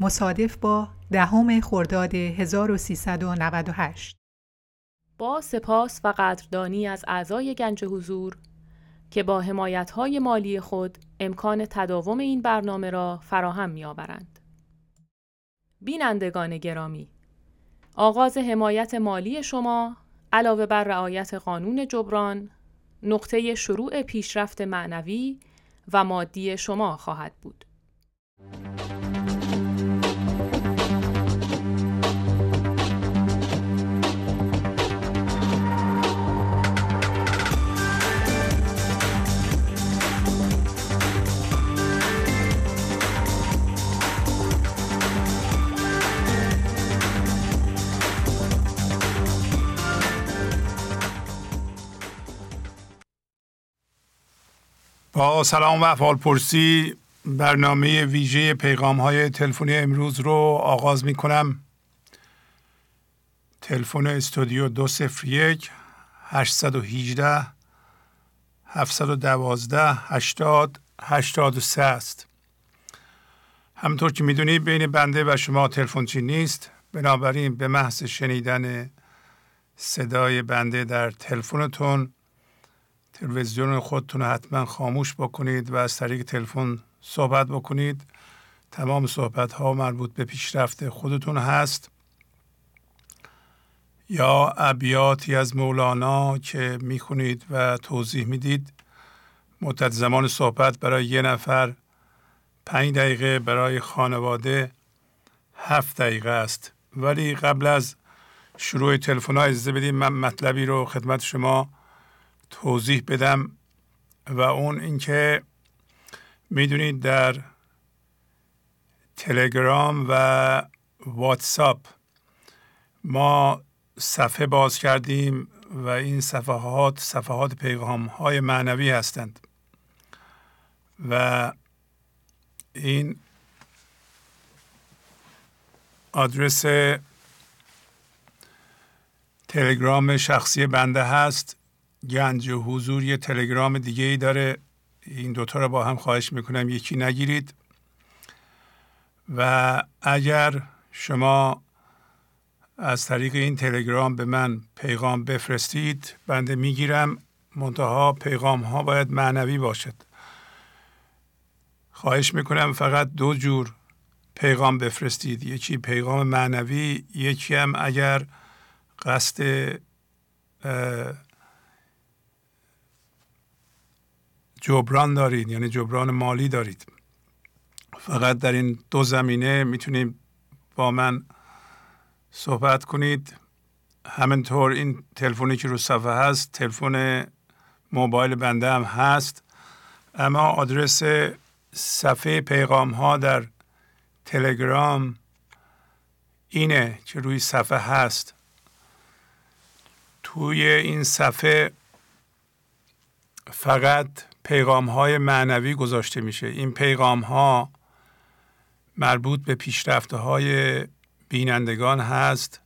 مصادف با دهم خرداد 1398 با سپاس و قدردانی از اعضای گنج حضور که با حمایت‌های مالی خود امکان تداوم این برنامه را فراهم می‌آورند. بینندگان گرامی، آغاز حمایت مالی شما علاوه بر رعایت قانون جبران، نقطه شروع پیشرفت معنوی و مادی شما خواهد بود. با سلام و احوال پرسی برنامه ویژه پیغام های تلفنی امروز رو آغاز می کنم تلفن استودیو 201 818 712 80 83 است. همطور که می‌دونید بین بنده و شما تلفنچی نیست. بنابراین به محض شنیدن صدای بنده در تلفنتون تلویزیون خودتون رو حتما خاموش بکنید و از طریق تلفن صحبت بکنید. تمام صحبت ها مربوط به پیشرفت خودتون هست. یا ابیاتی از مولانا که می‌خونید و توضیح می‌دید. مدت زمان صحبت برای یه نفر پنج دقیقه برای خانواده هفت دقیقه است. ولی قبل از شروع تلفن ها اجازه بدید من مطلبی رو خدمت شما توضیح بدم و اون اینکه می‌دونید در تلگرام و واتساپ ما صفحه باز کردیم و این صفحات صفحات پیغام های معنوی هستند. و این آدرس تلگرام شخصی بنده هست. گنج حضور یه تلگرام دیگه ای داره. این دوتا رو با هم خواهش می‌کنم یکی نگیرید. و اگر شما از طریق این تلگرام به من پیغام بفرستید بنده می‌گیرم. منتها پیغام ها باید معنوی باشد. خواهش می‌کنم فقط دو جور پیغام بفرستید. یکی پیغام معنوی یکی هم اگر قصد جبران دارید یعنی جبران مالی دارید. فقط در این دو زمینه می‌تونید با من صحبت کنید. همینطور این تلفنی که رو صفحه هست تلفن موبایل بنده هم هست. اما آدرس صفحه پیغام ها در تلگرام اینه که روی صفحه هست. توی این صفحه فقط پیغام های معنوی گذاشته میشه. این پیغام ها مربوط به پیشرفته های بینندگان هست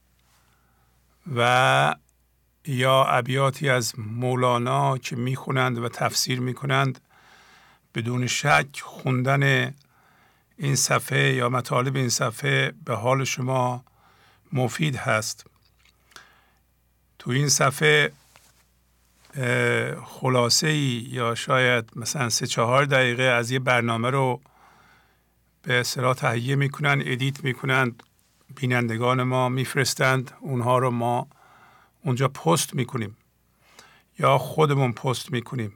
و یا ابیاتی از مولانا که می‌خونند و تفسیر می‌کنند بدون شک خوندن این صفحه یا مطالب این صفحه به حال شما مفید هست. تو این صفحه خلاصه ای یا شاید مثلا سه چهار دقیقه از یه برنامه رو به اصطلاح تهیه می‌کنن ادیت می‌کنن بینندگان ما میفرستند اونها رو ما اونجا پست می‌کنیم یا خودمون پست می‌کنیم.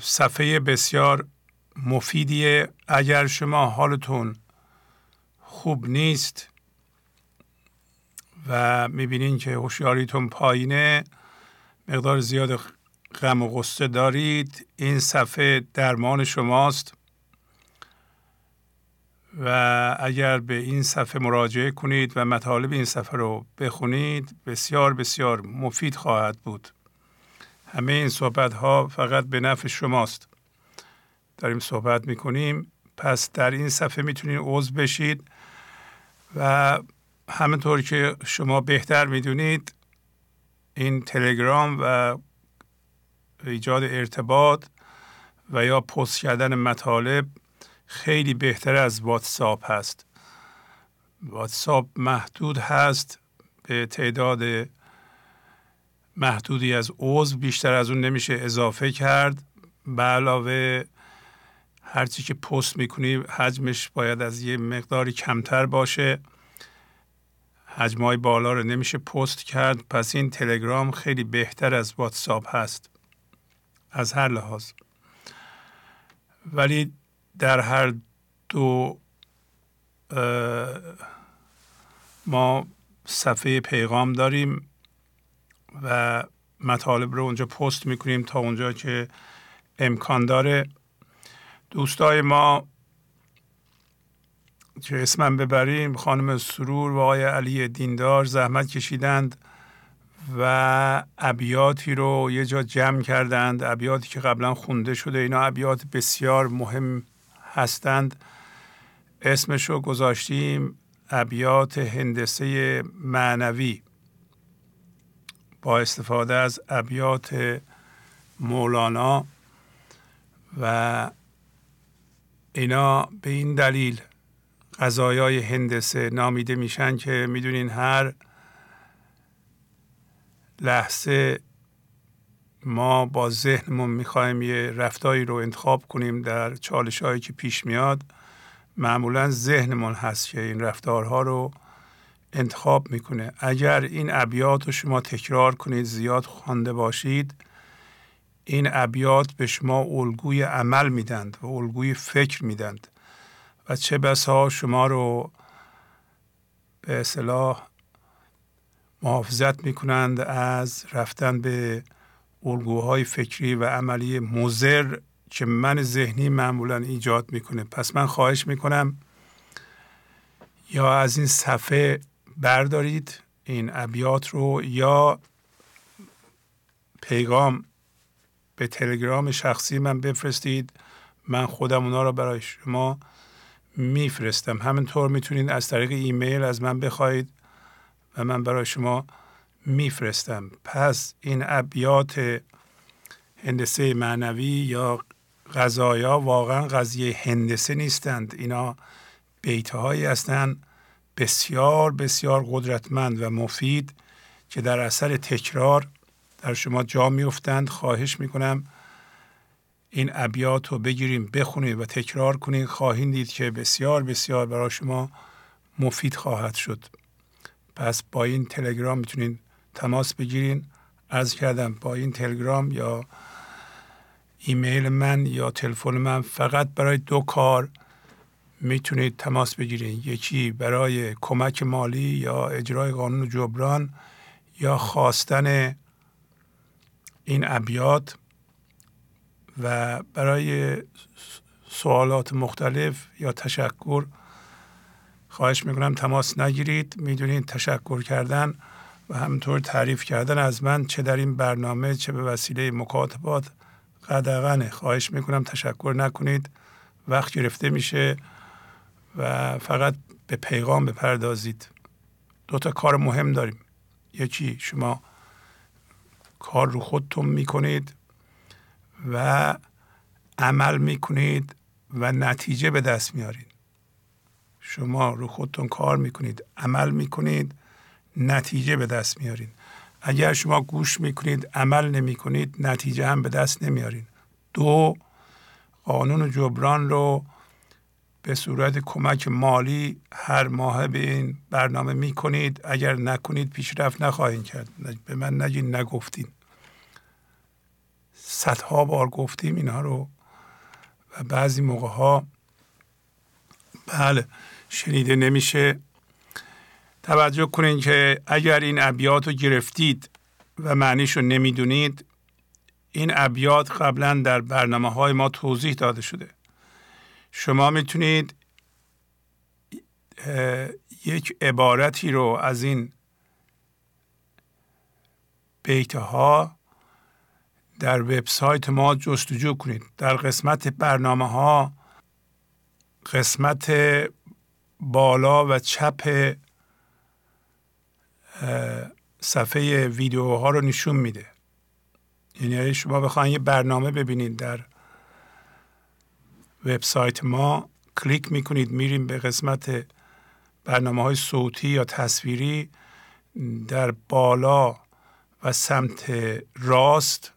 صفحه بسیار مفیدیه. اگر شما حالتون خوب نیست و می‌بینین که هوشیاریتون پایینه مقدار زیاد غم و غصه دارید. این صفحه درمان شماست و اگر به این صفحه مراجعه کنید و مطالب این صفحه رو بخونید بسیار بسیار مفید خواهد بود. همه این صحبت ها فقط به نفع شماست. داریم صحبت می‌کنیم. پس در این صفحه می‌تونید عضو بشید و همینطور که شما بهتر می‌دونید این تلگرام و ایجاد ارتباط و یا پست کردن مطالب خیلی بهتر از واتساپ هست. واتساپ محدود هست به تعداد محدودی از عضو بیشتر از اون نمیشه اضافه کرد. به علاوه هرچی که پست می‌کنی حجمش باید از یه مقداری کمتر باشه. حجمای بالا رو نمیشه پست کرد پس این تلگرام خیلی بهتر از واتساپ هست. از هر لحاظ. ولی در هر دو ما صفحه پیغام داریم و مطالب رو اونجا پست می‌کنیم تا اونجا که امکان داره. دوستای ما که اسمم ببریم. خانم سرور و آقای علی دیندار زحمت کشیدند و ابیاتی رو یه جا جمع کردند. ابیاتی که قبلا خونده شده. اینا ابیات بسیار مهم هستند. اسمش رو گذاشتیم ابیات هندسه معنوی. با استفاده از ابیات مولانا و اینا به این دلیل غذایای هندسه نامیده میشن که می‌دونین هر لحظه ما با ذهنمون می‌خوایم یه رفتاری رو انتخاب کنیم در چالش هایی که پیش میاد معمولا ذهنمون هست که این رفتارها رو انتخاب می‌کنه. اگر این ابیات رو شما تکرار کنید زیاد خوانده باشید این ابیات به شما الگوی عمل میدند و الگوی فکر میدند. و چه بسا شما رو به اصلاح محافظت می‌کنند از رفتن به الگوهای فکری و عملی مزر که من ذهنی معمولا ایجاد می‌کنه. پس من خواهش می‌کنم یا از این صفحه بردارید این ابیات رو یا پیغام به تلگرام شخصی من بفرستید. من خودم اونا رو برای شما میفرستم. همینطور می‌تونید از طریق ایمیل از من بخواهید و من برای شما میفرستم. پس این ابیات هندسه معنوی یا غذایا واقعا قضیه هندسه نیستند. اینا بیتهایی هستند. بسیار بسیار قدرتمند و مفید که در اثر تکرار در شما جا میفتند خواهش می‌کنم این ابیات رو بگیریم بخونید و تکرار کنید خواهید دید که بسیار بسیار برای شما مفید خواهد شد. پس با این تلگرام می‌تونید تماس بگیرین. از کردم با این تلگرام یا ایمیل من یا تلفن من فقط برای دو کار می‌تونید تماس بگیرید یکی برای کمک مالی یا اجرای قانون جبران یا خواستن این ابیات. و برای سوالات مختلف یا تشکر خواهش می‌کنم تماس نگیرید. می‌دونید تشکر کردن و همینطور تعریف کردن از من چه در این برنامه چه به وسیله مکاتبات قدغنه خواهش می‌کنم تشکر نکنید. وقت گرفته میشه و فقط به پیغام بپردازید. دو تا کار مهم داریم. یکی شما کار رو خودتون می‌کنید. و عمل می‌کنید و نتیجه به دست میارید. شما رو خودتون کار می‌کنید عمل می‌کنید نتیجه به دست میارید. اگر شما گوش می‌کنید عمل نمی‌کنید نتیجه هم به دست نمیارید. دو قانون جبران رو به صورت کمک مالی هر ماه به این برنامه می کنید اگر نکنید پیشرفت نخواهید کرد. به من نگین نگفتین. صدها بار گفتیم اینها رو و بعضی موقع ها بله شنیده نمیشه. توجه کنید که اگر این ابیات رو گرفتید و معنیش رو نمی‌دونید این ابیات قبلا در برنامه های ما توضیح داده شده. شما می‌تونید یک عبارتی رو از این بیت ها در وبسایت ما جستجو کنید. در قسمت برنامه ها قسمت بالا و چپ صفحه ویدیوها رو نشون میده. یعنی شما بخواید یه برنامه ببینید در وبسایت ما کلیک می‌کنید میریم به قسمت برنامه های صوتی یا تصویری در بالا و سمت راست.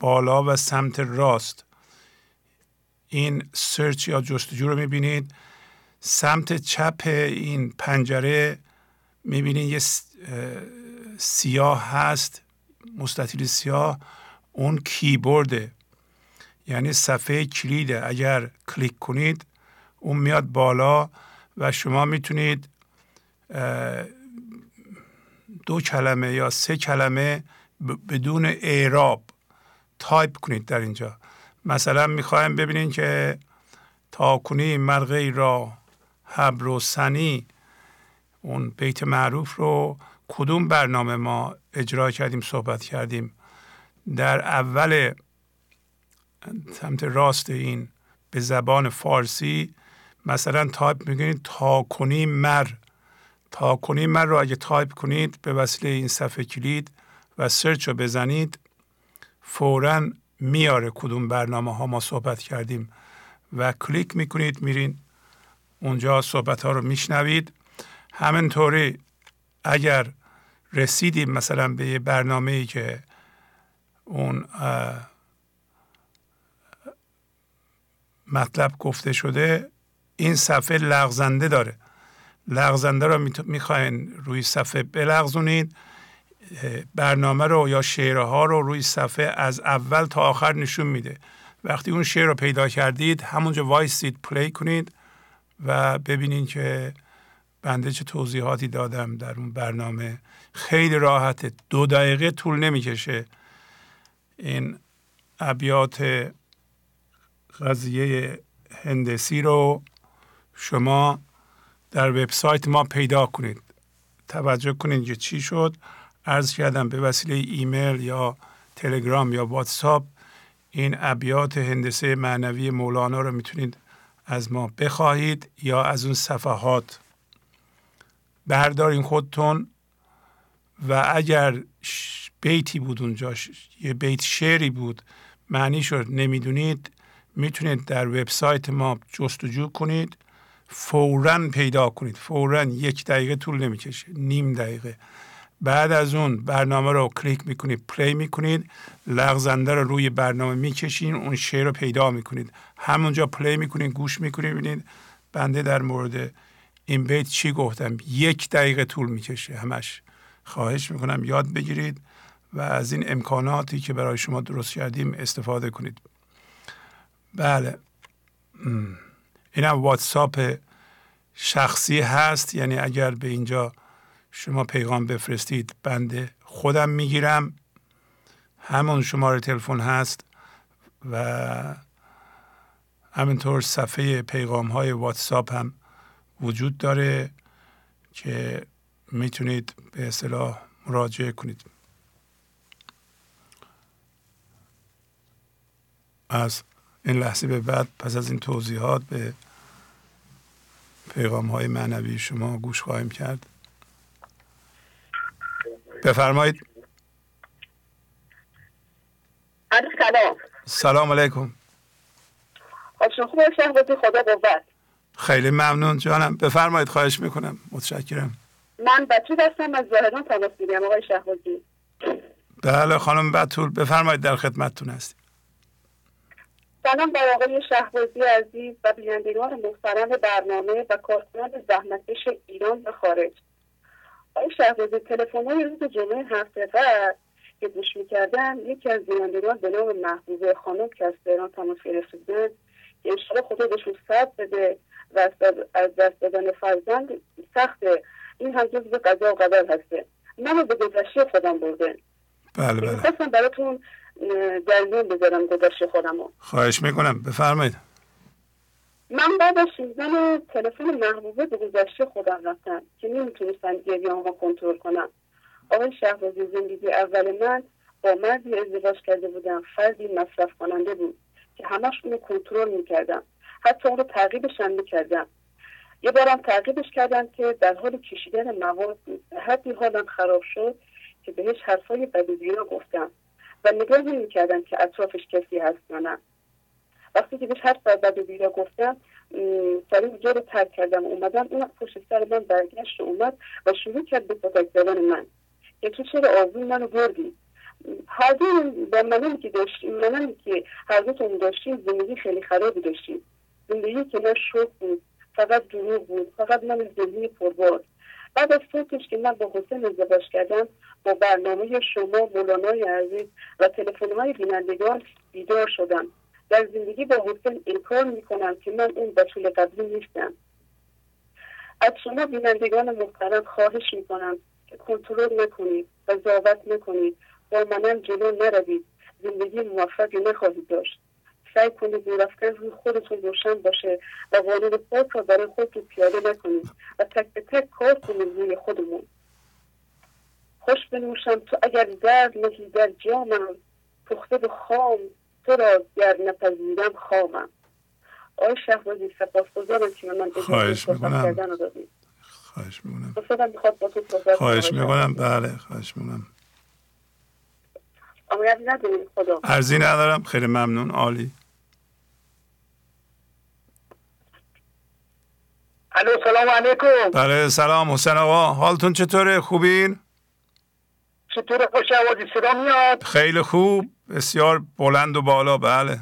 بالا و سمت راست. این سرچ یا جستجو رو می‌بینید. سمت چپ این پنجره می‌بینید یه سیاه هست مستطیل سیاه. اون کیبورده. یعنی صفحه کلیده اگر کلیک کنید اون میاد بالا و شما می‌تونید دو کلمه یا سه کلمه بدون اعراب تایپ کنید در اینجا. مثلا می‌خوایم ببینید که تا کنی مرغی را حبر و سنی اون بیت معروف رو کدوم برنامه ما اجرا کردیم صحبت کردیم؟ در اول سمت راست این به زبان فارسی مثلا تایپ می‌کنید تا کنی مر. تا کنی مر رو اگه تایپ کنید به وسیله این صفحه کلید و سرچ رو بزنید فورا میاره کدوم برنامه ها ما صحبت کردیم و کلیک می‌کنید میرین. اونجا صحبت ها رو میشنوید. همینطوری اگر رسیدیم مثلا به یه برنامه ای که اون مطلب گفته شده این صفحه لغزنده داره. لغزنده رو می‌خواین روی صفحه بلغزونید. برنامه رو یا شعرها رو روی صفحه از اول تا آخر نشون میده. وقتی اون شعر رو پیدا کردید همونجا وایسید پلی کنید و ببینید که بنده چه توضیحاتی دادم در اون برنامه. خیلی راحته. دو دقیقه طول نمی‌کشه. این ابیات قضیه هندسی رو شما در وبسایت ما پیدا کنید. توجه کنید که چی شد. عرض کردم به وسیله ایمیل یا تلگرام یا واتساپ این ابیات هندسه معنوی مولانا رو می‌تونید از ما بخواهید یا از اون صفحات بردارین خودتون. و اگر بیتی بود اونجا یه بیت شعری بود معنی شد نمی‌دونید می‌تونید در وبسایت ما جستجو کنید فورا پیدا کنید. فورا یک دقیقه طول نمی‌کشه نیم دقیقه. بعد از اون برنامه رو کلیک می‌کنید پلی می‌کنید لغزنده رو روی برنامه می‌کشین اون شعر رو پیدا می‌کنید. همونجا پلی می‌کنید گوش می‌کنید ببینید بنده در مورد این بیت چی گفتم. یک دقیقه طول می‌کشه همش. خواهش می‌کنم یاد بگیرید و از این امکاناتی که برای شما درست کردیم استفاده کنید. بله. اینم واتساپ شخصی هست یعنی اگر به اینجا شما پیغام بفرستید بنده خودم می‌گیرم. همون شماره تلفن هست و همینطور صفحه پیغام های واتساپ هم وجود داره که می‌تونید به اصطلاح مراجعه کنید. از این لحظه به بعد پس از این توضیحات به پیغام های معنوی شما گوش خواهیم کرد. بفرمایید. سلام. سلام علیکم. خدا بود خیلی ممنون جانم. بفرمایید خواهش می‌کنم. متشکرم. من بطول هستم از زاهدان تماس می‌گیرم آقای شهبازی بله خانم بطول بفرمایید در خدمتتون هستیم. سلام بر آقای شهبازی عزیز و بینندگان محترم برنامه و کارکنان زحمتکش ایران و خارج. آقای شهبازی تلفن های روز جمعه هفته قبل که گوش می‌کردم یکی از بینندگان به نام محبوبه خانم که از تهران تماس گرفته بودن که انشاءالله خدا بهشون صبر بده و از دست دادن فرزند سخته این هم جز به قضا و قدر هسته. منو به گذشته خودم برده بله بله. خواستم براتون جریان بذارم گذشته خودمو. خواهش می‌کنم. بفرمایید. من بعد از تلفن محبوبه به گذشته خودم رفتم که نمی‌تونستم گریه کنترل کنم. آقای شهبازی زندگی اول من با مردی ازدواج کرده بودم. فردی مصرف کننده بود که همش اونو کنترل می‌کردم. حتی اون رو تعقیبش هم می‌کردم. یه بارم تعقیبش کردم که در حال کشیدن مواد بود حدی حالم خراب شد که بهش حرفای بدی گفتم و نگاه نمی‌کردم که اطرافش کسی هست یا نه. وقتی که بهش حرف بد و بیرا گفتم سریع جا رو ترک کردم اومدم اون پشت سر من برگشت اومد و شروع کرد به پتک زدن من. که تو چرا آبروی منو بردی؟ هر دو با منم که داشتیم منم که هر دو داشتیم زندگی خیلی خرابی داشتیم. زندگی که نه شوک بود فقط دروغ بود فقط من زندگی پربار بعد از صبحش که من با حسین ازدواج کردم با برنامه شما مولانای عزیز و تلفن‌های بینندگان بیدار شدم. در زندگی با حسین انکار می‌کنم که من اون بچول قبلی نیستم. از شما بینندگان محترم خواهش می‌کنم که کنترل نکنید قضاوت نکنید. با منم جلو نروید. زندگی موفقی نخواهید داشت. سعی کنید رفتن روی خودتون روشن باشه و قانون پاک را برای خودتون پیاده نکنید و تک به تک کار کنید روی خودمون. خوش بنوشم تو اگر درد نهی در جامم پخته به خام تو را گر نپذیرم خامم آقای شهبازی سپاسگزارم که من خواهش می‌کنم. خواهش می‌کنم. خواهش می‌کنم. بله خواهش می‌کنم. ارزی ندارم. خیلی ممنون. عالی. الو سلام علیکم. بله سلام. حسین آقا حالتون چطوره؟ خوبین؟ چطور خوش آوازی صدا میاد؟ خیلی خوب. بسیار بلند و بالا بله.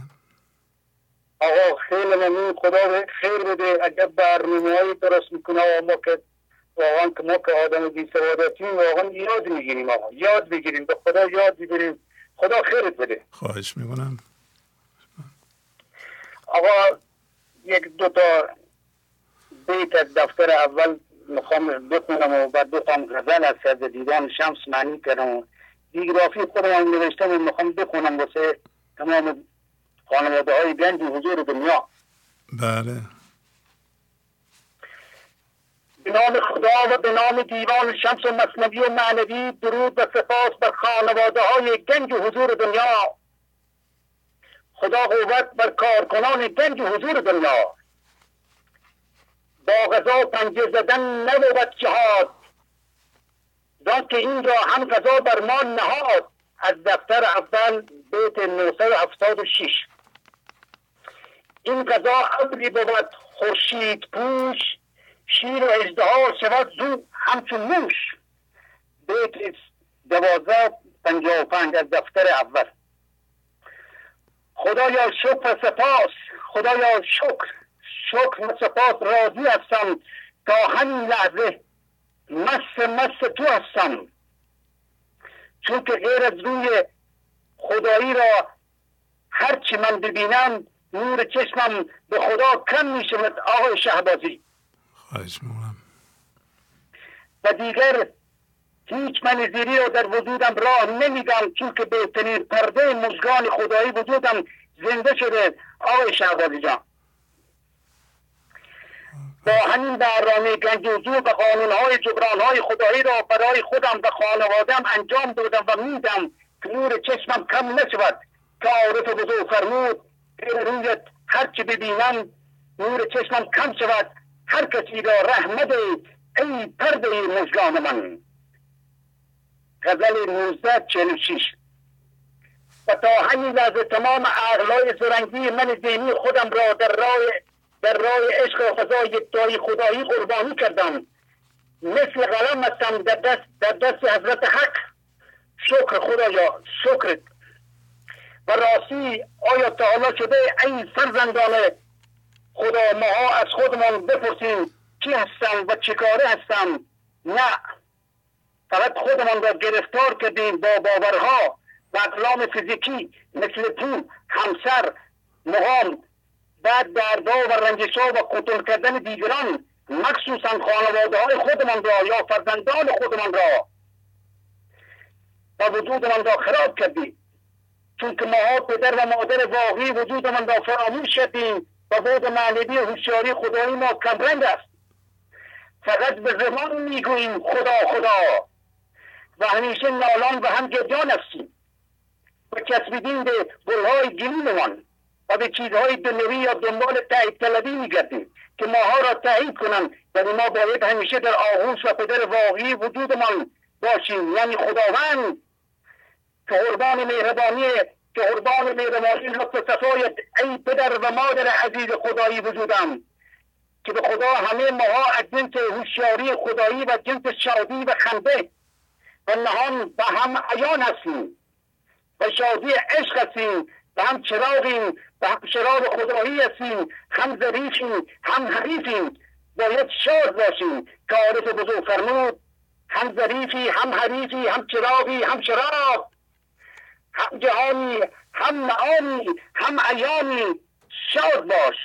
آقا خیلی ممنون. خدا خیر بده. اگر برنامه های درست می‌کنه ما که واقعا که ما که آدم بی سوادتیم واقعا یاد می‌گیریم آقا. یاد بگیریم. به خدا یاد بگیریم. خدا خیرت بده. خواهش می‌کنم. آقا یک دو تا بیت از دفتر اول می‌خوام بخونم و بعد بخوام غزل از سرد دیدان شمس معنی کردم. دیگرافی خودم نوشتم و می‌خوام بخونم واسه تمام خانواده های گنج حضور دنیا. بله. به نام خدا و به نام دیوان شمس و مصنوی و معنوی درود و سپاس بر خانواده های گنج حضور دنیا. خدا قوت بر کارکنان گنج حضور دنیا. با غذا پنجه زدن نبود جهاد. زان که این را هم غذا بر ما نهاد. از دفتر اول بیت 976 این غذا ابری بود خورشید پوش شیر و اجدها شود زو همچون موش. بیت دوازده و پنج از دفتر اول. خدایا شکر سپاس. خدایا شکر. شکر و سپاس راضی هستم. تا همین لحظه مست مست تو هستم. چون که غیر از روی خدایی را هرچی من ببینم نور چشمم به خدا کم می شود آقای شهبازی. خواهش می‌کنم. و دیگر هیچ منظری را در وجودم راه نمیدم چون که بهترین پرده مزگان خدایی وجودم زنده شده. آقای شهبازی جان. با همین برنامه گنج حضور و قانونهای جبرانهای خدایی را برای خودم و خانوادم انجام دادم و میدم. که نور چشمم کم نشود. که عارف بزرگ فرمود رویت هرچی ببینم نور چشمم کم شود. هر کسی را رحمت ای پرده مزگان من. غزل 1946 و تا همین لحظه تمام اغلای زرنگی من ذهنی خودم را در راه در راه عشق و خدا دایی خدایی قربانی کردم. مثل قلم هستم در دست, در دست حضرت حق. شکر خدایا شکر. و راستی آیا تا حالا شده ای فرزندان خدا ماها از خودمان بپرسیم کی هستم و چه کاره هستم نه. فقط خودمان را گرفتار کردیم با باورها و اقلام فیزیکی مثل پول همسر مقام بعد دردها و رنجشها و قتل کردن دیگران مخصوصا خانواده های خودمان را یا فرزندان خودمان را و وجودمان را خراب کردیم. چون که ماها پدر و مادر واقعی وجودمان را فراموش کردیم و بود معنوی هوشیاری خدایی ما کمرنگ است. فقط به زمان می‌گوییم خدا خدا. و همیشه نالان و هم گریان هستیم. و چسبیدیم به گلهای گلوممان و به چیزهای دنیوی یا دنبال تایید طلبی میگردیم که ماها را تایید کنند یعنی ما باید همیشه در آغوش و پدر واقعی وجودمان باشیم. یعنی خداوند که قربان مهربانی که قربان مهربانی لطف صفایت ای پدر و مادر عزیز خدایی وجودم. که به خدا همه ماها از جنس هوشیاری خدایی و جنس شادی و خنده و نهان به هم عیان هستیم و شادی عشق هستیم و هم چراغیم و چراغ خدایی هستیم هم ظریفیم هم حریفیم باید شاد باشیم که عارف بزرگ فرمود هم ظریفی هم حریفی هم چراغی هم چراغ. هم جهانی هم معانی هم ایامی شاد باش.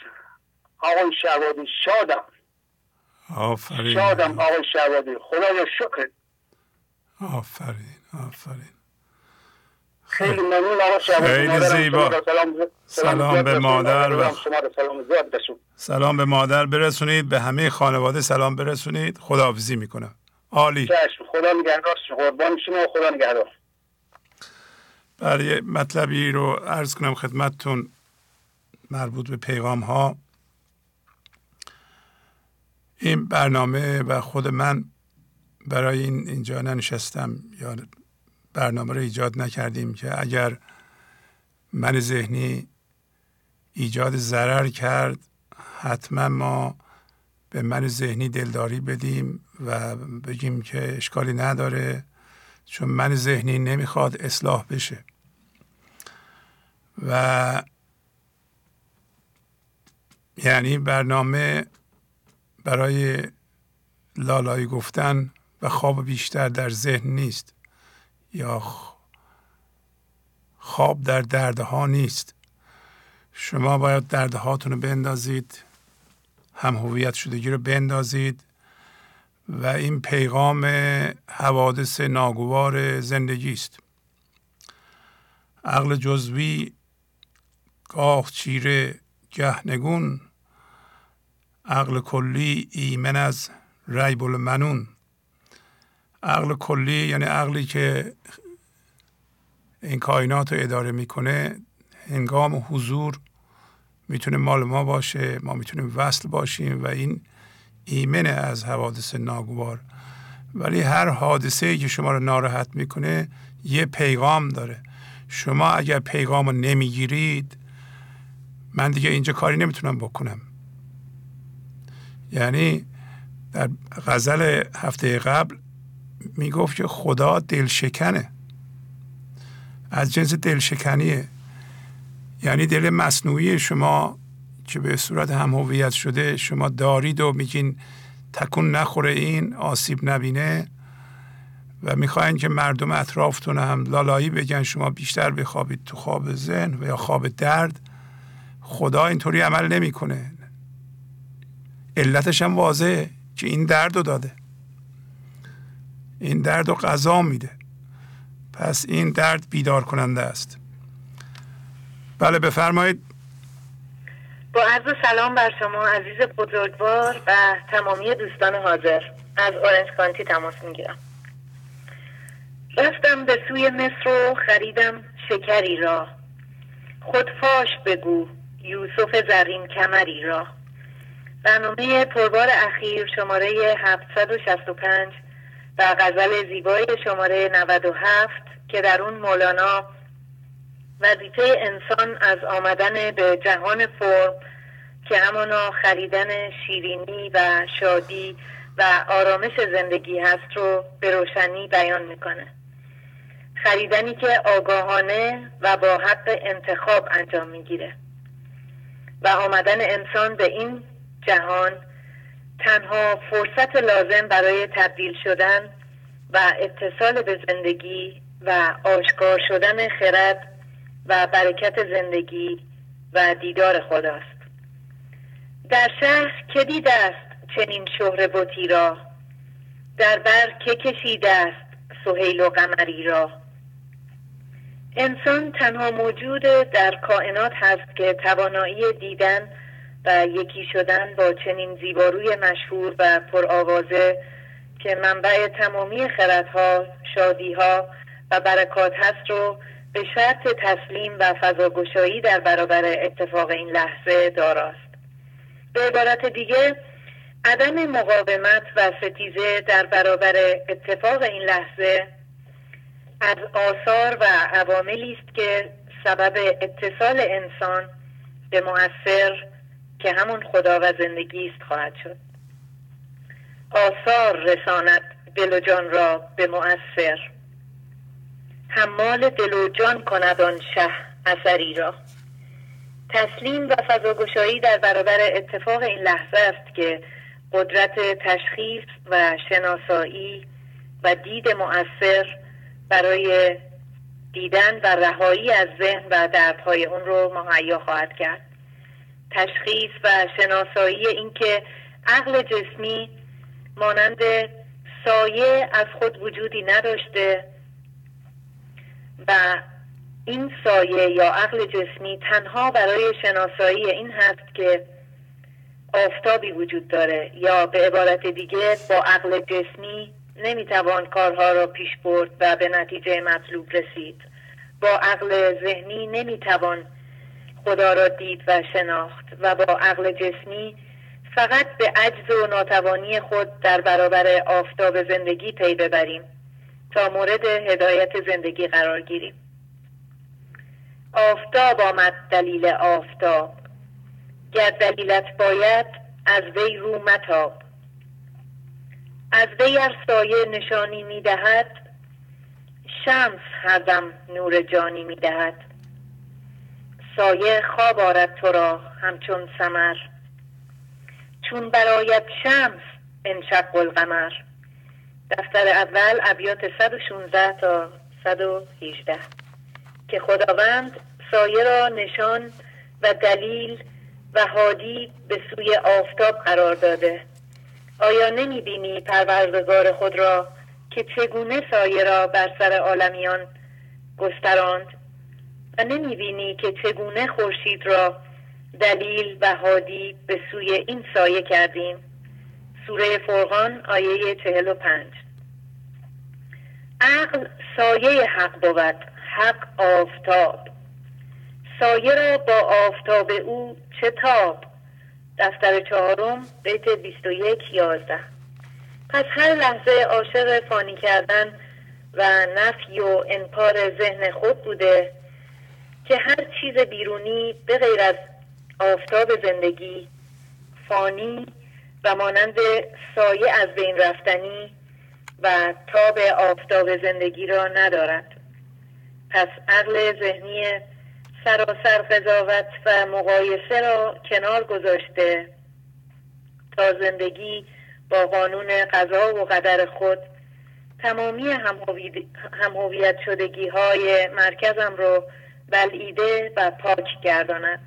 آقای شهوادی شادم. آفرین. شادم آقای شهوادی خدایا شکر. آفرین آفرین. خیلی ممنون آقا خیلی زیبا. سلام. سلام به. مادر و- سلام به مادر برسونید. به همه خانواده سلام برسونید. خداحافظی می‌کنم. عالی. خدا نگهدار. قربان شما. و خدا نگهدار. برای مطلبی رو عرض کنم خدمتتون. مربوط به پیغام ها این برنامه و خود من برای این اینجا ننشستم. یا برنامه رو ایجاد نکردیم که اگر من ذهنی ایجاد ضرر کرد حتما ما به من ذهنی دلداری بدیم و بگیم که اشکالی نداره چون من ذهنی نمی‌خواد اصلاح بشه. و یعنی برنامه برای لالایی گفتن و خواب بیشتر در ذهن نیست. یا خواب در دردها نیست. شما باید دردهاتون رو بندازید هم هویت شدگی رو بندازید و این پیغام حوادث ناگوار زندگی است. عقل جزوی گاه چیره گه نگون عقل کلی ایمن از ریب المنون. عقل کلی یعنی عقلی که این کائنات رو اداره می‌کنه هنگام حضور می‌تونه مال ما باشه ما می‌تونیم وصل باشیم و این ایمن از حوادث ناگوار. ولی هر حادثه که شما رو ناراحت می‌کنه یه پیغام داره. شما اگر پیغام رو نمی‌گیرید من دیگه اینجا کاری نمی‌تونم بکنم. یعنی در غزل هفته قبل می‌گفت که خدا دلشکنه. از جنس دلشکنیه. یعنی دل مصنوعی شما که به صورت هم هویت شده شما دارید و میگین تکون نخوره این آسیب نبینه و می‌خواین که مردم اطرافتون هم لالایی بگن شما بیشتر بخوابید تو خواب ذهن و یا خواب درد. خدا اینطوری عمل نمی‌کنه. علتش هم واضحه که این درد رو داده. این درد رو غذا میده. پس این درد بیدار کننده است. بله بفرمایید. با عرض سلام بر شما عزیز بزرگوار و تمامی دوستان حاضر. از اورنج کانتی تماس می‌گیرم. رفتم به سوی مصر و خریدم شکری را. خود فاش بگو یوسف زرین کمری را. برنامه پربار اخیر شماره 765 غزل زیبای شماره 97 که در اون مولانا وظیفه انسان از آمدن به جهان فرم که همانا خریدن شیرینی و شادی و آرامش زندگی هست رو به روشنی بیان می‌کنه. خریدنی که آگاهانه و با حق انتخاب انجام می‌گیره و آمدن انسان به این جهان تنها فرصت لازم برای تبدیل شدن و اتصال به زندگی و آشکار شدن خرد و برکت زندگی و دیدار خداست. در شهر که دیده است چنین شهر بوتی را در بر که کشیده است سهیل و قمری را. انسان تنها موجود در کائنات هست که توانایی دیدن و یکی شدن با چنین زیباروی مشهور و پرآوازه که منبع تمامی خردها، شادیها و برکات هست رو به شرط تسلیم و فضاگشایی در برابر اتفاق این لحظه داراست. به عبارت دیگه عدم مقاومت و ستیزه در برابر اتفاق این لحظه از آثار و عواملی است که سبب اتصال انسان به مؤثر که همون خدا و زندگی است خواهد شد. آثار رساند دل و جان را به مؤثر. حمال دل و جان کند آن شه اثری را. تسلیم و فضاگشایی در برابر اتفاق این لحظه است که قدرت تشخیص و شناسایی و دید مؤثر برای دیدن و رهایی از ذهن و دردهای اون رو مهیا خواهد کرد. تشخیص و شناسایی اینکه عقل جسمی مانند سایه از خود وجودی نداشته و این سایه یا عقل جسمی تنها برای شناسایی این هست که آفتابی وجود داره یا به عبارت دیگه با عقل جسمی نمی‌توان کارها را پیش برد و به نتیجه مطلوب رسید. با عقل ذهنی نمی‌توان خدا را دید و شناخت و با عقل جسمی فقط به عجز و ناتوانی خود در برابر آفتاب زندگی پی ببریم تا مورد هدایت زندگی قرار گیریم. آفتاب آمد دلیل آفتاب. گر دلیلت باید از وی رو متاب. از وی ار سایه نشانی می‌دهد شمس هردم نور جانی می‌دهد. سایه خواب آرد تو را همچون سمر چون برایت شمس انشق القمر دفتر اول ابیات 116 تا 118 که خداوند سایه را نشان و دلیل و هادی به سوی آفتاب قرار داده. آیا نمی بینی پروردگار خود را که چگونه سایه را بر سر عالمیان گستراند؟ و نمی بینی که چگونه خورشید را دلیل و هادی به سوی این سایه کردیم. سوره فرقان آیه چهل و پنج. عقل سایه حق بود حق آفتاب. سایه را با آفتاب او چه تاب؟ دفتر چهارم بیت 21 11 پس هر لحظه عاشق فانی کردن و نفی و انکار ذهن خود بوده که هر چیز بیرونی به غیر از آفتاب زندگی فانی و مانند سایه از بین رفتنی و تاب آفتاب زندگی را ندارد. پس عقل ذهنی سراسر قضاوت و مقایسه را کنار گذاشته تا زندگی با قانون قضا و قدر خود تمامی همهویت شدگی های مرکزم رو بلعیده و پاک گرداند.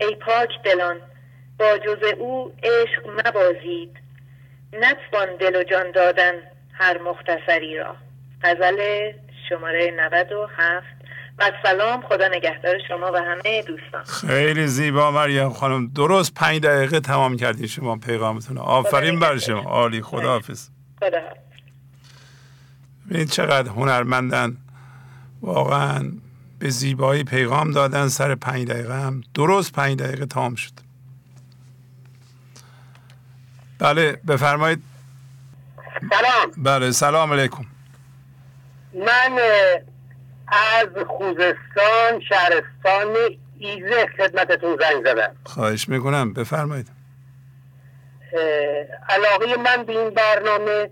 ای پاک دلان با جز او عشق مبازید. نتوان دل و جان دادن هر مختصری را. غزل شماره 97 و سلام خدا نگهدار شما و همه دوستان. خیلی زیبا مریم خانم. درست پنج دقیقه تمام کردین شما پیغامتون آفرین بر شما. عالی خدا حافظ. خدا ببینید چقدر هنرمندن. واقعا به زیبایی پیغام دادن سر پنج دقیقه هم. درست پنج دقیقه تمام شد. بله بفرمایید. سلام. بله سلام علیکم. من از خوزستان شهرستان ایزه خدمتتون زنگ زدم. خواهش می‌کنم. بفرمایید. علاقه من به این برنامه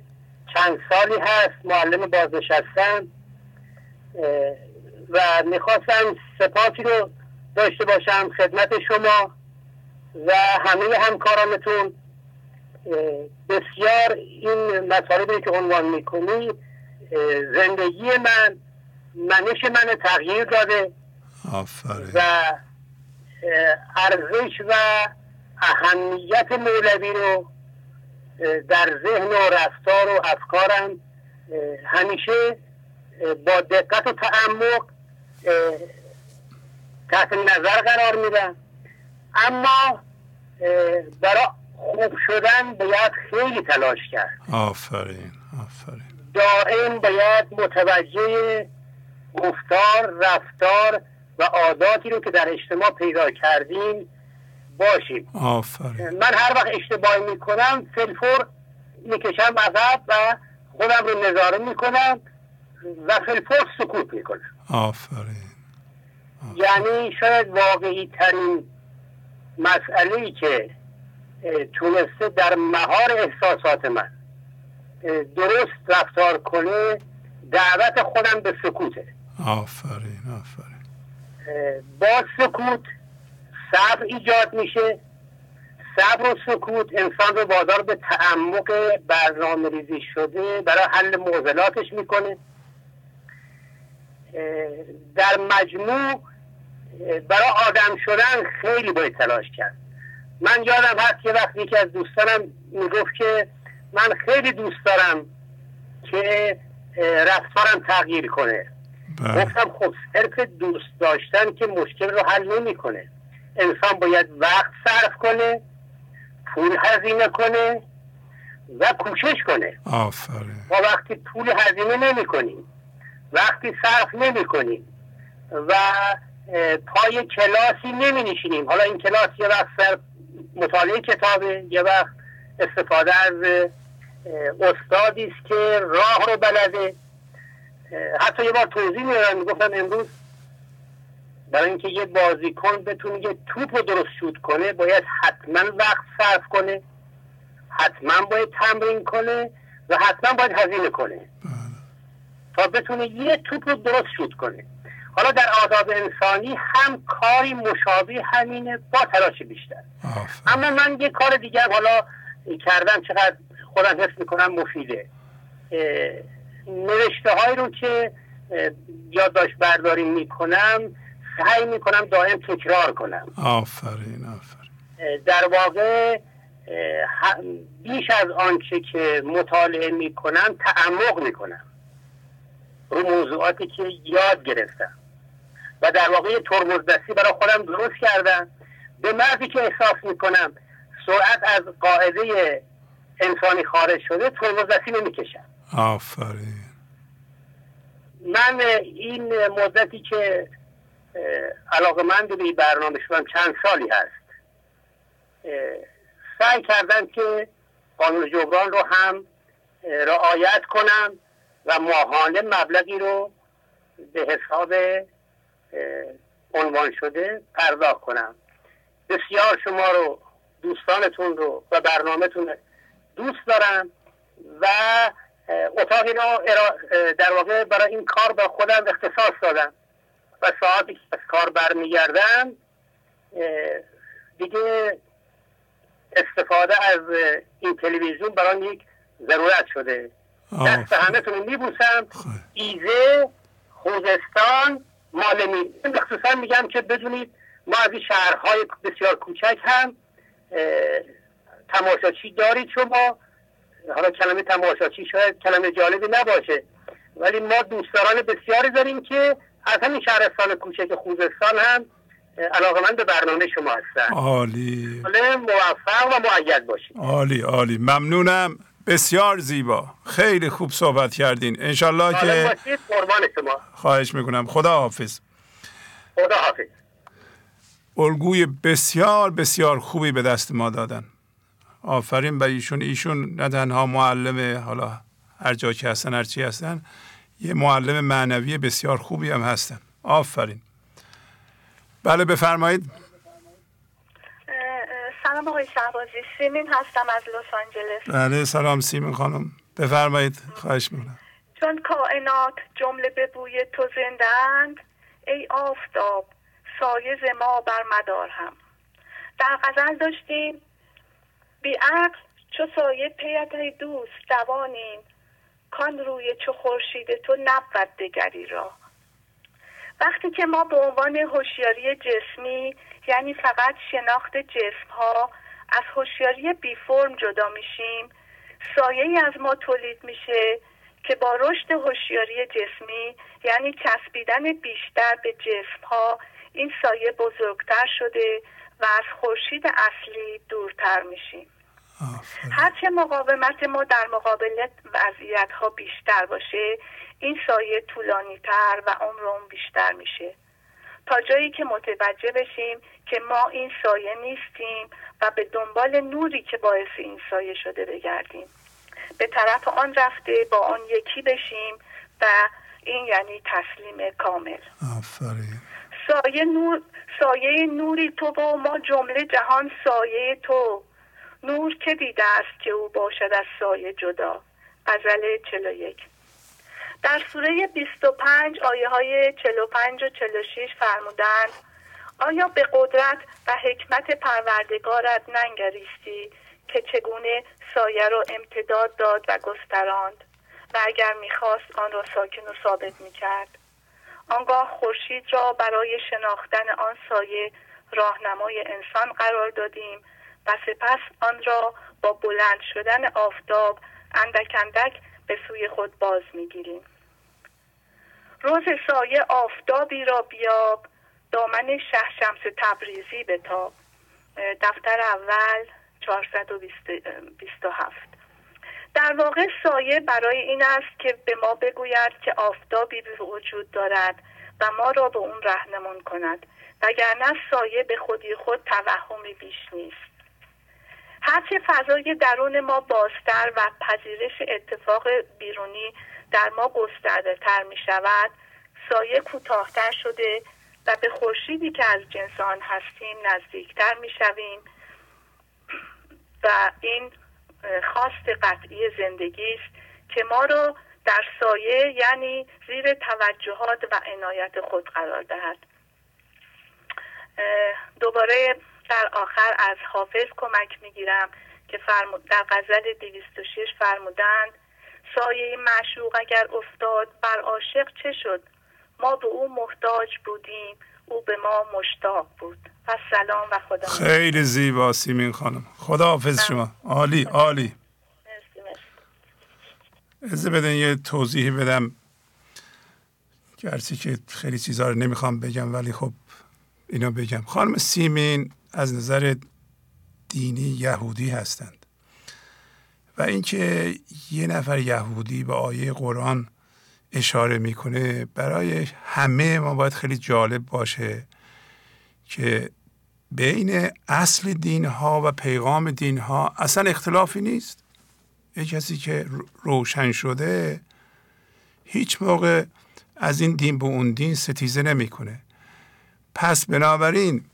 چند سالی هست. معلم بازنشستم. و می‌خواستم سپاسی رو داشته باشم خدمت شما و همه همکارانتون. بسیار این مطالبی که عنوان می‌کنی زندگی من منش من تغییر داده آفرین. و ارزش و اهمیت مولوی رو در ذهن و رفتار و افکارم همیشه با دقت و تعمق تحت نظر قرار میدم اما برای خوب شدن باید خیلی تلاش کرد. آفرین آفرین. دائم باید متوجه گفتار رفتار و عاداتی رو که در اجتماع پیدا کردیم باشیم. آفرین. من هر وقت اشتباهی می‌کنم فلفور می‌کشم عقب و خودم رو نظاره می‌کنم و فلفور سکوت می‌کنم. آفرین. یعنی شاید واقعی ترین مسئله که تونسته در مهار احساسات من درست رفتار کنه دعوت خودم به سکوته. آفرین آفرین. با سکوت صبر ایجاد میشه. صبر و سکوت انسان رو وادار به تعمق برنامه ریزی شده برای حل معضلاتش می‌کنه. در مجموع برای آدم شدن خیلی باید تلاش کرد. من یادم هست که وقتی یکی از دوستانم می‌گفت که من خیلی دوست دارم که رفتارم تغییر کنه. بله. گفتم خب صرف دوست داشتن که مشکل رو حل نمی‌کنه. انسان باید وقت صرف کنه پول هزینه کنه و کوشش کنه. آفرین. ما وقتی پول هزینه نمی کنیم وقتی صرف نمی کنیم و پای کلاسی نمی نشینیم. حالا این کلاس یه وقت سر مطالعه کتابه یه وقت استفاده از استادی است که راه رو بلده. حتی یه بار توضیح می‌دادم می‌گفتم امروز برای اینکه یه بازیکن بتونه یه توپ رو درست شوت کنه باید حتما وقت صرف کنه حتما باید تمرین کنه و حتما باید هزینه کنه. تا بتونه یه توپ رو درست شوت کنه. حالا در آداب انسانی هم کاری مشابه همینه با تلاش بیشتر. آفرین. اما من یه کار دیگه هم حالا کردم چقدر خودم حس می‌کنم مفیده. نوشته های رو که یادداشت برداری می‌کنم سعی می‌کنم دائم تکرار کنم. آفرین آفرین. در واقع بیش از آنچه که مطالعه می‌کنم تعمق می‌کنم. رو موضوعاتی که یاد گرفتم. و در واقع ترمز دستی برای خودم درست کردم. به مردی که احساس می‌کنم سرعت از قاعده انسانی خارج شده ترمز دستی نمی‌کشم. آفرین. من این مدتی که علاقه من به این برنامه شدم چند سالی هست. سعی کردم که قانون جبران رو هم رعایت کنم. و ماهانه مبلغی رو به حساب عنوان شده پرداخت کنم. بسیار شما رو دوستانتون رو و برنامهتون دوست دارم و اتاقی رو در واقع برای این کار به خودم اختصاص دادم و ساعتی که از کار برمیگردم دیگه استفاده از این تلویزیون برای یک ضرورت شده. دست همه رو میبوسم. خب. ایزه خوزستان مالمی خصوصا میگم که بدونید ما از این شهرهای بسیار کوچک هم تماشاچی دارید شما. حالا کلمه تماشاچی شاید کلمه جالبی نباشه. ولی ما دوستداران بسیاری داریم که از همین شهرستان کوچک خوزستان هم علاقه من به برنامه شما هستن. عالی. موفق و معید باشید. عالی عالی. ممنونم. بسیار زیبا. خیلی خوب صحبت کردین. انشالله سالم که شما. خواهش می‌کنم. خدا حافظ خدا حافظ الگوی بسیار بسیار خوبی به دست ما دادن. آفرین به ایشون. ایشون نه تنها معلم حالا هر جا که هستن هر چی هستن یه معلم معنوی بسیار خوبی هم هستن. آفرین. بله بفرمایید. سلام آقای شهبازی. سیمین هستم از لس آنجلس. بله سلام سیمین خانم. بفرمایید خواهش می‌کنم. چون کائنات جمله به بوی تو زندند ای آفتاب سایز ما بر مدار هم. در غزل داشتیم بیعقل چو سایه پیت دوست دوانیم کان روی چو خورشید تو نبود دگری را. وقتی که ما به عنوان هوشیاری جسمی یعنی فقط شناخت جسم ها از هوشیاری بی فرم جدا میشیم. سایه ای از ما تولید میشه که با رشد هوشیاری جسمی یعنی چسبیدن بیشتر به جسم ها این سایه بزرگتر شده و از خورشید اصلی دورتر میشیم. هرچه مقاومت ما در مقابل وضعیت ها بیشتر باشه این سایه طولانی تر و عمر بیشتر میشه. تا جایی که متوجه بشیم که ما این سایه نیستیم و به دنبال نوری که باعث این سایه شده بگردیم. به طرف آن رفته با آن یکی بشیم و این یعنی تسلیم کامل. آفرین. سایه نور سایه نوری تو و ما جمله جهان سایه تو. نور که دیده است که او باشد از سایه جدا. غزل 41 در سوره 25 آیه های 45 و 46 فرمودند آیا به قدرت و حکمت پروردگارت ننگریستی که چگونه سایه را امتداد داد و گستراند و اگر می‌خواست آن را ساکن و ثابت می‌کرد؟ آنگاه خورشید را برای شناختن آن سایه راهنمای انسان قرار دادیم و سپس آن را با بلند شدن آفتاب اندک اندک به سوی خود باز می‌گیریم. روز سایه آفتابی را بیاب دامن شه شمس تبریزی تاب دفتر اول 427 در واقع سایه برای این است که به ما بگوید که آفتابی به وجود دارد و ما را به اون رهنمون کند. وگرنه سایه به خودی خود توهمی بیش نیست. هرچه فضای درون ما بازتر و پذیرش اتفاق بیرونی در ما گسترده تر می شود سایه کوتاهتر شده و به خورشیدی که از جنس آن هستیم نزدیکتر می شویم. و این خواست قطعی زندگی است که ما را در سایه یعنی زیر توجهات و عنایت خود قرار دهد. دوباره در آخر از حافظ کمک می‌گیرم که فرمود در غزل 206 فرمودند سایه معشوق اگر افتاد بر عاشق چه شد؟ ما به او محتاج بودیم او به ما مشتاق بود. پس سلام و خدا. خیلی زیبا سیمین خانم. خدا حافظ شما. عالی عالی. از بدن یه توضیحی بدم. گرچه که خیلی چیزها رو نمی‌خوام بگم ولی خب اینا بگم. خانم سیمین از نظر دینی یهودی هستند و اینکه یه نفر یهودی به آیه قرآن اشاره می‌کنه برای همه ما باید خیلی جالب باشه که بین اصل دین ها و پیغام دین ها اصلا اختلافی نیست. یه کسی که روشن شده هیچ موقع از این دین به اون دین ستیزه نمی‌کنه. پس بنابراین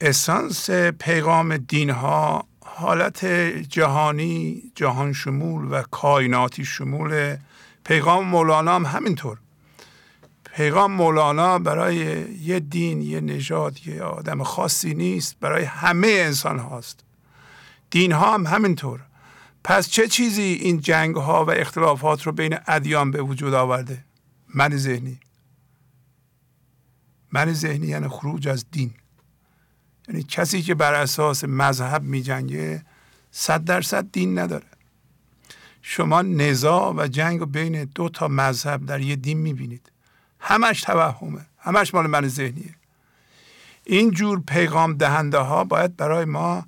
اسانس پیغام دین ها حالت جهانی جهان شمول و کائناتی شمول پیغام مولانا هم همینطور. پیغام مولانا برای یه دین یه نژاد یه آدم خاصی نیست برای همه انسان هاست. دین ها هم همینطور. پس چه چیزی این جنگ ها و اختلافات رو بین ادیان به وجود آورده؟ من ذهنی. من ذهنی یعنی خروج از دین. یعنی کسی که بر اساس مذهب می جنگه صد درصد دین نداره. شما نزاع و جنگ بین دو تا مذهب در یه دین می بینید همش توهمه. همش مال من ذهنیه. این جور پیغام دهنده ها باید برای ما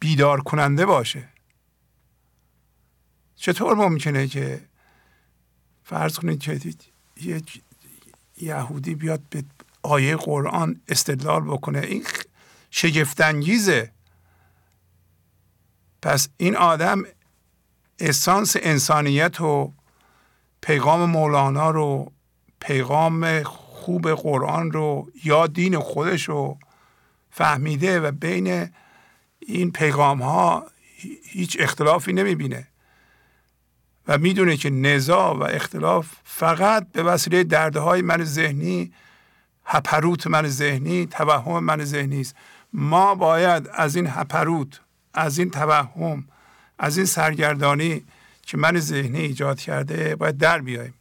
بیدار کننده باشه. چطور ممکنه که فرض کنید که یک یهودی بیاد به آیه قرآن استدلال بکنه؟ این شگفتانگیزه. پس این آدم اسانس انسانیت و پیغام مولانا رو پیغام خوب قرآن رو یا دین خودش رو فهمیده و بین این پیغام ها هیچ اختلافی نمی‌بینه. و می‌دونه که نزاع و اختلاف فقط به وسیله درده های من ذهنی هپروت من ذهنی توهم من ذهنی است. ما باید از این هپروت از این توهم از این سرگردانی که من ذهنی ایجاد کرده باید در بیاییم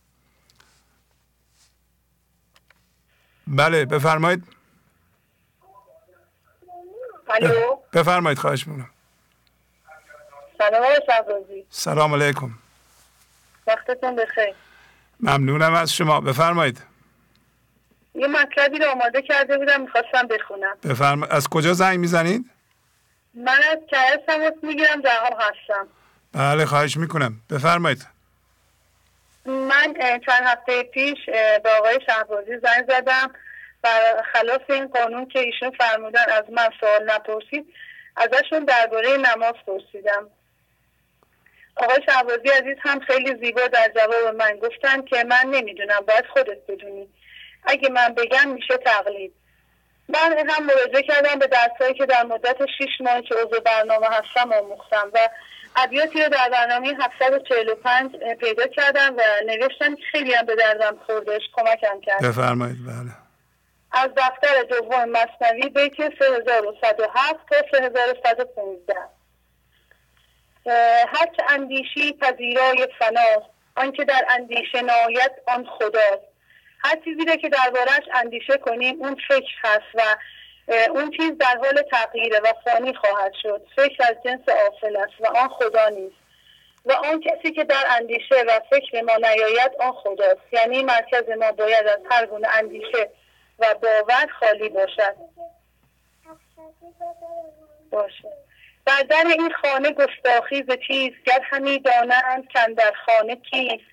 بله بفرمایید. بفرمایید خواهش می‌کنم. سلام سلام علیکم. وقتتون بخیر. ممنونم از شما. بفرمایید. یه مطلبی رو آماده کرده بودم می‌خواستم بخونم. بفرمایید از کجا زنگ می‌زنید؟ من از کرس تماس می‌گیرم جهان هستم. بله خواهش می‌کنم. بفرمایید. من چند هفته پیش به آقای شهبازی زنگ زدم و خلاف این قانون که ایشون فرمودن از من سوال نپرسید ازشون درباره نماز پرسیدم. آقای شهبازی عزیز هم خیلی زیبا در جواب من گفتن که من نمی‌دونم باید خودت بدونی. اگه من بگم میشه تقلید. من هم مراجعه کردم به درسهایی که در مدت 6 ماه که عضو برنامه هستم آموختم و ابیاتی رو در برنامه 745 پیدا کردم و نوشتم که خیلی هم به دردم خوردش کمکم کرد. بفرمایید بله. از دفتر دوم مصنوی بیت 3107 تا 3115 هرچه اندیشی پذیرای فناست آنکه در اندیشه نایت آن خداست. هر چیزی رو که دربارهش اندیشه کنیم اون فکر هست و اون چیز در حال تغییره و فانی خواهد شد. فکر از جنس آفل است و آن خدا نیست. و آن کسی که در اندیشه و فکر ما نیاید آن خداست. یعنی مرکز ما باید از هر گونه اندیشه و باور خالی باشد. باشه. در در این خانه گستاخی ز چیز گر همی دانند کن در خانه کیست.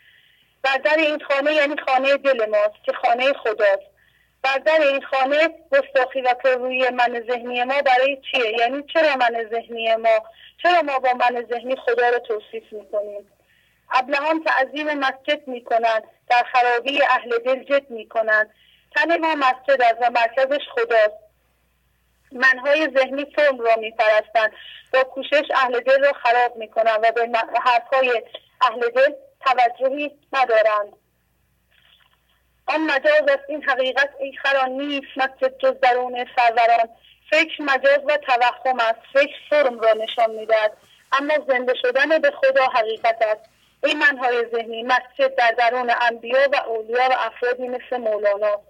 بر در این خانه یعنی خانه دل ماست که خانه خداست. بر در این خانه گستاخی و پروی من ذهنی ما برای چیه؟ یعنی چرا من ذهنی ما؟ چرا ما با من ذهنی خدا رو توصیف می‌کنیم؟ ابلهان تعظیم مسجد می‌کنند در خرابی اهل دل جد می‌کنند. تن ما مسجد است و مرکزش خداست. منهای ذهنی فرم را میپرستند. با کوشش اهل دل را خراب می‌کنند و به حرفهای اهل دل توجهی ندارند. آن مجاز است این حقیقت ای خران نیست مسجد جز درون سروران. فکر مجاز و توهم است فکر فرم را نشان می‌دهد. اما زنده شدن به خدا حقیقت است. این منهای ذهنی مسجد در درون انبیا و اولیا و افرادی مثل مولانا.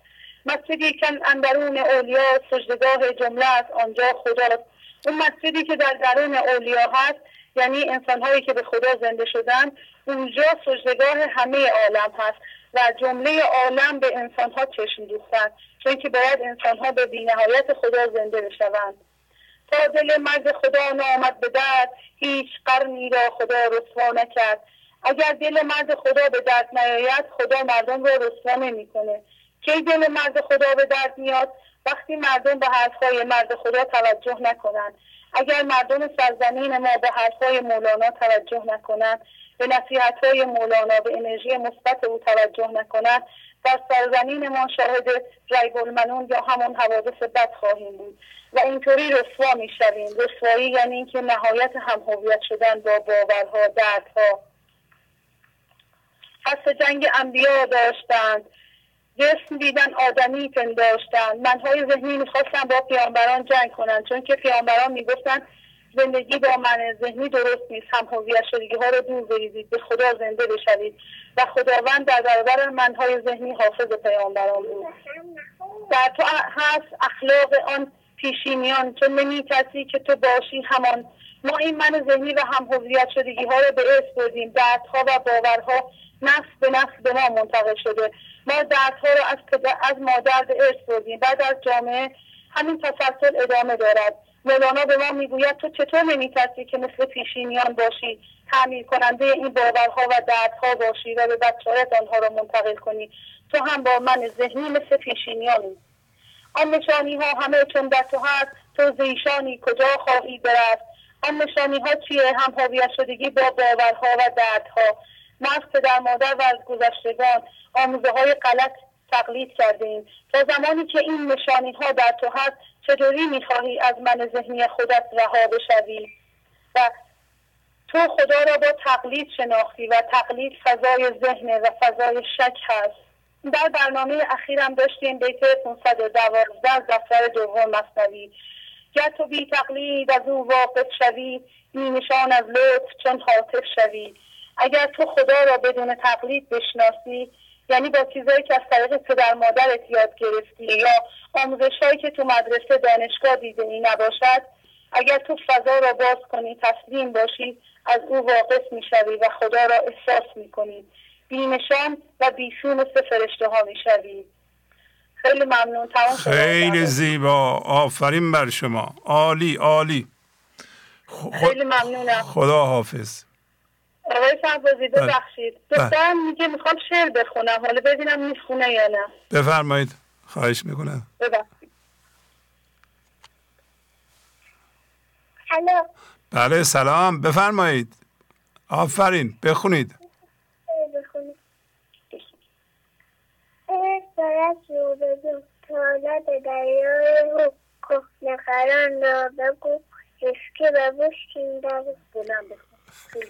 مسجدی که اندرون اولیا سجدگاه جمله است آنجا خداست. اون مسجدی که در درون اولیا هست یعنی انسانهایی که به خدا زنده شدن اونجا سجدگاه همه عالم هست و جمله عالم به انسانها چشم دوختن چون که باید انسانها به بینهایت خدا زنده بشوند. تا دل مرد خدا نامد به درد هیچ قرنی را خدا رسوا نکرد. اگر دل مرد خدا به درد نیاید خدا مردم را رسوا نمی‌کنه. کی دل مرد خدا به درد میاد؟ وقتی مردم به حرفهای مرد خدا توجه نکنند. اگر مردم سرزمین ما به حرفهای مولانا توجه نکنند به نصیحت های مولانا به انرژی مثبت او توجه نکنند در سرزمین ما شاهد المنون یا همون حوادث بد خواهیم بود. و اینطوری رسوا می‌شویم. رسوایی یعنی اینکه نهایت هم هویت شدن با باورها دردها. پس جنگ انبیا داشتند. جسم دیدن آدمی پنداشتن. منهای ذهنی می‌خواستن با پیامبران جنگ کنن چون که پیامبران می‌گفتن زندگی با من ذهنی درست نیست هم هویت شدگی ها رو دور بریزید به خدا زنده بشوید. و خداوند در برابر منهای ذهنی حافظ پیامبران بود. در تو هست اخلاق آن پیشینیان تو نمی کسی که تو باشی همان. ما این من ذهنی و هم هویت شدگی ها رو به ارث بردیم. دردها و باورها نفس به نفس به ما منتقل شده. ما دردها رو از, از مادر به ارث بردیم. بعد از جامعه همین تسلسل ادامه دارد. مولانا به ما می‌گوید تو چطور نمیترسی که مثل پیشینیان باشی؟ تعمیر کننده این باورها و دردها باشی و به بچهایت آنها را منتقل کنی. تو هم با من ذهنی مثل پیشینیانی. آن نشانی ها همه چون در تو هست تو زیشانی کجا خواهی برست آن نشانی ها چیه؟ هم هویت شدگی با باورها و دردها. از پدر مادر و از گذشتگان آموزه های غلط تقلید کرده ایم تا زمانی که این نشانی ها در تو هست چطوری می‌خواهی از من ذهنی خودت رها بشوی؟ و تو خدا را با تقلید شناختی و تقلید فضای ذهن و فضای شک هست. در برنامه اخیرم داشتیم بیت 512 دفتر دوم مصنوی. گر تو بی تقلید از او واقف شوی نشان از لطف چون حاطف شوی. اگر تو خدا را بدون تقلید بشناسی یعنی با چیزایی که از طریق پدر مادرت یاد گرفتی یا آموزش هایی که تو مدرسه دانشگاه دیده ای نباشد اگر تو فضا را باز کنی تسلیم باشی از او واقف می‌شوی و خدا را احساس می‌کنی. بینشان و بیشون مثل فرشته ها می‌شوی. خیلی ممنون. تمام خیلی زیبا. آفرین بر شما. عالی عالی. خیلی ممنونم. خدا حافظ آقای شهبازی بله. ببخشید. بله. دخترم میگه می‌خوام شعر بخونم. حالا ببینم می‌خونه یا نه. بفرمایید. خواهش می‌کنم. ببخشید. بله سلام. بفرمایید. آفرین. بخونید. تالا به دریای هو کهنه خران را بگو. اسکی و بشکین در بلند بخون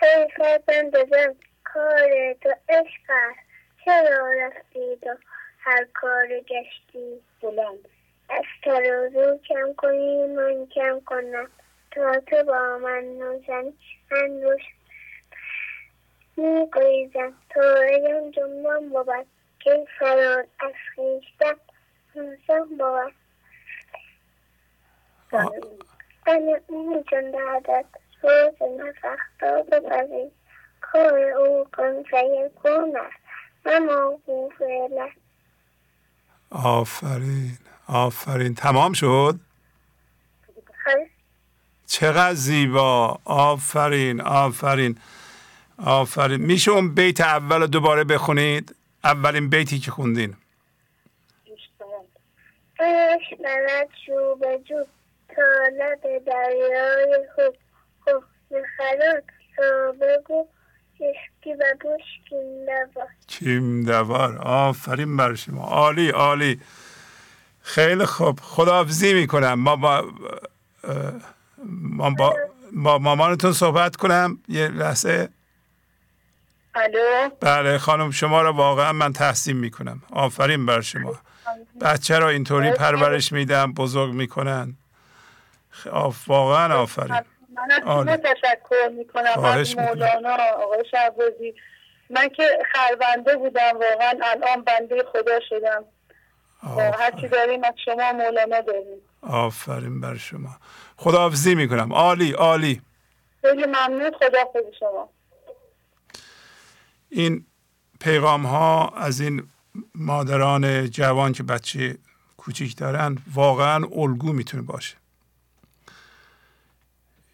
خیلی بندازم کار تو عشق است چرا رفتید و هر کار گشتی بلند از ترازو کم کنی من کم کنم تا تو با من نوزنی من روش می گریزم تا اگم جمعم بود که فرار از خیشتم نوزم بود من اون چون دادت روز نفختا بپذیر کار او کن فیکون است او فعلا آفرین. آفرین. تمام شد؟ چقدر زیبا. آفرین. آفرین. آفرین. میشه اون بیت اول دوباره بخونید؟ اولین بیتی که خوندین. عشق شو به جو تا لب دریای خوب بگو. اشکی و بوش کیم دوار کیم دوار آفرین بر شما. عالی عالی. خیلی خوب. خداحافظی می‌کنم. ما با ما با, با مامانتون صحبت کنم. یه لحظه. الو. بله خانم شما رو واقعا من تحسین می‌کنم. آفرین بر شما. بچه را اینطوری پرورش میدم. بزرگ می‌کنن. واقعا آفرین. من از تشکر می‌کنم از مولانا آقای شعبازی من که خربنده بودم واقعا الان بنده خدا شدم. هرچی داریم از شما مولانا داریم. آفرین بر شما. خداحافظی می‌کنم. عالی عالی. خیلی ممنون. خدا خود شما. این پیغام ها از این مادران جوان که بچه کوچیک دارن واقعا الگو می‌تونه باشه.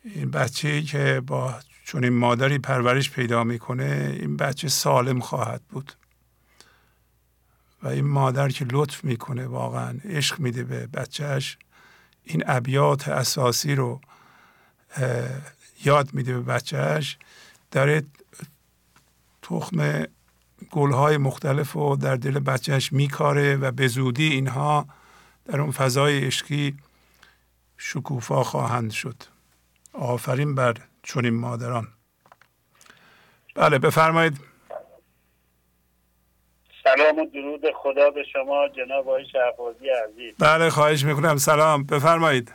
این بچه که با چون این مادری پرورش پیدا می‌کنه این بچه سالم خواهد بود. و این مادر که لطف می‌کنه واقعا عشق میده به بچهش این ابیات اساسی رو یاد میده به بچهش داره تخم گلهای مختلف رو در دل بچهش میکاره و به زودی اینها در اون فضای عشقی شکوفا خواهند شد. آفرین بر چنین مادران. بله بفرمایید. سلام و درود خدا به شما جناب آقای شهبازی عزیز. بله خواهش می‌کنم. سلام. بفرمایید.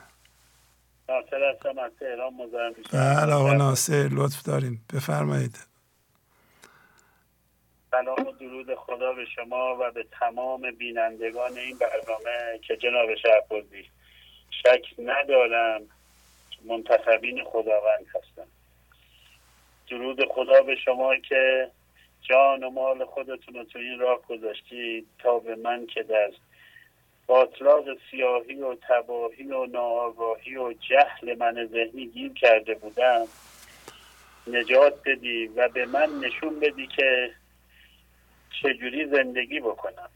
ناصر هستم از تهران مزاحم بله آقا ناصر لطف داریم بفرمایید. سلام و درود خدا به شما و به تمام بینندگان این برنامه که جناب شهبازی شک ندارم منتخبین خداوند هستم. درود خدا به شما که جان و مال خودتون رو تو این راه گذاشتید تا به من که در باطلاق سیاهی و تباهی و ناآگاهی و جهل من ذهنی گیر کرده بودم. نجات بدی و به من نشون بدی که چجوری زندگی بکنم.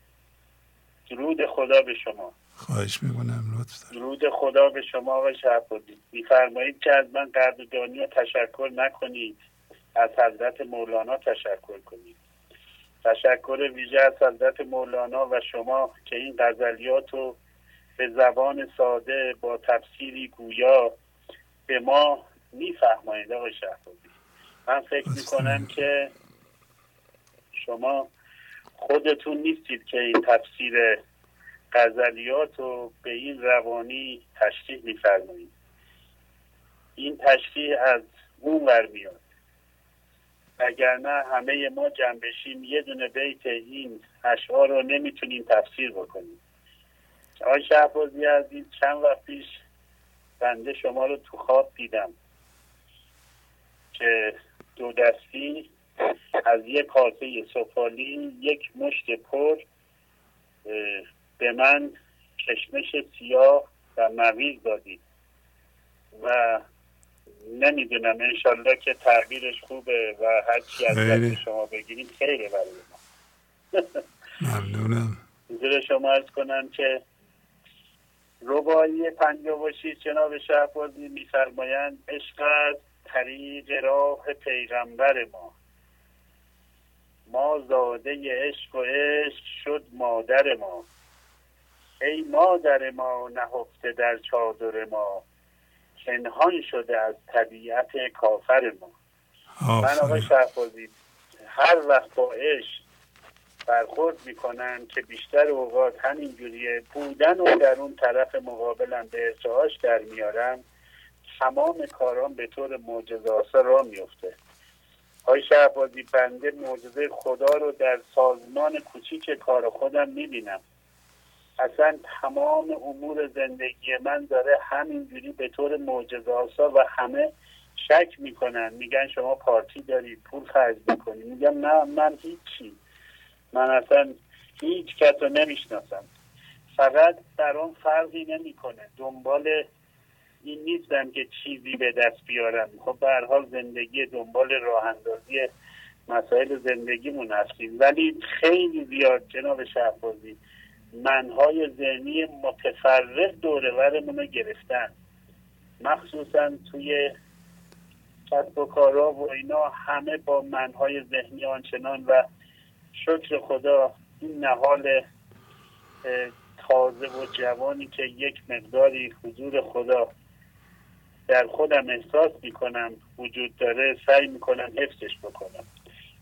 درود خدا به شما. خواهش می‌کنم لطف درود خدا به شما و شهبازی. میفرمایید که از من قدردانی و تشکر نکنید. از حضرت مولانا تشکر کنید. تشکر ویژه از حضرت مولانا و شما که این غزلیات رو به زبان ساده با تفسیری گویا به ما میفهمایید آقای شهبازی. من فکر می‌کنم که شما خودتون نیستید که این تفسیر غزلیات رو به این روانی تشریح میفرمایید. این تشریح از اون ور میاد. نه همه ما جمع بشیم یه دونه بیت این اشعار رو نمی‌تونیم تفسیر بکنیم. آقای شهبازی عزیز چند وقت پیش بنده شما رو تو خواب دیدم که دو دستی از یک کاسه سفالی یک مشت پر به من کشمش سیاه و مویز دادید. و نمی‌دونم انشالله که تعبیرش خوبه و هر چی از شما بگیریم خیلی برای ما. ممنونم. زیر شما ارز کنم که ربایی پنجاه و جناب شهبازی میفرمایند عشق از طریق راه پیغمبر ما. ما زاده عشق و عشق شد مادر ما. ای مادر ما نهفته در چادر ما پنهان شده از طبیعت کافر ما. من آقای شهبازی هر وقت با عشق برخورد می‌کنم که بیشتر اوقات همینجوریه بودن و در اون طرف مقابلم به ارتعاش در میارم تمام کاران به طور معجزه آسا را میفته های شهبازی بنده معجزه خدا رو در سازمان کوچیک کار خودم می‌بینم. اصلا تمام امور زندگی من داره همینجوری به طور معجزه آسا و همه شک می‌کنن. میگن شما پارتی داری پول خرج می‌کنی. میگم نه من هیچی. من اصلا هیچ کس رو نمی‌شناسم. فقط آن فرقی نمی‌کنه. دنبال این نیستم که چیزی به دست بیارم. خب به حال زندگی دنبال راه اندازی مسائل زندگیمون هستیم. ولی خیلی زیاد جناب شهبازی منهای ذهنی متفرق دورورمون رو گرفتن. مخصوصا توی کسب و کارا و اینا همه با منهای ذهنی آنچنان و شکر خدا این نهال تازه و جوانی که یک مقداری حضور خدا در خودم احساس می‌کنم وجود داره سعی می‌کنم حفظش بکنم.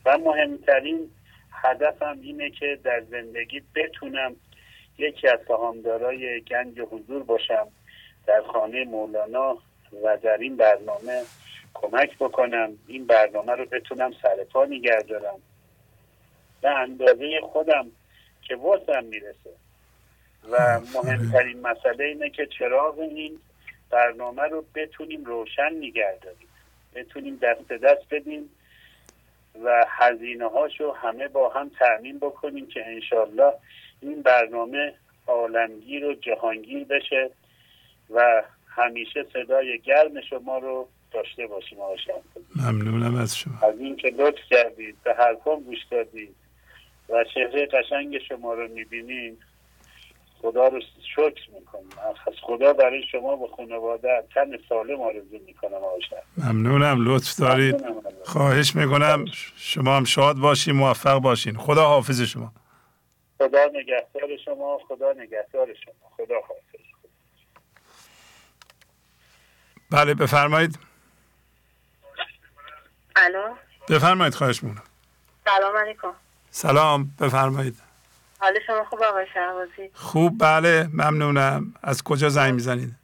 و مهمترین هدفم اینه که در زندگی بتونم یکی از سهامدارای گنج حضور باشم. در خانه مولانا و در این برنامه کمک بکنم. این برنامه رو بتونم سرپا نگه دارم. به اندازه خودم که واسم می‌رسه. و مهمترین مسئله اینه که چراغ این برنامه رو بتونیم روشن نگه داریم. بتونیم دست دست بدیم و هزینه هاشو همه با هم تعمین بکنیم که انشالله این برنامه عالمگیر و جهانگیر بشه و همیشه صدای گرم شما رو داشته باشیم آشان ممنونم از شما. از اینکه لطف کردید به حرفم گوش دادید و چهره قشنگ شما رو می‌بینیم خدا رو شکر می‌کنم. از خدا برای شما و خانواده تن سالم آرزو می‌کنم آشان. ممنونم لطف دارید. خواهش می‌کنم شما هم شاد باشین موفق باشین. خدا حافظ شما. خدا نگهدار شما خدا نگهدار شما. خدا حافظ. بله بفرمایید. الو؟ بفرمایید خواهش می‌کنم. سلام علیکم. سلام بفرمایید. حال شما خوب آقای شهبازی؟ خوب بله ممنونم. از کجا زنگ می‌زنید؟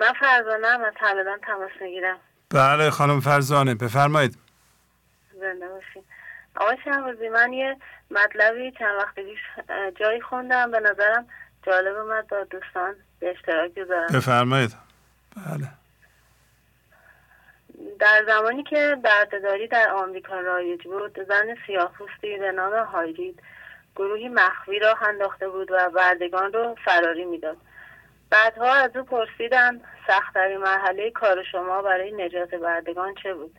من فرزانه از همدان تماس می‌گیرم. بله خانم فرزانه بفرمایید. زنده باشید آقای شهبازی من یه مطلبی چند وقت پیش جایی خوندم. به نظرم جالب اومد با دوستان به اشتراک بذارم. بفرمایید. بله. در زمانی که بردهداری در آمریکا رایج بود زن سیاهپوستی به نام هایرید گروهی مخفی را انداخته بود و بردگان رو فراری می‌داد. بعدها از او پرسیدم سختترین مرحله کار شما برای نجات بردگان چه بود؟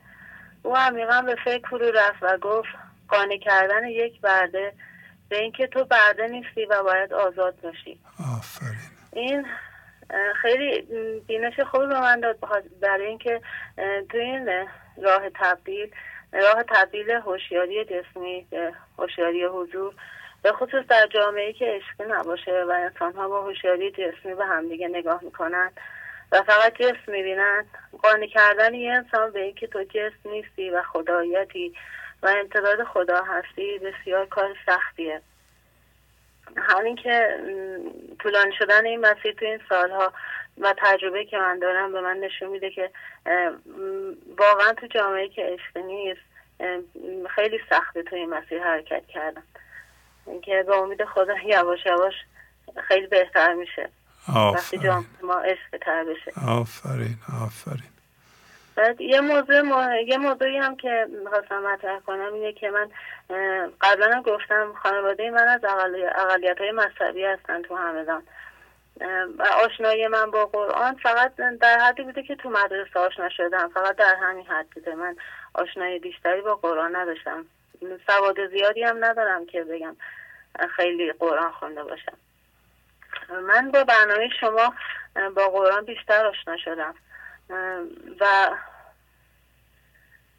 او عمیقا به فکر فرو رفت و گفت قانع کردن یک برده به اینکه تو برده نیستی و باید آزاد باشی. آفرین. این خیلی بینش خوبی به من داد برای اینکه تو این راه تبدیل راه تبدیل هوشیاری جسمی به هوشیاری حضور به خصوص در جامعه که عشقی نباشه و انسان ها با هوشیاری جسمی به همدیگه نگاه می‌کنن و فقط جسم می‌بینن قانع کردن یه انسان به اینکه تو جسم نیستی و خدایتی و امتداد خدا هستی بسیار کار سختیه. همین که طولانی شدن این مسیر تو این سالها و تجربه که من دارم به من نشون میده که واقعا تو جامعه که عشق نیست خیلی سخته تو این مسیر حرکت کردن. اینکه به امید خدا یواش یواش خیلی بهتر میشه. وقتی جامعه ما عشق تر بشه. آفرین آفرین. بعد یه موضوع یه موضوعی هم که می‌خواستم مطرح کنم اینه که من قبلا گفتم خانواده من از اقلیت های مذهبی هستن تو همدان. و آشنایی من با قرآن فقط در حدی بوده که تو مدرسه آشنا شدم. فقط در همین حد بوده. من آشنایی بیشتری با قرآن نداشتم. سواد زیادی هم ندارم که بگم خیلی قرآن خونده باشم. من با برنامه شما با قرآن بیشتر آشنا شدم. و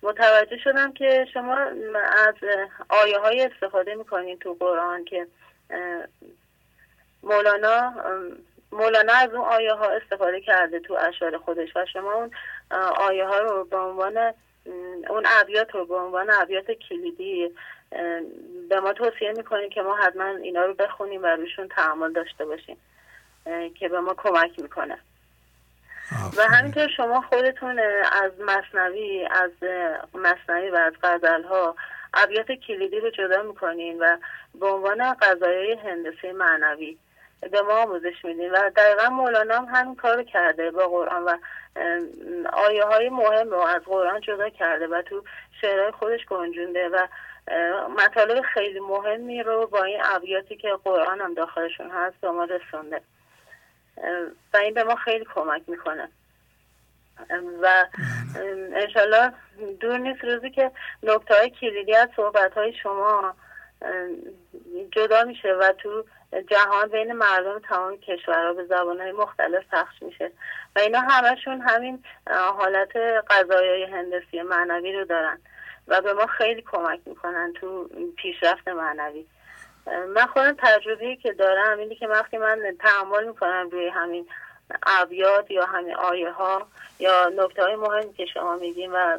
متوجه شدم که شما از آیه های استفاده می‌کنید تو قرآن که مولانا مولانا از اون آیه ها استفاده کرده تو اشعار خودش و شما اون آیه ها رو به عنوان اون ابیات رو به عنوان ابیات کلیدی به ما توصیه می‌کنید که ما حتما اینا رو بخونیم و روشون تعامل داشته باشیم که به ما کمک می‌کنه. و همینطور شما خودتون از مصنوی از مصنوی و از غزل ها ابیات کلیدی رو جدا می‌کنین و به عنوان قضایای هندسه معنوی به ما آموزش میدین. و دقیقا مولانا هم همین کار کرده با قرآن و آیه های مهم رو از قرآن جدا کرده و تو شعرهای خودش گنجونده و مطالب خیلی مهمی رو با این ابیاتی که قرآن هم داخلشون هست به ما رسونده. و این به ما خیلی کمک می‌کنه. و انشالله دور نیست روزی که نکته های کلیدی از صحبت های شما جدا میشه و تو جهان بین مردم تمام کشورها به زبان های مختلف پخش میشه. و اینا همشون همین حالت قضایای هندسی معنوی رو دارن و به ما خیلی کمک می‌کنن تو پیشرفت معنوی. من خودم تجربه که دارم اینه که وقتی من تعامل می‌کنم روی همین ابیات یا همین آیه ها یا نکته های مهمی که شما میگیم و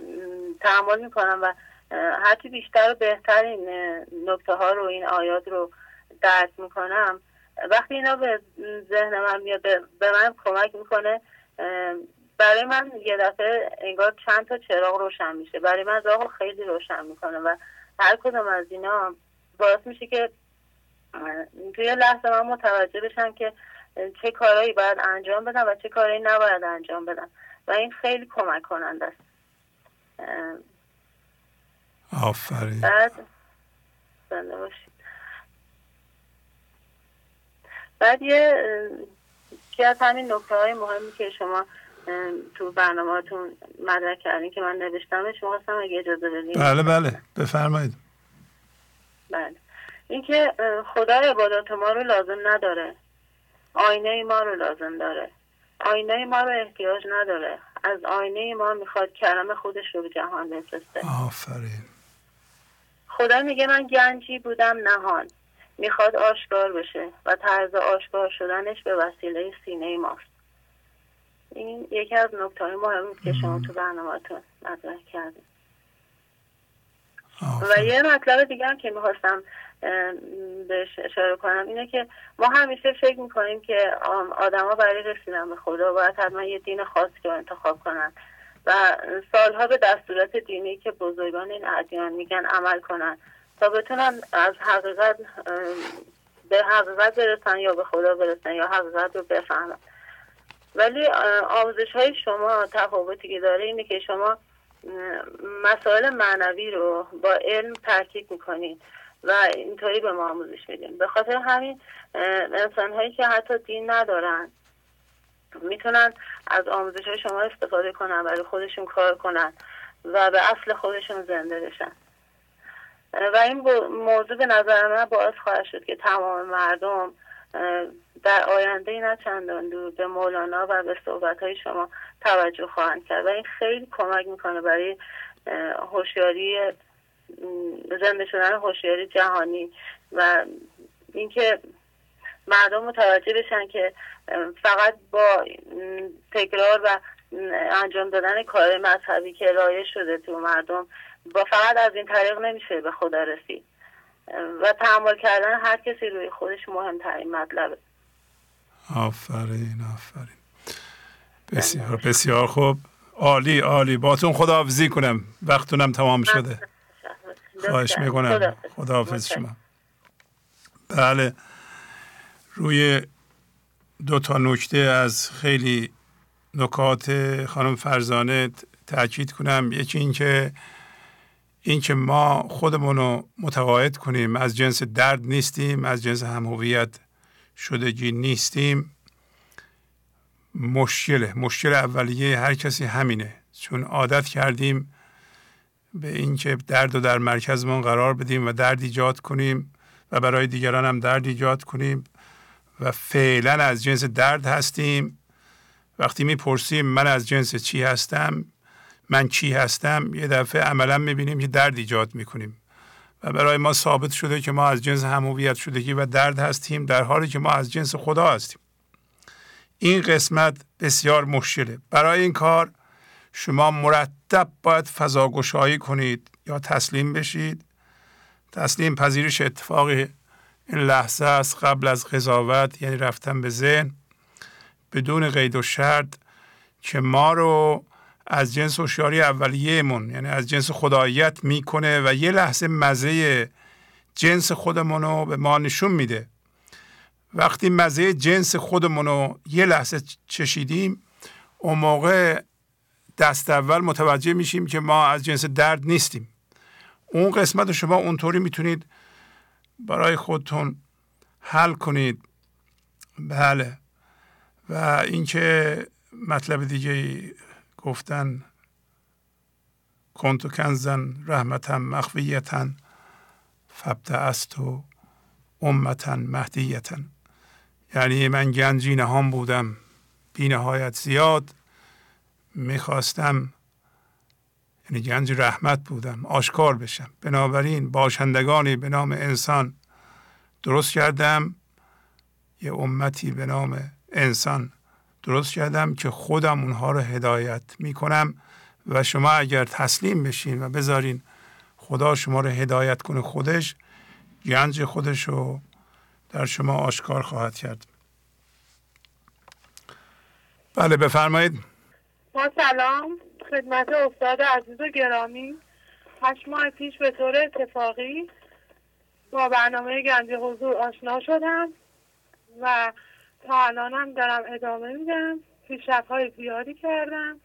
تعامل می‌کنم و هرچی بیشتر و بهتر این نکته ها رو این آیات رو درک می‌کنم وقتی اینا به ذهن من میاد به من کمک می‌کنه برای من یه دفعه انگار چند تا چراغ روشن میشه. برای من راه خیلی روشن می‌کنه و هر کدوم از اینا باعث میشه که توی لحظه من متوجه بشم که چه کارهایی باید انجام بدم و چه کارهایی نباید انجام بدم. و این خیلی کمک کننده است. آفرین. بعد باشید. بعد یه که از همین نکته های مهمی که شما تو برنامهتون مدرک کردین که من نوشتم شما اگه اجازه بدین. بله بله. بفرمایید. بله. اینکه خدا عبادات ما رو لازم نداره. آینه ما رو لازم داره. آینه ما رو احتیاج نداره. از آینه ما می‌خواد کرم خودش رو به جهان بفرسته. آفرین. خدا میگه من گنجی بودم نهان. می‌خواد آشکار بشه و طرز آشکار شدنش به وسیله سینه ماست. این یکی از نکته های مهم که شما تو برنامهتون مطرح کردیم و یه مطلب دیگه هم که می‌خواستم بهش اشاره کنم اینه که ما همیشه فکر می‌کنیم که آدما برای رسیدن به خدا باید حتما یه دین خاصی رو انتخاب کنن و سالها به دستورات دینی که بزرگان این ادیان میگن عمل کنن تا بتونن از حقیقت به حقیقت برسن یا به خدا برسن یا حقیقت رو بفهمن. ولی آموزش های شما تفاوتی که داره اینه که شما مسائل معنوی رو با علم ترکیب می‌کنید. و اینطوری به ما آموزش میدیم. به خاطر همین انسان هایی که حتی دین ندارن می‌تونن از آموزش های شما استفاده کنن برای خودشون کار کنن و به اصل خودشون زنده بشن. و این موضوع به نظر من باعث خواهد شد که تمام مردم در آینده نه چندان دور به مولانا و به صحبت های شما توجه خواهند کرد. و این خیلی کمک می‌کنه برای هوشیاری زنده شدن هوشیاری جهانی و اینکه مردم متوجه بشن که فقط با تکرار و انجام دادن کار مذهبی که رایج شده تو مردم با فقط از این طریق نمیشه به خدا رسید. و تحمل کردن هر کسی روی خودش مهمترین مطلبه. آفرین آفرین. بسیار بسیار خوب. عالی عالی. باتون خداحافظی کنم. وقتونم تمام شده. خواهش می‌کنم. خداحافظ. شما. بله. روی دو تا نکته از خیلی نکات خانم فرزانه تاکید کنم. یکی اینکه اینکه ما خودمون رو متقاعد کنیم. از جنس درد نیستیم از جنس همهویت شدگی نیستیم. مشکله. مشکل اولیه هر کسی همینه. چون عادت کردیم به اینکه درد رو در مرکزمون قرار بدیم و درد ایجاد کنیم و برای دیگران هم درد ایجاد کنیم و فعلا از جنس درد هستیم. وقتی می‌پرسیم من از جنس چی هستم من چی هستم یه دفعه عملا می‌بینیم که درد ایجاد می‌کنیم. و برای ما ثابت شده که ما از جنس همویت شدگی و درد هستیم در حالی که ما از جنس خدا هستیم. این قسمت بسیار مشکله. برای این کار شما مرتب باید فضاگشایی کنید یا تسلیم بشید. تسلیم پذیرش اتفاقی این لحظه است قبل از قضاوت یعنی رفتن به ذهن. بدون قید و شرط که ما رو از جنس هوشیاری اولیهمون یعنی از جنس خداییت می‌کنه و یه لحظه مزه جنس خودمون رو به ما نشون میده. وقتی مزه جنس خودمون رو یه لحظه چشیدیم اون موقع دست اول متوجه میشیم که ما از جنس درد نیستیم. اون قسمت رو شما اونطوری می‌تونید برای خودتون حل کنید. بله. و اینکه مطلب دیگه گفتن کنتو کنزن رحمتا مخفیتا است و امتا مهدیتا یعنی من گنجی نهان بودم. بی نهایت زیاد. می‌خواستم یعنی گنج رحمت بودم آشکار بشم. بنابراین باشندگانی به نام انسان درست کردم. یه امتی به نام انسان درست کردم که خودم اونها رو هدایت می‌کنم و شما اگر تسلیم بشین و بذارین خدا شما رو هدایت کنه خودش گنج خودش رو در شما آشکار خواهد کرد. بله بفرمایید. ما سلام خدمت استاد عزیز و گرامی. هشت ماه پیش به طور اتفاقی با برنامه گنج حضور آشنا شدم و تا الانم دارم ادامه میدم. پیشرفت های زیادی کردم.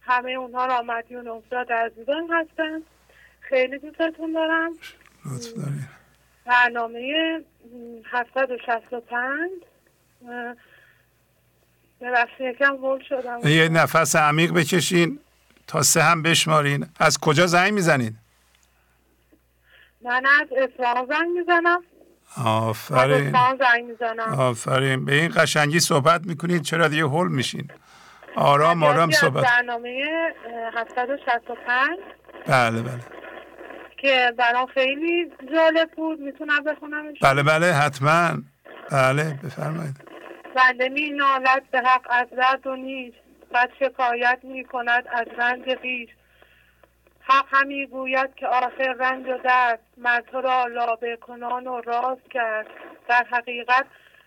همه اونها را مدیون استاد عزیزان هستن خیلی دوستتون دارم. برنامه 765 ببخشید یکم شدم. یه نفس عمیق بکشین تا سه هم بشمارین. از کجا زنگ می‌زنین؟ من از اصفهان زنگ می‌زنم. آفرین. زنگ می‌زنم. آفرین. به این قشنگی صحبت می‌کنید چرا دیگه هول میشین؟ آرام آرام صحبت. برنامه 765 بله بله. که برام خیلی جالب بود. می‌تونم بخونم بله بله حتما. بله بفرمایید. بنده می نالد به حق از درد و نیست بد شکایت می کند از رنج خیش حق همی گوید که آخر رنج و درد مرد را لابه کنان و راست کرد. در حقیقت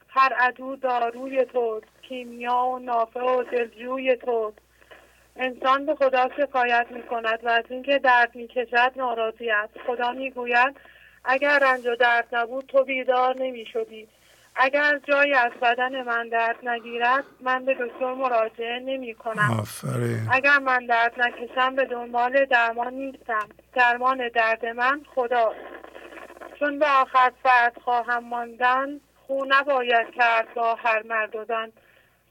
هر عدو داروی تو کیمیا و نافع و دلجوی تو انسان به خدا شکایت می کند و از اینکه درد می کشد ناراضی است. خدا می گوید اگر رنج و درد نبود تو بیدار نمی شدی. اگر جایی از بدن من درد نگیرد من به دکتر مراجعه نمی کنم. اگر من درد نکشم به دنبال درمان نیستم. درمان درد من خدا. چون به آخر فرد خواهم ماندن خو نباید کرد با هر مرد و زن.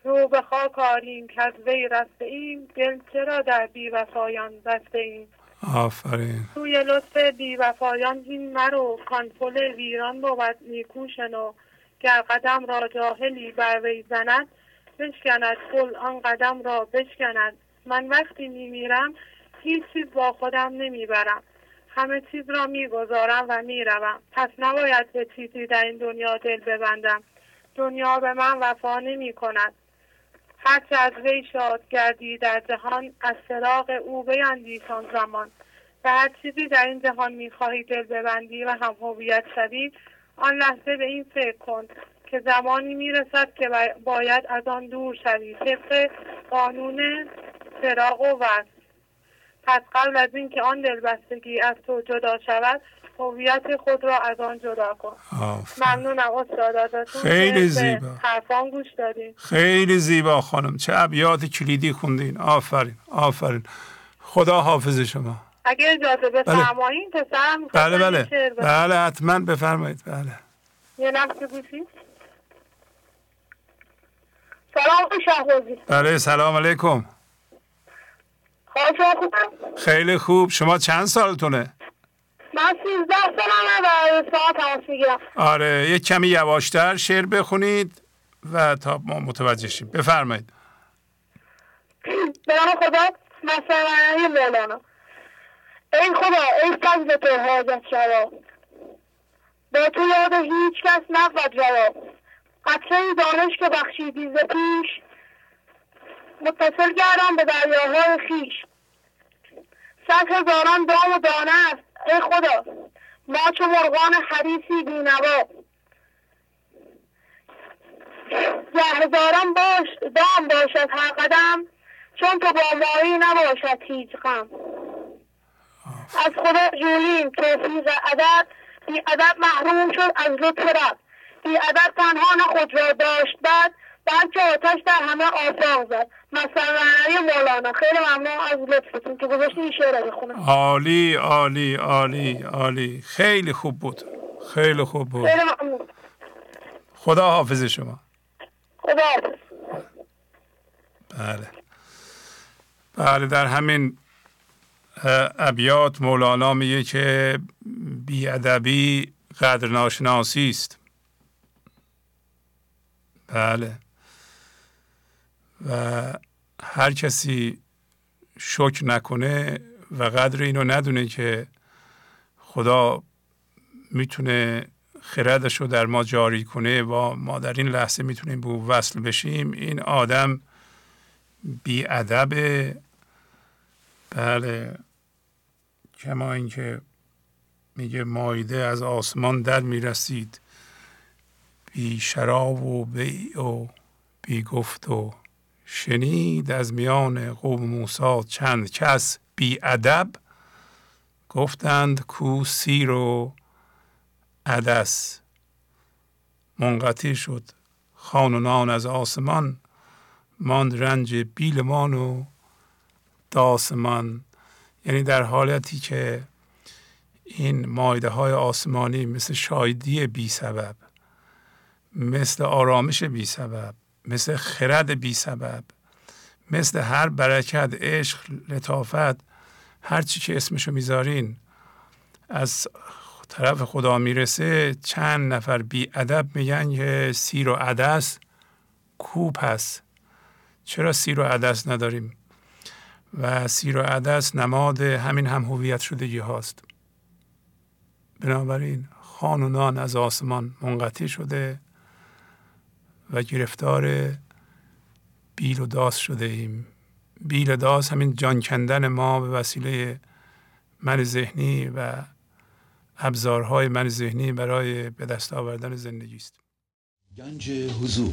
رو به خاک آریم که از وی رسته ایم. دل چرا در بی وفایان بسته ایم؟ آفرین. توی لطف بی وفایان این مرو. کانفل ویران بود نیکو شنو. گر قدم را جاهلی بر وی زند بشکند کل آن قدم را بشکند. من وقتی میمیرم هیچ چیز با خودم نمی‌برم. همه چیز را می‌گذارم و می‌روم. پس نباید به چیزی در این دنیا دل ببندم. دنیا به من وفا نمی کند هرچه از وی شاد گردی در جهان از سراغ او بیندیش آن زمان. و هر چیزی در این جهان می‌خواهی دل ببندی و هم هویت شوی آن لحظه به این فکر کن که زمانی می‌رسد که باید از آن دور شوی. طبق قانون فراغ و وصل. پس قبل از اینکه آن دلبستگی از تو جدا شود هویت خود را از آن جدا کن. ممنونم استاد ازتون. خیلی زیبا. حرفان گوش دادین. خیلی زیبا خانم. چه ابیات کلیدی خوندین. آفرین. آفرین. خدا حافظ شما. اگه اجازه بفرمایید بله. پسرم بله بله. بله حتما بفرمایید. بله. یه نفس گوشی. سلام شهبازی بله سلام علیکم. خیلی خوب. شما چند سالتونه؟ من سیزده سالمه و ساعت تماس می‌گیرم. آره یک کمی یواشتر شعر بخونید و تا ما متوجه شیم. بفرمایید. به نام خدا مثلا مولانا. ای خدا ای فضل تو حاجت شوا با تو یاد هیچ کس نبود جواب. قطره دانش که بخشیدی ز پیش متصل گردم به دریاهای خیش. صد هزاران دام و دانه است ای خدا. ما چو مرغان حریصی بینوا. ده هزاران باش دام باشد هر قدم چون تو با مایی نباشد هیچ غم. از خدا جوییم توفیق ادب بی ادب محروم شد از لطف رب. بی ادب تنها خود را داشت بعد بلکه آتش در همه آفاق زد. مثلا مولانا خیلی ممنون از لطفتون که گذاشتین این شعر بخونم. عالی عالی عالی عالی. خیلی خوب بود. خیلی خوب بود. خیلی ممنون. خدا حافظ شما. خدا حافظ. بله. بله در همین ابیات مولانا میگه که بیادبی قدر ناشناسی است. بله. و هر کسی شکر نکنه و قدر اینو ندونه که خدا می‌تونه خردش رو در ما جاری کنه و ما در این لحظه می‌تونیم به وصل بشیم. این آدم بی بله. کما اینکه میگه مایده از آسمان در می‌رسید. بی شراب و بی و بی گفت و شنید از میان قوم موسی چند کس بی ادب گفتند کو سیر و عدس. منقطع شد خان و نان از آسمان ماند رنج بیلمان و داسمان. یعنی در حالتی که این مایده های آسمانی مثل شایدی بی سبب مثل آرامش بی سبب مثل خرد بی سبب مثل هر برکت عشق لطافت هر چی که اسمشو می‌ذارین از طرف خدا می‌رسه چند نفر بی ادب میگن که سیر و عدس کوپ هست. چرا سیر و عدس نداریم؟ و سیر و عدس نماد همین هم هویت شدگی هاست بنابراین خان و نان از آسمان منقطع شده و گرفتار بیل و داس شده ایم. بیل و داس همین جان کندن ما به وسیله من ذهنی و ابزارهای من ذهنی برای به دست آوردن زندگی است. گنج حضور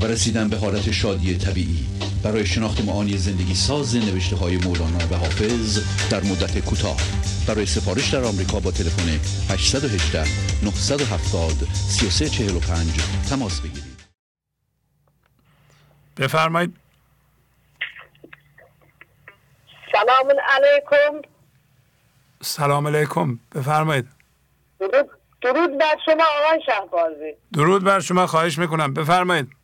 و رسیدن به حالت شادی طبیعی. برای شناخت معانی زندگی ساز نوشته های مولانا و حافظ در مدت کوتاه. برای سفارش در آمریکا با تلفن 818 970 3345 تماس بگیرید. بفرمایید. سلام علیکم. سلام علیکم. بفرمایید. درود درود بر شما آقای شهبازی. درود بر شما خواهش می‌کنم. بفرمایید.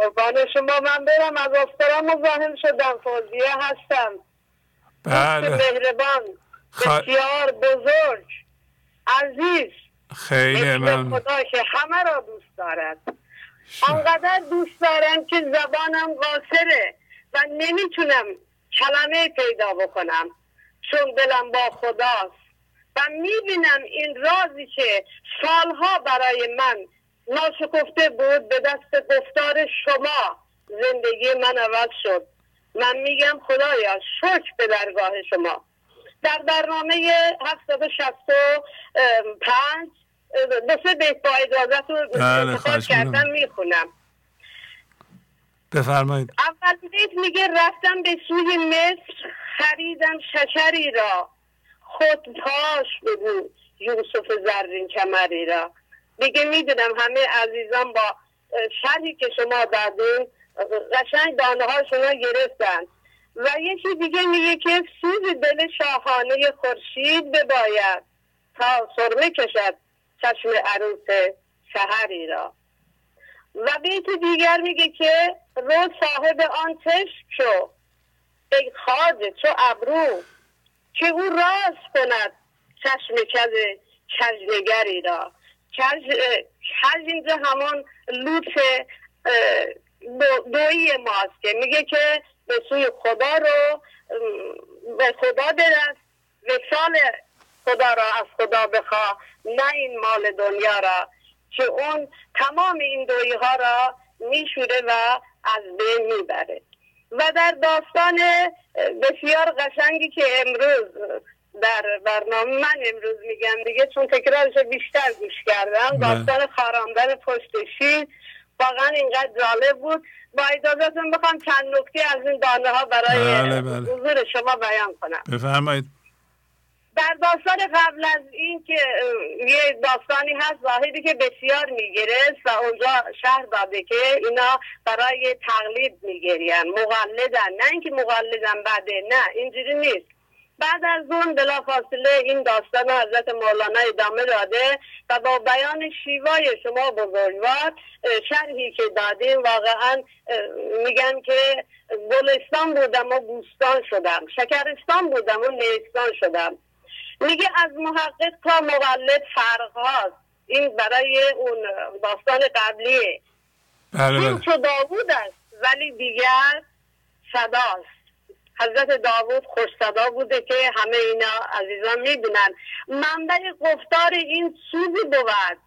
قربان شما من برم از آسترا مزاحم شدم. فوزیه هستم. بله. مهربان بسیار بزرگ. عزیز. خیلی من خدا که همه را دوست دارد. آنقدر دوست دارم که زبانم قاصره و نمی‌تونم کلمه پیدا بکنم. چون دلم با خداست. و می‌بینم این رازی که سالها برای من ناشکفته بود به دست گفتار شما. زندگی من عوض شد. من میگم خدایا شکر به درگاه شما. در برنامه 765 دو سه بیت با اجازت کردم. می‌خونم. بفرمایید. اول بیت میگه رفتم به سوی مصر خریدم شکری را. خود پاش بگو یوسف زرین کمری را. دیگه می‌دونم همه عزیزان با شرحی که شما دادین قشنگ دانه هاشون گرفتن. و یکی دیگه میگه که سوز دل شاهانه خورشید بباید تا سرمه کشد چشم عروس سحری را. و بیت دیگر میگه که رو صاحب آن چشم شو ای خواجه چو ابرو که او راست کند چشم کز کجنگری را. کج اینجا همون لوت دویی ماست که میگه که به سوی خدا رو به خدا برست وصال خدا را از خدا بخوا نه این مال دنیا را که اون تمام این دویی ها را میشوره و از بین می‌بره. و در داستان بسیار قشنگی که امروز در برنامه من امروز میگم دیگه چون تکرارش بیشتر گوش کردم. بله. داستان خاراندن پشت شیر واقعا اینقدر جالب بود. با اجازهتون بخوام چند نکته از این دانه ها برای بله، بله. حضور شما بیان کنم. بفرمایید. در داستان قبل از این که یه داستانی هست زاهدی که بسیار میگرست و اونجا شهر داده که اینا برای تقلید میگرین مقلدن. نه اینکه مقلدن بده نه اینجوری نیست. بعد از اون بلافاصله این داستان حضرت مولانا ادامه داده و با بیان شیوای شما بزرگوار شرحی که دادیم واقعا میگن که گلستان بودم و بوستان شدم شکرستان بودم و نیستان شدم. میگه از محقق تا مقلد فرق هاست. این برای اون داستان قبلیه. بله این بله. چو داوود است ولی دیگر صداست. حضرت داوود خوش صدا بوده که همه اینا عزیزان می‌دونن. منبع گفتار این سوزی بود؟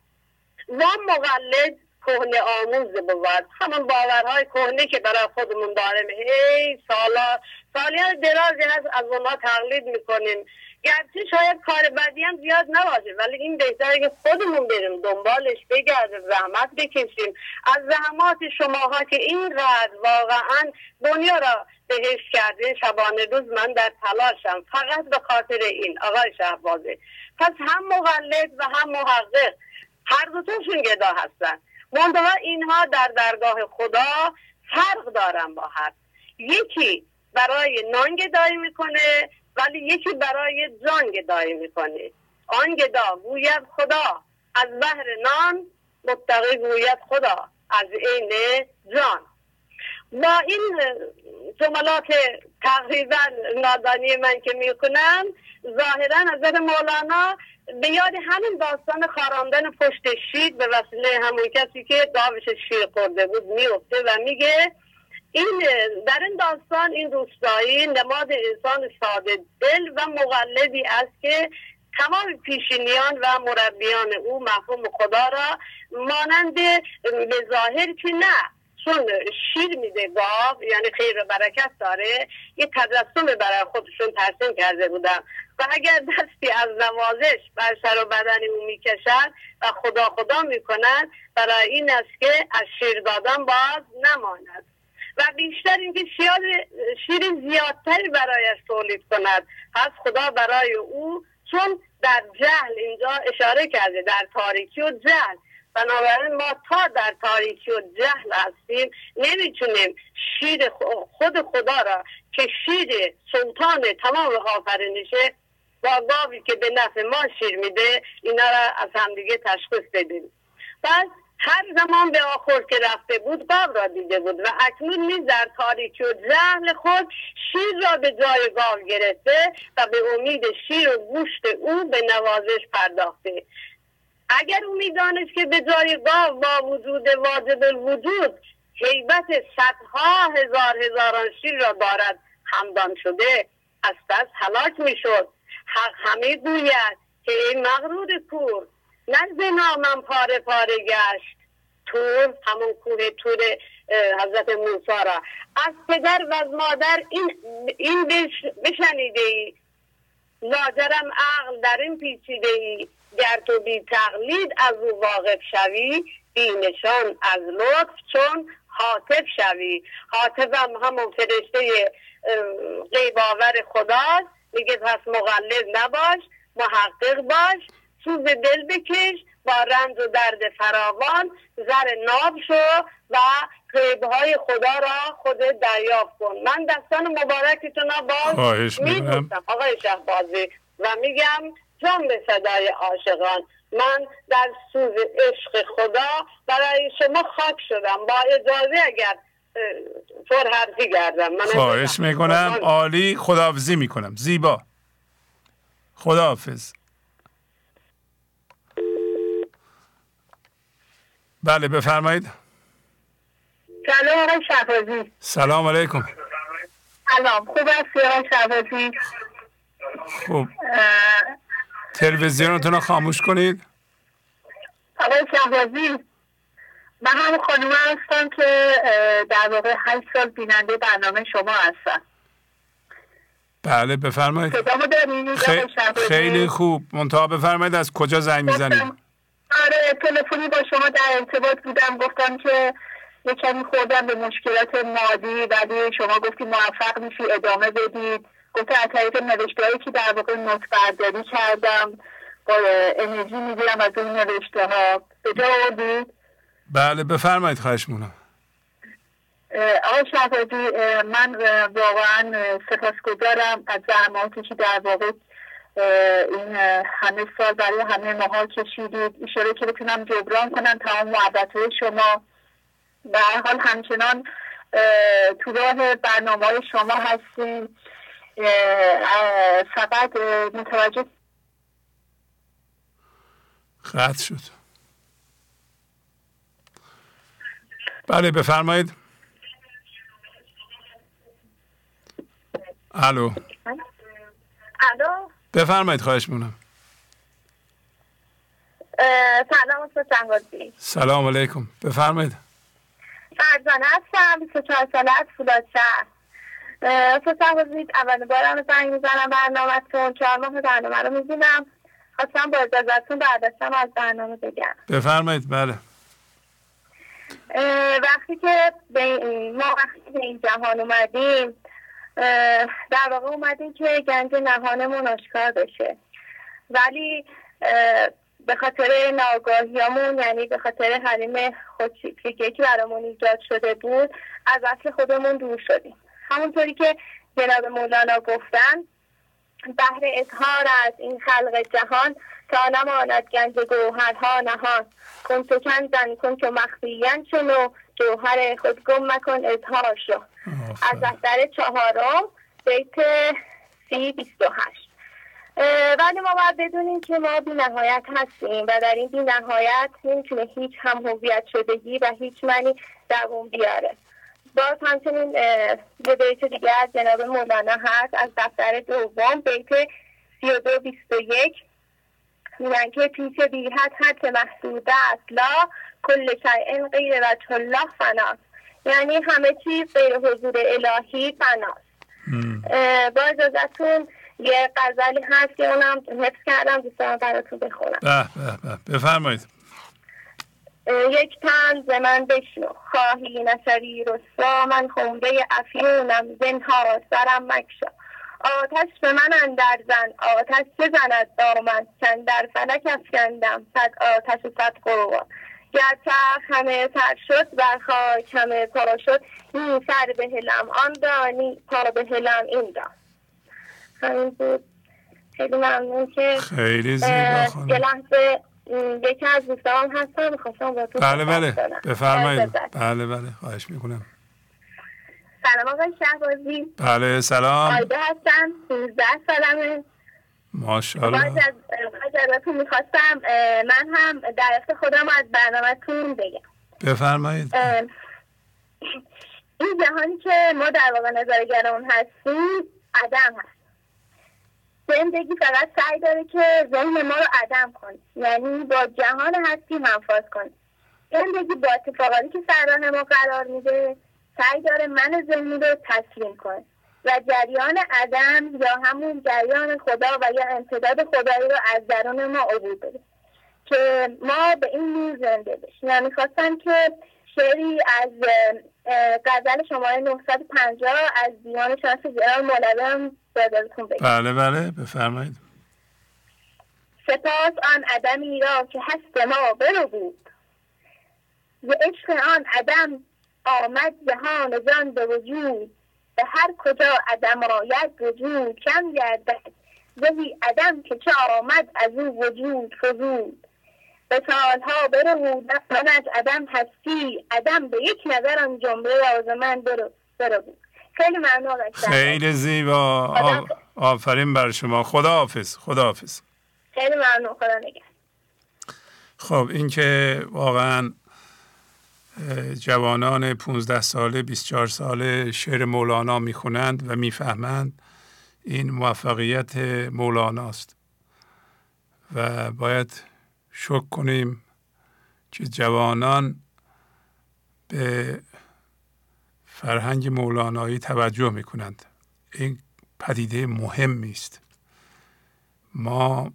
و مقلد کهنه آموز بود. همون باورهای کهنه که برای خودمون داریم. هی سالا سالیان درازی هست از اونها تقلید می‌کنیم. گرچه شاید کار بدی هم زیاد نباشه ولی این بهتره که خودمون بریم دنبالش بگردیم زحمت بکشیم. از زحمات شماها که اینقدر واقعا دنیا را بهش کردین شبانه روز من در تلاشم. فقط به خاطر این آقای شهبازه. پس هم مقلد و هم محقق هر دوتاشون گدا هستن. منتها اینها در درگاه خدا فرق دارن با هم. یکی برای نان گدایی می‌کنه ولی یکی برای جان گدایی می‌کنه. آن گدا گوید خدا. از بحر نان متقی گوید خدا. از عین جان. با این جملات تقریبا نادانی من که می‌کنم ظاهرا حضرت مولانا به یاد همین داستان خاراندن پشت شیر به وسیله همون کسی که گاوش شیر خورده بود میفته و میگه این در این داستان این روستایی نماد انسان ساده دل و مقلدی است که تمام پیشینیان و مربیان او مفهوم خدا را مانند به ظاهر که نه چون شیر میده گاو یعنی خیر و برکت داره یه تجسم برای خودشون ترسیم کرده بودن. و اگر دستی از نوازش بر سر و بدن او می‌کشن و خدا خدا می‌کنن برای این است که از شیر دادن باز نماند. و بیشتر اینکه شیر, شیر زیادتری برایش تولید کند. پس خدا برای او چون در جهل اینجا اشاره کرده در تاریکی و جهل. بنابراین ما تا در تاریکی و جهل هستیم نمی‌تونیم شیر خود خدا را که شیر سلطان تمام آفرینشه با گاوی که به نفع ما شیر میده اینا را از همدیگه تشخیص بدیم. پس هر زمان به آخر که رفته بود گاو را دیده بود و اکنون نیز در تاریکی و جهل خود شیر را به جای گاو گرفته و به امید شیر و گوشت او به نوازش پرداخته. اگر او می‌دانست که به جای گاو با وجود واجب الوجود حیبت صدها هزار هزاران شیر را دارد همدان شده از پس هلاک می‌شد. حق همه گوید که این مغرور کور نه نامم پاره پاره گشت. تور همون کوه تور حضرت موسی را. از پدر و از مادر این, این بشنیده ای لاجرم عقل در این پیچیده ای گر تو بی تقلید از او واقف شوی بی نشان از لطف چون حاطب شوی. حاطبم همون فرشته غیباور خداست. میگه پس مقلد نباش محقق باش. سوز دل بکش با رنج و درد فراوان زر ناب شو و های خدا را خود دریافت کن. من دستان مبارکتون را باز میبوسم آقای شهبازی و میگم جان به صدای عاشقان من در سوز عشق خدا برای شما خاک شدم. با اجازه اگر پر حرفی گردم. من خواهش می‌کنم. عالی خداحافظی می‌کنم. زیبا. خداحافظ. بله بفرمایید. سلام آقای شفازی سلام علیکم. سلام. خوب است آقای شفازی خوب تلویزیونتون رو خاموش کنید. آقای شهبازی من هم خانوم هستم که در واقع هشت سال بیننده برنامه شما هستم. بله بفرمایید. خیلی خوب. منتها بفرمایید از کجا زنگ می‌زنید؟ آره تلفنی با شما در ارتباط بودم گفتم که یه کمی خوردم به مشکلات مادی ولی شما گفتی موفق میشی ادامه بدید. گفته از طریق نوشته هایی که در واقع نوت برداری کردم با انرژی می‌گیرم از اون نوشته ها به جا آوردید بله بفرمایید خواهش مونم آقای شهبازی من واقعا سپاسگزارم از زحماتی که در واقع. این همه سال برای همه ماها کشیدید. ایشاره که بتونم جبران کنم تمام محبت شما. به حال همچنان تو راه برنامه های شما هستیم. فقط متوجه قطع شد. بله بفرمایید. الو. الو. بفرمایید خواهش مونم سلام استاد سلام علیکم. بفرمایید. فرزانه هستم 24 ساله از فولاد شهر. استاد سنگازی اول بارم زنگ می‌زنم برنامهتون چهار ماه برنامه رو می‌بینم. خواستم با اجازتون برداشتم از برنامه بگم. بفرمایید بله. وقتی که به ما وقتی به این جهان اومدیم در واقع اومدیم که گنج نهانمون آشکار بشه. ولی به خاطر ناگاهیامون یعنی به خاطر حریم خودشیفتگی که برامون ایجاد شده بود از اصل خودمون دور شدیم. همونطوری که جناب مولانا گفتن بهر اظهار از این خلق جهان تا نماند گنج گوهرها نهان. کن تو کنزن کن تو مخفیین چونو جوهر خود گم مکن اظهار شو. از دفتر چهارم بیت سی بیست و هشت. ولی ما باید بدونیم که ما بی نهایت هستیم و در این بی نهایت نمی‌تونه هیچ هم هویت شدگی و هیچ منی دوم بیاره. باز همچنین به بیت دیگه از جناب مولانا هست از دفتر دوم بیت سی و دو بیست و یک. میگن که پیش بیهت هر که محسوده است. لا کل شیء غیر وجه الله فناست. یعنی همه چیز غیر حضور الهی فناست. با اجازتون یه غزلی هست که اونم حفظ کردم دوستان براتون بخونم. به بفرمایید. یک تن ز من بشنو. خواهی نشوی رسوا من خونده افیونم زنها سرم مکشا آتش به من اندر زن آتش چه زند دامن چند در فلک افکندم صد آتش و صد قوا گر همه سر شد بر خاک همه پا شد این سر به هلم آن دانی پا به هلم این دان همین بود. خیلی ممنون که خیلی زیبا یه لحظه یکی از دوستان هستم می‌خواستم با تو بله بله. بفرمایید. بله بله. خواهش می‌کنم. سلام آقای شهبازی. بله سلام. آیده هستم 13 سالمه. ماشاءالله. ازتون می‌خواستم من هم درست خودم از برنامهتون بگم. بفرمایید. این جهانی که ما در واقع نظرگر اون هستیم عدم هست. زندگی فقط سعی داره که ذهن ما رو عدم کنه. یعنی با جهان هستی منفاز کنه زندگی با اتفاقاتی که سرراه ما قرار میده سعی داره من ذهنی رو تسلیم کنه. و جریان عدم یا همون جریان خدا و یا امتداد خدایی رو از درون ما عبور بده. که ما به این نور زنده بشیم. و می‌خواستم که شعری از غزل شماره 950 از دیوان شانس جلال مولوی بگم. بله بله بفرمایید. سپاس آن عدمی را که هست ما برو بود ز عشق آن عدم آمد جهان جان به وجود به هر کجا عدم آید وجود کم گردد. زهی عدم که چه آمد از او وجود فزود. به سالها برو من از عدم هستی. عدم به یک نظر آن جمله راز من برو بود خیلی ممنون خیلی زیبا. آفرین بر شما. خدا حافظ خدا حافظ خیلی ممنون. خدا نگه خب این که واقعا جوانان 15 ساله 24 ساله شعر مولانا می‌خونند و می‌فهمند این موفقیت مولاناست. و باید شک کنیم که جوانان به فرهنگ مولانایی توجه می کنند این پدیده مهمی است. ما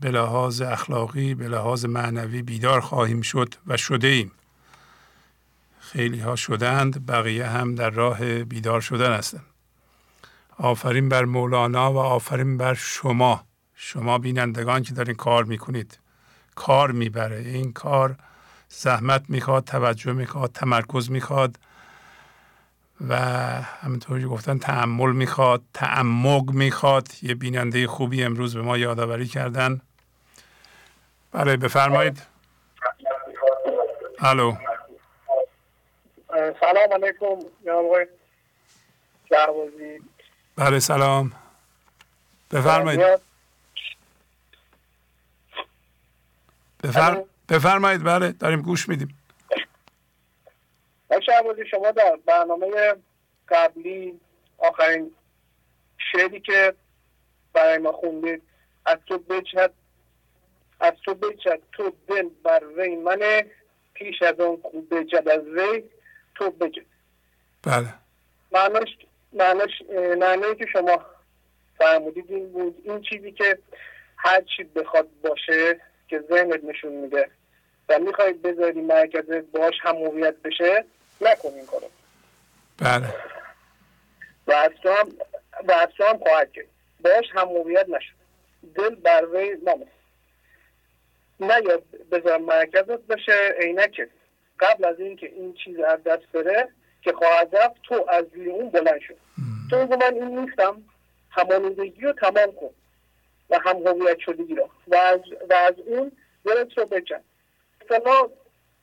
به لحاظ اخلاقی به لحاظ معنوی بیدار خواهیم شد و شده ایم. خیلی ها شدند بقیه هم در راه بیدار شدن هستند. آفرین بر مولانا و آفرین بر شما. شما بینندگان که دارین کار می‌کنید. کار می‌بره. این کار زحمت می‌خواد توجه می‌خواد تمرکز می‌خواد و همینطوری گفتن تعمل می‌خواد تعمق می‌خواد. یه بیننده خوبی امروز به ما یادآوری کردن. بله بفرمایید. الو. سلام علیکم جناب بله سلام. بفرمایید. بفرم... بفرمایید بله داریم گوش میدیم. شهبازی شما در برنامه قبلی آخرین شعری که برای ما خوندید از تو بچد از تو بچد تو دل بر وی منه پیش از اون خوب بچد از وی تو بجد بله. معناش معناش معنی که شما فرمودید این بود. این چیزی که هر چی بخواد باشه که ذهنت نشون میده و می‌خواید بذاری مرکز باش هم بشه نکن این کارو. بله. و از تو هم و تو هم خواهد کرد. باش هم موقعیت نشد. دل بر وی نامه نه یا بذار مرکزت بشه عینک قبل از اینکه این چیز از دست بره که خواهد رفت تو از روی اون بلند شد تو من این نیستم همانندگی رو تمام کن و هم هویت شدگی رو. و از, و از اون دلت رو بچن.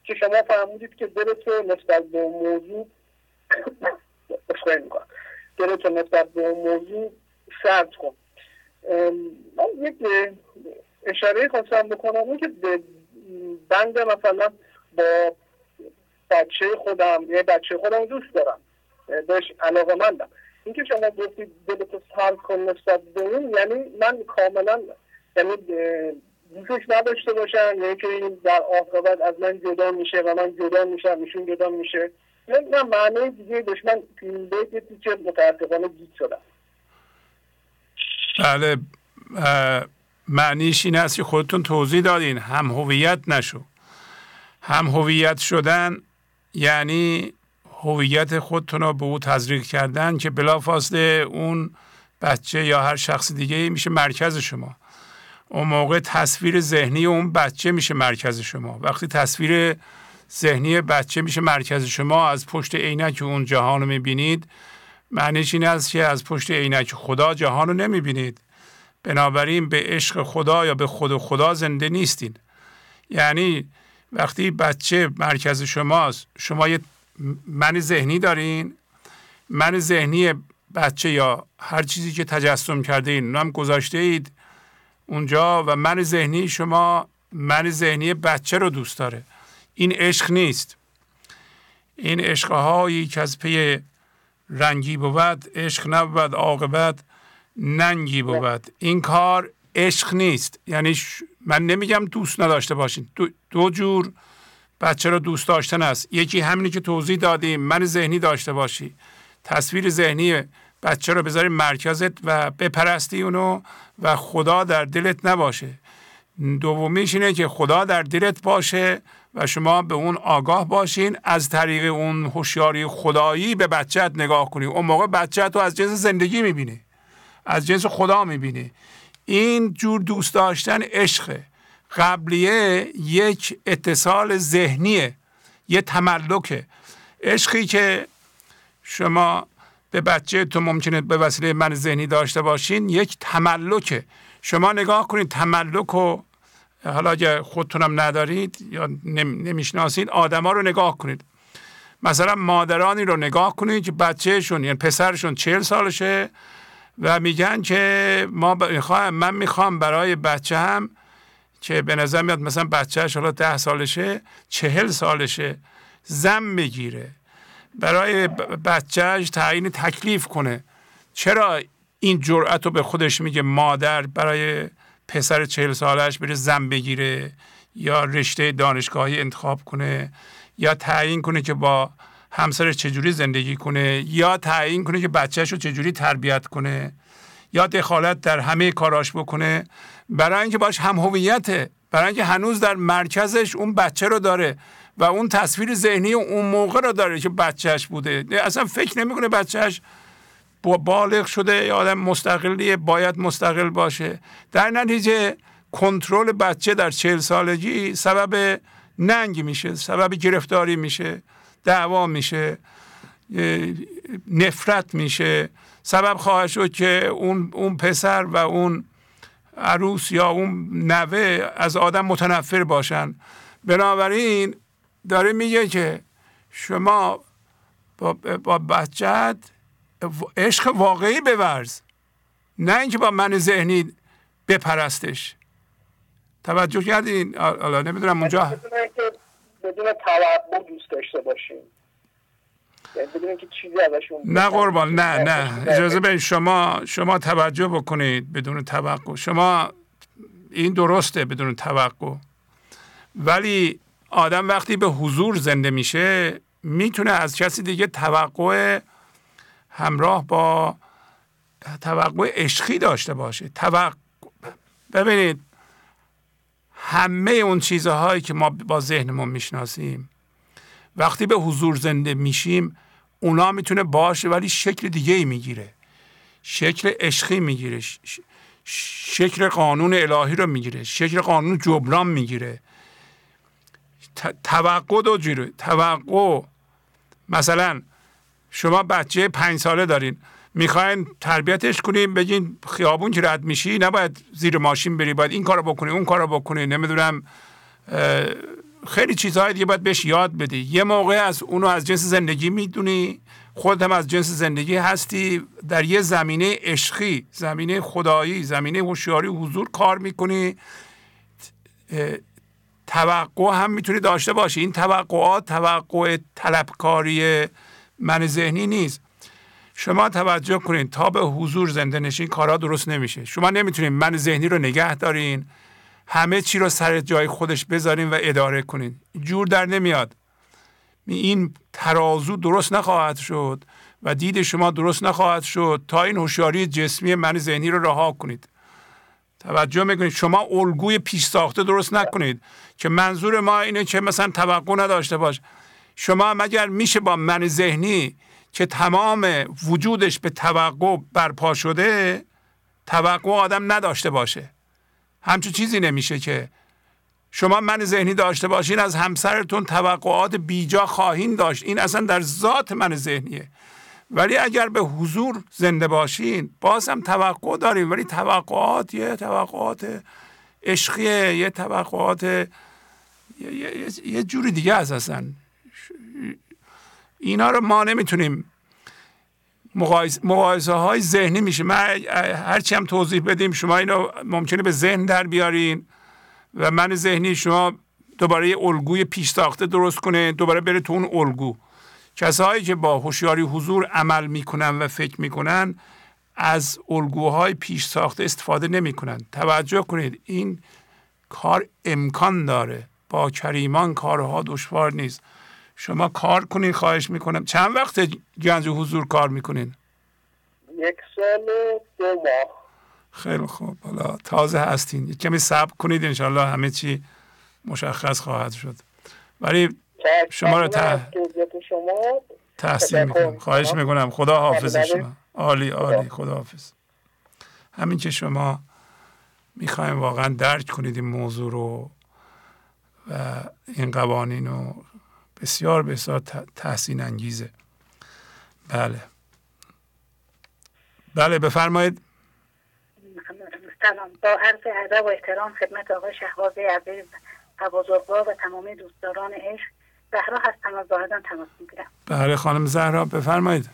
که شما فرمودید که دلت رو نسبت به موضوع اصلاحی می‌کنم. دلت رو نسبت به موضوع سرد کن. من یک اشاره خواستم بکنم. اون که بند مثلا با بچه خودم یه بچه خودم دوست دارم. بهش علاقه مندم. اینکه شما گفتید دلتو سرد کن نسبت به اون یعنی من کاملا یعنی دوستش نداشته باشن یا که این در عاقبت از من جدا میشه و من جدا میشم ایشون جدا میشه. نه معنی دیگه دشمن بیتی که متاسفانه گیت شدن بله معنیش این است که خودتون توضیح دادین. هم هویت نشو. هم هویت شدن یعنی هویت خودتون رو به او تزریق کردن که بلافاصله اون بچه یا هر شخص دیگه میشه مرکز شما. اون موقع تصویر ذهنی اون بچه میشه مرکز شما. وقتی تصویر ذهنی بچه میشه مرکز شما از پشت عینک اون جهان رو می‌بینید. معنیش این است که از پشت عینک خدا جهان رو نمی‌بینید. بنابراین به عشق خدا یا به خود خدا زنده نیستین. یعنی وقتی بچه مرکز شماست شما یه من ذهنی دارین؟ من ذهنی بچه یا هر چیزی که تجسم کرده این هم گذاشته اید اونجا و من ذهنی شما من ذهنی بچه رو دوست داره. این عشق نیست. این عشقهایی که از پی رنگی بود عشق نبود عاقبت ننگی بود. این کار عشق نیست. یعنی من نمیگم دوست نداشته باشین. دو, دو جور بچه رو دوست داشتن است. یکی همینی که توضیح دادیم من ذهنی داشته باشی. تصویر ذهنی بچه رو بذاری مرکزت و بپرستی اونو و خدا در دلت نباشه. دومیش اینه که خدا در دلت باشه و شما به اون آگاه باشین. از طریق اون هوشیاری خدایی به بچت نگاه کنی. اون موقع بچه تو از جنس زندگی می‌بینی از جنس خدا می‌بینی این جور دوست داشتن عشقه. قبلیه یک اتصال ذهنیه یه تملکه. عشقی که شما به بچه تو ممکنه به وسیله من ذهنی داشته باشین یک تملکه. شما نگاه کنید تملک و حالا اگه خودتونم ندارید یا نمی‌شناسید آدما رو نگاه کنید. مثلا مادرانی رو نگاه کنید که بچهشون یعنی پسرشون چهل سالشه و میگن که ما می‌خوام من می‌خوام برای بچه هم که به نظر میاد مثلا بچهش حالا ده سالشه چهل سالشه زن بگیره برای بچهش تعیین تکلیف کنه. چرا این جرأت رو به خودش میگه مادر برای پسر چهل سالش بره زن بگیره یا رشته دانشگاهی انتخاب کنه یا تعیین کنه که با همسر چجوری زندگی کنه؟ یا تعیین کنه که بچهش رو چجوری تربیت کنه؟ یا دخالت در همه کاراش بکنه؟ برای اینکه باش هم هویته. برای اینکه هنوز در مرکزش اون بچه رو داره و اون تصویر ذهنی اون موقع رو داره که بچهش بوده. اصلا فکر نمی‌کنه بچهش بالغ شده یا آدم مستقلیه باید مستقل باشه. در نتیجه کنترل بچه در چهل سالگی سبب ننگ میشه سبب گرفتاری میشه. دعوا میشه نفرت میشه. سبب خواهد شد که اون, اون پسر و اون عروس یا اون نوه از آدم متنفر باشن. بنابراین داره میگه که شما با, با بچت عشق واقعی بورز. نه اینکه با من ذهنی بپرستش. توجه کردین؟ حالا نمی‌دونم اونجا بدون توقع دوست داشته باشیم یعنی نه قربان نه نه. اجازه به شما شما توجه بکنید بدون توقع. شما این درسته بدون توقع. ولی آدم وقتی به حضور زنده میشه می‌تونه از کسی دیگه توقع همراه با توقع عشقی داشته باشه. توقع ببینید همه اون چیزهایی که ما با ذهنمون می‌شناسیم وقتی به حضور زنده میشیم اونا می‌تونه باشه ولی شکل دیگه ای می‌گیره. شکل عشقی می‌گیره شکل قانون الهی رو می‌گیره شکل قانون جبران می‌گیره. توقع دو جوره توقع مثلا شما بچه پنج ساله دارین. می‌خواین تربیتش کنیم بگین خیابون که رد میشی نباید زیر ماشین بری باید این کارو بکنی اون کارو بکنی نمی‌دونم خیلی چیزهای دیگه باید بهش یاد بدی. یه موقع از اونو از جنس زندگی می‌دونی خودت هم از جنس زندگی هستی در یه زمینه عشقی زمینه خدایی زمینه هوشیاری حضور کار می‌کنی. توقع هم می‌تونی داشته باشی. این توقعات توقع طلبکاری من ذهنی نیست. شما توجه کنید تا به حضور زنده نشین کارها درست نمیشه. شما نمی‌تونید من ذهنی رو نگه دارین همه چی رو سر جای خودش بذارین و اداره کنین. جور در نمیاد. این ترازو درست نخواهد شد و دید شما درست نخواهد شد تا این هوشیاری جسمی من ذهنی رو رها کنید. توجه می‌کنید شما الگوی پیش ساخته درست نکنید که منظور ما اینه که مثلا توقع نداشته باش. شما مگر میشه با من ذهنی که تمام وجودش به توقع برپا شده توقع آدم نداشته باشه. همچون چیزی نمیشه که شما من ذهنی داشته باشین از همسرتون توقعات بیجا خواهین داشت. این اصلا در ذات من ذهنیه. ولی اگر به حضور زنده باشین باز هم توقع داریم. ولی توقعات یه توقعات عشقیه یه توقعات یه جوری دیگه از اصلا. اینا رو ما نمی‌تونیم مقایسه های ذهنی میشه. من هرچی هم توضیح بدیم شما اینو ممکنه به ذهن در بیارین و من ذهنی شما دوباره یه الگوی پیش ساخته درست کنه دوباره بره تو اون الگو. کسایی که با هوشیاری حضور عمل می‌کنن و فکر می‌کنن از الگوهای پیش ساخته استفاده نمی‌کنن. توجه کنید این کار امکان داره. با کریمان کارها دشوار نیست. شما کار کنین خواهش می‌کنم. چند وقت گنج حضور کار می‌کنین؟ یک سال دو ماه. خیلی خوب. حالا تازه هستین. کمی صبر کنید انشالله همه چی مشخص خواهد شد. ولی شما رو تحصیل می‌کنم. خواهش می‌کنم. خدا حافظ شما. عالی عالی. خدا حافظ. همین که شما می‌خوایم واقعا درک کنید این موضوع رو و این قوانین رو. بسیار بسیار تحسین انگیزه. بله. بله بفرمایید. سلام. با عرض ادب و احترام خدمت آقای شهبازی عزیز و بزرگوار و تمامی دوستداران عشق زهرا هستم از واحدان تماس می‌گیرم. بله خانم زهرا بفرمایید.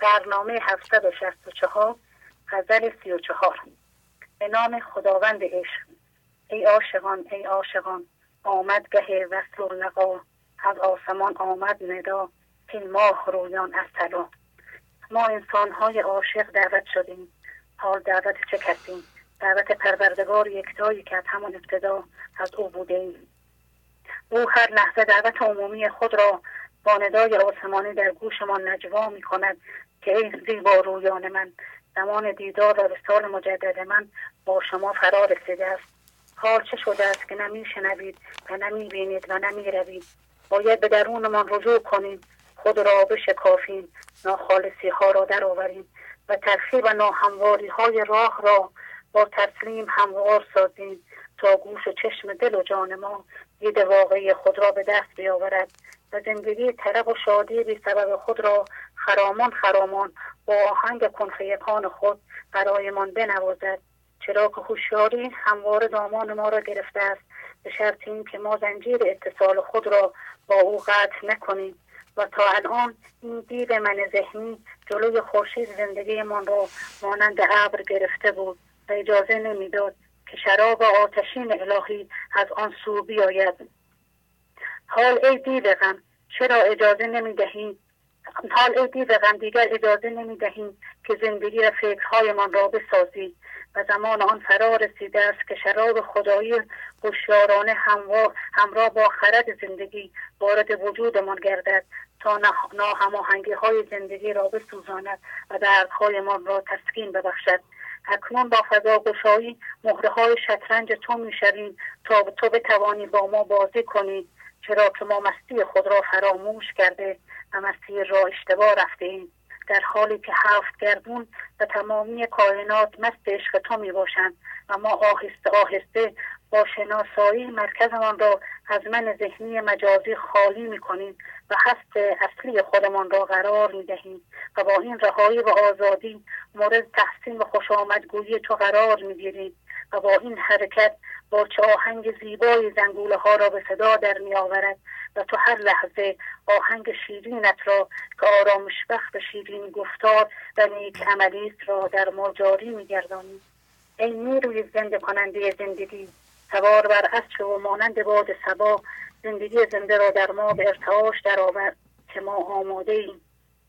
برنامه 764 غزل 34 به نام خداوند عشق. ای عاشقان ای عاشقان آمد گه وصل و لقا از آسمان آمد ندا. که ماه رویان از طلا. ما انسان های عاشق دعوت شدیم. حال دعوت چه کسیم دعوت پروردگار یکتایی که از همان ابتدا از او بوده ایم او هر لحظه دعوت عمومی خود را با ندای آسمانی در گوشمان نجوا می کند که ای زیبا رویان من زمان دیدار و وصال مجدد من با شما فرا رسیده است. حال چه شده است که نمی شنوید و نمی بینید و نمی روید باید به درونمان رجوع کنیم. خود را بشکافیم ناخالصی ها را درآوریم و ترخی و ناهمواری های راه را با تسلیم هموار سازیم تا گوش و چشم دل و جان ما دید واقعی خود را به دست بیاورد و زندگی طرب و شادی بی سبب خود را خرامان خرامان با آهنگ کنفیکان خود برایمان بنوازد. چرا که هوشیاری هموار دامان ما را گرفته است به شرط این که ما زنجیر اتصال خود را با او قطع نکنیم و تا الان این دید من ذهنی جلوی خورشید زندگیمان را مانند ابر گرفته بود و اجازه نمی‌داد که شراب آتشین الهی از آن سو بیاید. حال ای دیو غم چرا اجازه نمی دهیم حال ای غم دیگر اجازه نمی دهیم که زندگی و فکرهایمان را بسازی. و زمان آن فرا رسیده است که شراب خدایی هوشیارانه همراه با خرد زندگی وارد وجودمان گردد تا ناهماهنگی های زندگی را بسوزاند و دردهایمان را تسکین ببخشد. اکنون با فضا گشایی مهره های شطرنج تو می‌شویم تا تو بتوانی با ما بازی کنی چرا که ما مستی خود را فراموش کرده و مسیر را اشتباه رفته در حالی که هفت گردون و تمامی کائنات مست عشق تو می باشند و ما آهسته آهسته با شناسایی مرکزمان را از من ذهنی مجازی خالی می کنیم و هست اصلی خودمان را قرار می دهیم و با این رهایی و آزادی مورد تحسین و خوش آمدگویی تو قرار می گیریم و با این حرکت با چه آهنگ زیبای زنگوله ها را به صدا در می آورد و تو هر لحظه آهنگ شیرینت را که آرامش بخت شیرین گفتار و نیک عملیت را در ما جاری می گردانی ای نیروی زنده کننده زندگی سوار بر اسب و مانند باد سبا زندگی زنده را در ما به ارتعاش درآورد که ما آماده ایم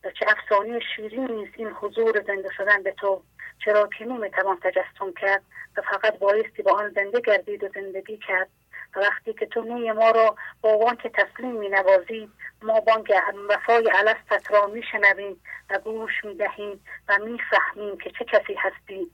و چه افسانه شیرین نیست این حضور زنده شدن به تو چرا که نمی‌توان تجسم کرد؟ فقط بایستی با آن زنده گردید و زندگی کرد. وقتی که تو نی ما را با بانک تسلیم می نوازی ما بانک وفای علستت را می شنویم و گوش می دهیم و می فهمیم که چه کسی هستی.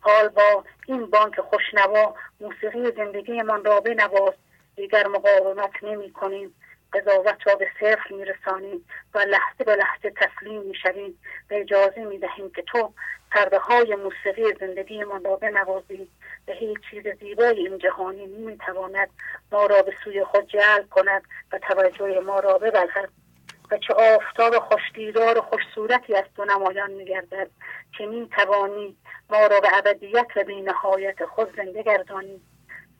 حال با این بانک خوشنوا موسیقی زندگیمان را بنواز. دیگر مقاومت نمی کنیم قضاوت را به صفر میرسانیم و لحظه به لحظه تسلیم می‌شویم. و اجازه می‌دهیم که تو پرده های موسیقی زندگیمان را بنوازی. به هیچ چیز زیبای این جهانی نمی‌تواند ما را به سوی خود جلب کند و توجه ما را ببلد و چه آفتاب خوشدیدار و خوش صورتی از تو نمایان میگردد که می‌توانی ما را به ابدیت و بینهایت خود زنده گردانی.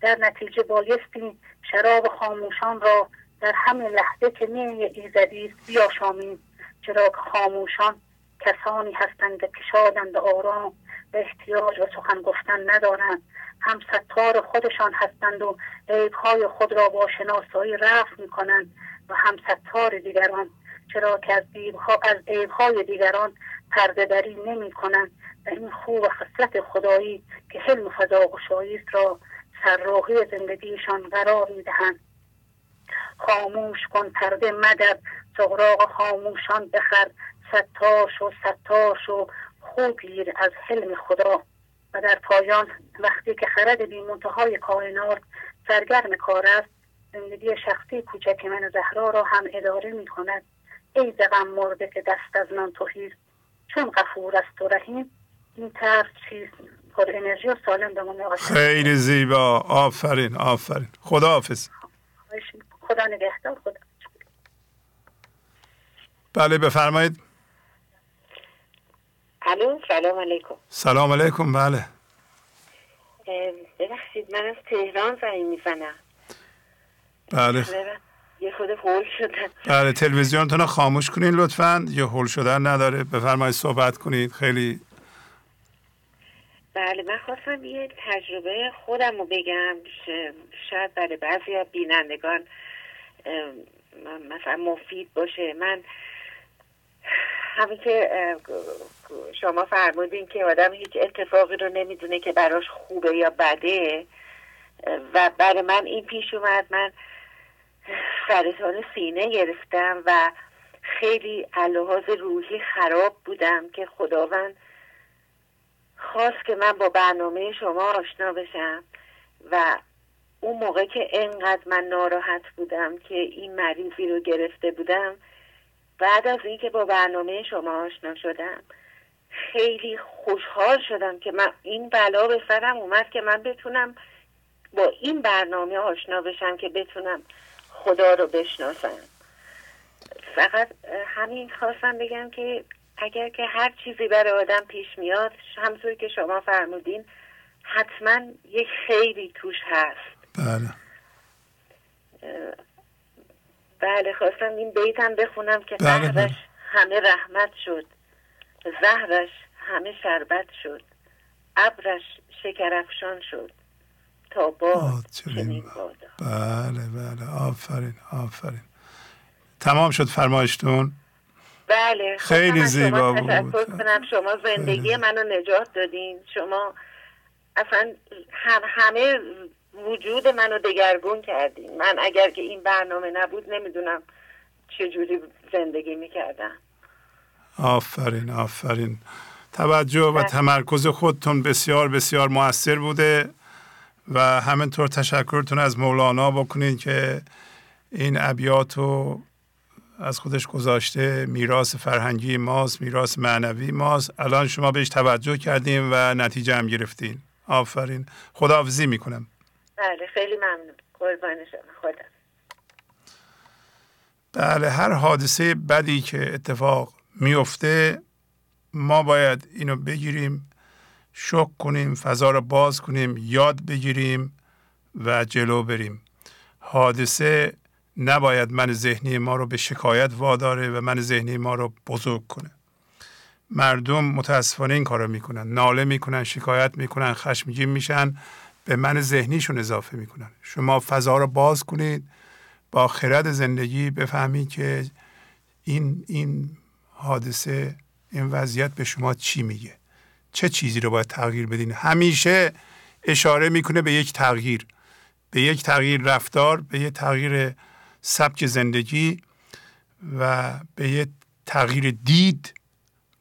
در نتیجه بایستی شراب خاموشان را در همین لحظه که می ایزدی بیاشامیم. چرا که خاموشان کسانی هستند که شادند آرام به احتیاج و سخن گفتن ندارند. هم ستار خودشان هستند و عیبهای خود را با شناسایی رفع می کنند و هم ستار دیگران. چرا که از, از عیبهای دیگران پرده دری نمی کنند و این خوب خصلت خدایی که حلم فضا گشایی را سرراهی زندگیشان قرار می دهند خاموش کن پرده مدر سغراق خاموشان بخر. ستاش و ستاش و خوب گیر از حلم خدا. و در پایان وقتی که خرد بی منتهای کائنات سرگرم کار است زندگی شخصی کوچک من زهرا را هم اداره می کند. ای زغم مرده که دست از من توهیر چون غفور است و رحیم این طرف چیز پر انرژی و سالم بمونه خیلی زیبا. آفرین آفرین. خدا حافظ خدا نگهدار خدا. بله بفرمایید. الو سلام علیکم. سلام علیکم بله. ببخشید من از تهران زنگ می‌زنم. بله. یه خود هول شدن بله تلویزیونتون رو خاموش کنین لطفا. یه هول شدن نداره. بفرمایید صحبت کنید. خیلی بله من خواستم یه تجربه خودم رو بگم. شاید برای بعضی بینندگان مثلا مفید باشه. من همین که شما فرمودین که آدم هیچ اتفاقی رو نمی‌دونه که براش خوبه یا بده. و برای من این پیش اومد. من سرطان سینه گرفتم و خیلی اللحاظ روحی خراب بودم که خداوند خواست که من با برنامه شما آشنا بشم. و اون موقع که انقدر من ناراحت بودم که این مریضی رو گرفته بودم بعد از اینکه با برنامه شما آشنا شدم خیلی خوشحال شدم که من این بلا به سرم اومد که من بتونم با این برنامه آشنا بشم که بتونم خدا رو بشناسم. فقط همین خواستم بگم که اگر که هر چیزی برای آدم پیش میاد همطور که شما فرمودین حتما یک خیری توش هست. بله. بله خواستم این بیتم بخونم که بله بله. همه رحمت شد. زهرش همه شربت شد. ابرش شکرفشان شد. تا باد چنین بله بله. آفرین آفرین. تمام شد فرمایشتون؟ بله خیلی زیبا بود. کنم. شما زندگی منو نجات دادین. شما اصلا هم همه وجود منو دگرگون کردین. من اگر که این برنامه نبود نمی‌دونم چجوری زندگی می‌کردم. آفرین آفرین. توجه و بله. تمرکز خودتون بسیار بسیار موثر بوده و همینطور تشکرتون از مولانا بکنین که این ابیات رو از خودش گذاشته. میراث فرهنگی ماست میراث معنوی ماست. الان شما بهش توجه کردیم و نتیجه هم گرفتین. آفرین. خداحافظی می‌کنم. بله خیلی ممنون. قربان شما خدا. بله هر حادثه بدی که اتفاق میفته ما باید اینو بگیریم شک کنیم فضا رو باز کنیم یاد بگیریم و جلو بریم. حادثه نباید من ذهنی ما رو به شکایت واداره و من ذهنی ما رو بزرگ کنه. مردم متاسفانه این کارو می‌کنن. ناله می‌کنن شکایت می‌کنن خشمگین میشن. به من ذهنیشون اضافه می‌کنن. شما فضا رو باز کنید با خرد زندگی بفهمید که این این حادثه این وضعیت به شما چی میگه. چه چیزی رو باید تغییر بدین؟ همیشه اشاره می‌کنه به یک تغییر. به یک تغییر رفتار به یک تغییر سبک زندگی و به یک تغییر دید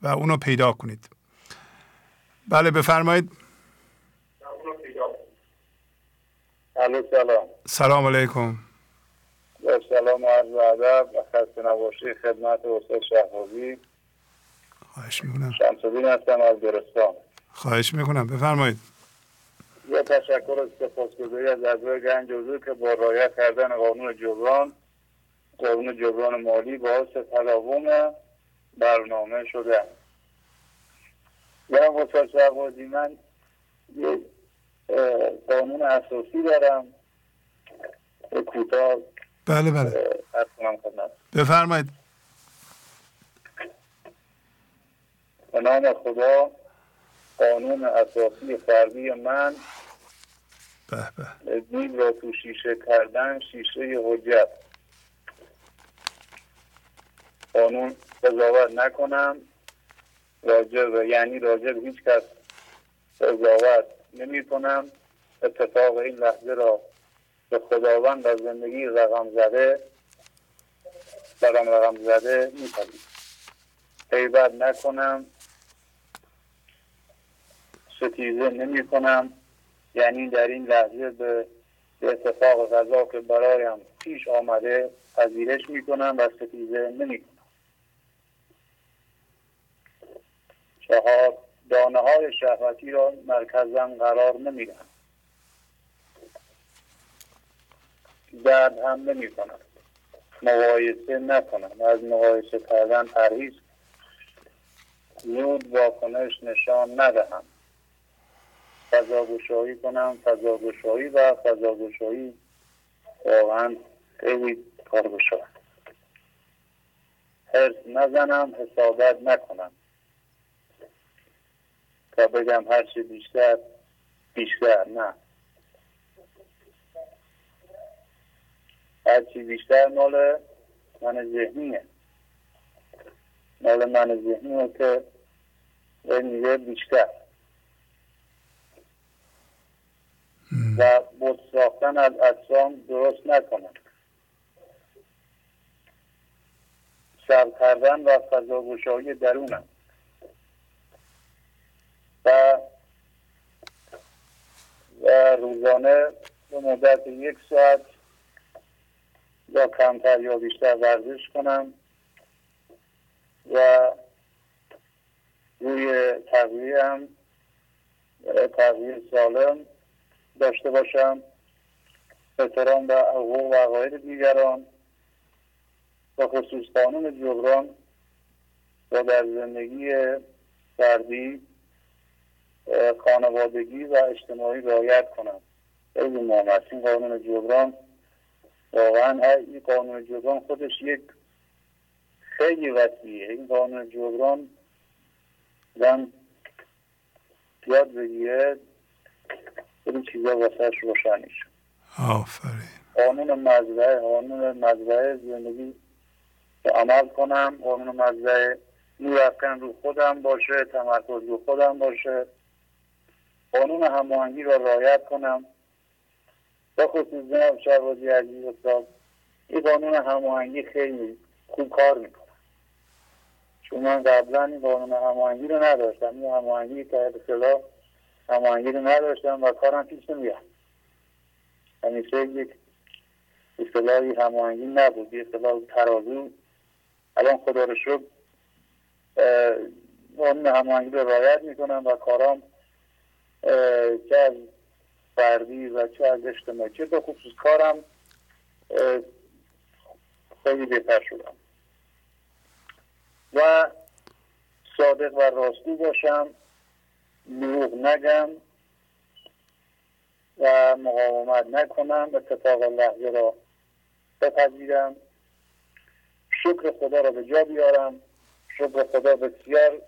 و اونو پیدا کنید. بله بفرمایید. سلام. سلام علیکم. سلام و عرض ادب و خسته نباشی خدمت استاد شهبازی خواهش می‌کنم. شمسدین هستم از گرستان. خواهش می‌کنم. بفرمایید. یه تشکر از سپاسگزاری از اعضای گنج حضور که با رعایت کردن قانون جبران قانون جبران مالی باعث تداوم برنامه شده یا استاد شهبازی من یه قانون اساسی دارم. کوتاه بله بله. بفرمایید. به نام خدا قانون اساسی فردی من. به دیل را تو شیشه کردن شیشه حجت. قانون قضاوت نکنم. راجع یعنی راجع هیچ کس قضاوت نمی کنم اتفاق این لحظه را به خداوند و زندگی رقم زده رقم رقم زده می غیبت نکنم. ستیزه نمی کنم یعنی در این لحظه به اتفاق غذا که برایم پیش آمده پذیرش می کنم و ستیزه نمی کنم چهار دانه های شهوتی را مرکزم قرار نمیدم درد هم نمی کنم مقایسه نکنم از مقایسه کردن پرهیز زود واکنش نشان ندهم فضاگشایی کنم فضاگشایی و فضاگشایی واقعا خیلی کارگشا حرس نزنم حسابت نکنم. تا بگم هر چی بیشتر بیشتر نه. هرچی بیشتر مال من ذهنیه. مال من ذهنیه که میگه بیشتر. و بود ساختن از اجسام درست نکنن. سر کردن و فضاگشایی درونم و و روزانه به مدت یک ساعت یا کمتر یا بیشتر ورزش کنم و روی تغییه هم تغییر سالم داشته باشم. احترام به حقوق و عقاید دیگران و خصوص قانون جبران و در زندگی فردی خانوادگی و اجتماعی رعایت کنم خیلی مهم این قانون جبران واقعا این قانون جبران خودش یک خیلی وسیعه. این قانون جبران زن یاد بگیره این چیزا واسهش روشن آفرین. قانون مزرعه قانون مزرعه زندگی عمل کنم. قانون مزرعه نورفکن رو خودم باشه تمرکز رو خودم باشه. قانون هماهنگی را رعایت کنم. با خصوص جناب شهبازی عزیز استاد این قانون هماهنگی خیلی خوب کار می‌کنه. چون من قبلا این قانون هماهنگی رو نداشتم. این هماهنگی که اصطلاح هماهنگی رو نداشتم و کارم پیش نمیاد همیشه یک اصطلاحی هماهنگی نبود یه اصطلاح ترازو. الان خدا رو شکر قانون هماهنگی رو رعایت می‌کنم و کارام چه از فردی و چه از اجتماعی به خصوص کارم خیلی بهتر شدم. و صادق و راستو باشم دروغ نگم و مقاومت نکنم اتفاق لحظه را بپذیرم. شکر خدا را به جا بیارم. شکر خدا بسیار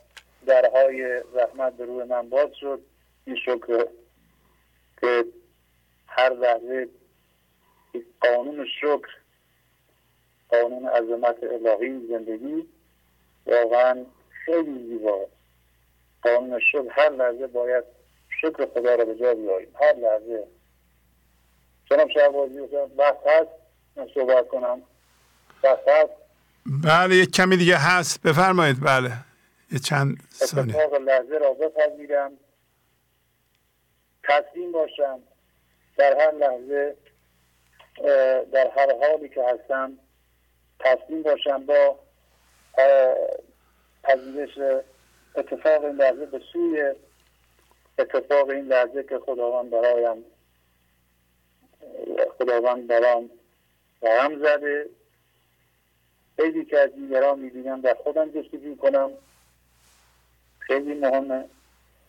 درهای رحمت به روی من باز شد. این شکر که هر لحظه قانون شکر قانون عظمت الهی زندگی واقعا خیلی زیباست قانون شکر هر لحظه باید شکر خدا را به جا بیاریم. هر لحظه. جناب شهبازی بحث هست؟ من صحبت کنم. بحث هست؟ بله یک کمی دیگه هست. بفرمایید. بله. یه چند ثانیه. اتفاق لحظه را بپذیرم. تسلیم باشم در هر لحظه در هر حالی که هستم تسلیم باشم با پذیرش اتفاق این لحظه به سوی اتفاق این لحظه که خداوند برایم خداوند برام رقم زده. خیلی که از دیگران می‌بینم در خودم جستجو کنم خیلی مهمه.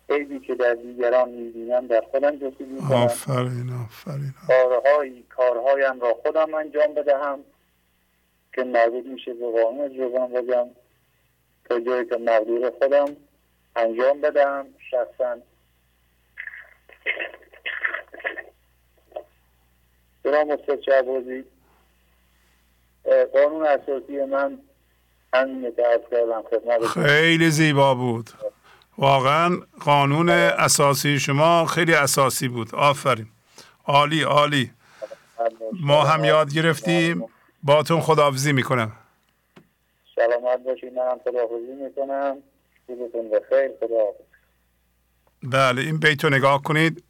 عیبی که در دیگران می‌بینم در خودم جستجو می‌کنم. آفرین آفرین. کارهای کارهایم را خودم انجام بدهم که مربوط میشه به قانون جبران بگم تا جایی که مقدور خودم انجام بدم شخصا. جناب استاد شعبازی قانون اساسی من همینه که کردم. خدمت خیلی زیبا بود. واقعا قانون اساسی شما خیلی اساسی بود. آفرین. عالی عالی. ما هم یاد گرفتیم. باتون خداحافظی می‌کنم. سلامت باشید منم خداحافظی می‌کنم. روزتون بخیر. خداحافظ. بله این بیتو نگاه کنید.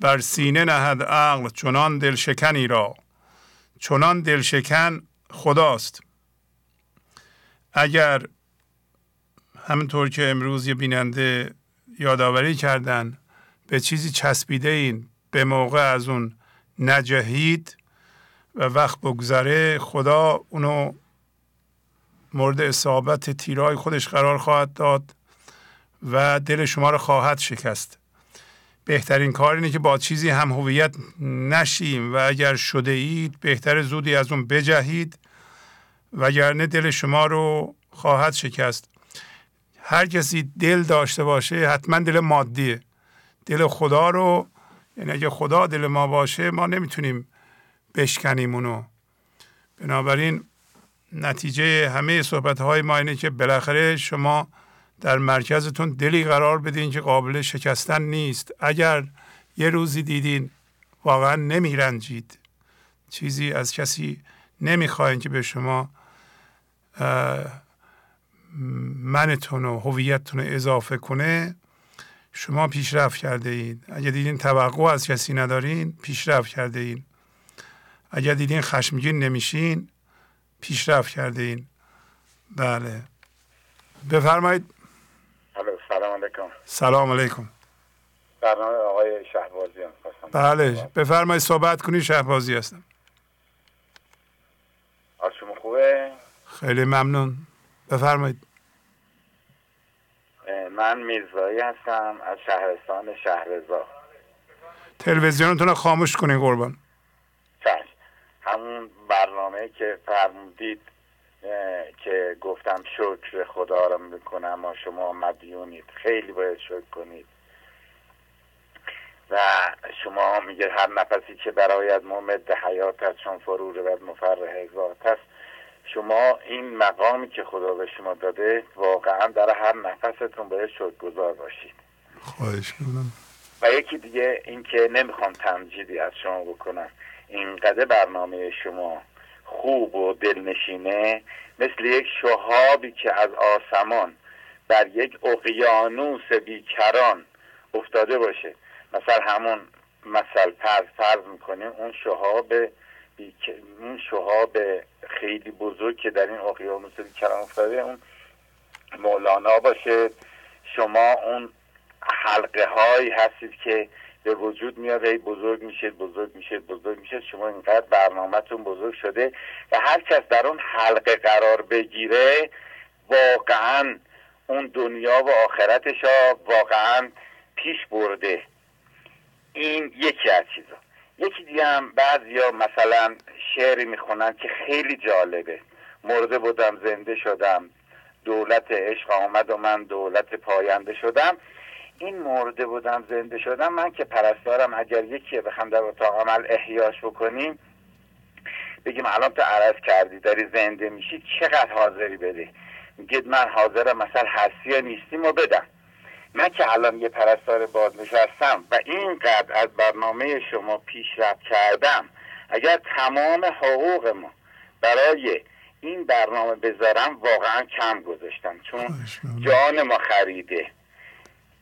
بر سینه نهد عقل چنان دلشکنی را. چنان دلشکن خداست. اگر همینطور که امروز یه بیننده یادآوری کردن به چیزی چسبیده این به موقع از اون نجهید و وقت بگذره خدا اونو مورد اصابت تیرای خودش قرار خواهد داد و دل شما رو خواهد شکست. بهترین کار اینه که با چیزی هم هویت نشیم و اگر شده اید بهتر زودی از اون بجهید وگرنه دل شما رو خواهد شکست. هر کسی دل داشته باشه حتما دل مادیه. دل خدا رو یعنی اگه خدا دل ما باشه ما نمی‌تونیم بشکنیم اونو. بنابراین نتیجه همه صحبت های ما اینه که بالاخره شما در مرکزتون دلی قرار بدین که قابل شکستن نیست. اگر یه روزی دیدین واقعا نمیرنجید. چیزی از کسی نمی‌خواین که به شما منتون و هویتتون اضافه کنه شما پیشرفت کرده اید. اگر دیدین توقع از کسی ندارین پیشرفت کرده اید. اگر دیدین خشمگین نمیشین پیشرفت کرده اید. بله. بفرمایید. سلام علیکم. سلام علیکم. برنامه آقای شهبازی هم بله. بفرمایید صحبت کنید. شهبازی هستم. شما خوبه؟ خیلی ممنون. بفرمایید. من میرزایی هستم از شهرستان شهرزا. تلویزیونتون رو خاموش کنید قربان. چشم همون برنامه که فرمودید که گفتم شکر خدا را می‌کنم و شما مدیونید. خیلی باید شکر کنید. و شما میگه هر نفسی که برایت ممد حیات است چون فرو رود مفرح ذات است شما این مقامی که خدا به شما داده واقعا در هر نفستون باید شکر گذار باشید. خواهش کنم و یکی دیگه این که نمی‌خوام تمجیدی از شما بکنم. اینقدر برنامه شما خوب و دلنشینه مثل یک شهابی که از آسمان بر یک اقیانوس بیکران افتاده باشه. مثل همون مثل فرض فرض می‌کنیم اون شهاب اون شهاب خیلی بزرگ که در این اقیانوس بیکران افتاده اون مولانا باشه. شما اون حلقه هایی هستید که به وجود میاد ای بزرگ میشه بزرگ میشه بزرگ میشه شما اینقدر برنامهتون بزرگ شده و هر کس در اون حلقه قرار بگیره واقعا اون دنیا و آخرتش ها واقعا پیش برده. این یکی از چیزا. یکی دیگه هم بعضی ها مثلا شعری می‌خونن که خیلی جالبه. مرده بودم زنده شدم. دولت عشق آمد و من دولت پاینده شدم. این مرده بودم زنده شدم من که پرستارم اگر یکی بخوام در اتاق عمل احیاش بکنیم بگیم الان تو عرض کردی داری زنده میشی چقدر حاضری بده؟ میگید من حاضرم مثلا هستی یا نیستیم و بدم. من که الان یه پرستار بازنشستم و اینقدر از برنامه شما پیشرفت کردم اگر تمام حقوق ما برای این برنامه بذارم واقعا کم گذاشتم. چون جان ما خریده.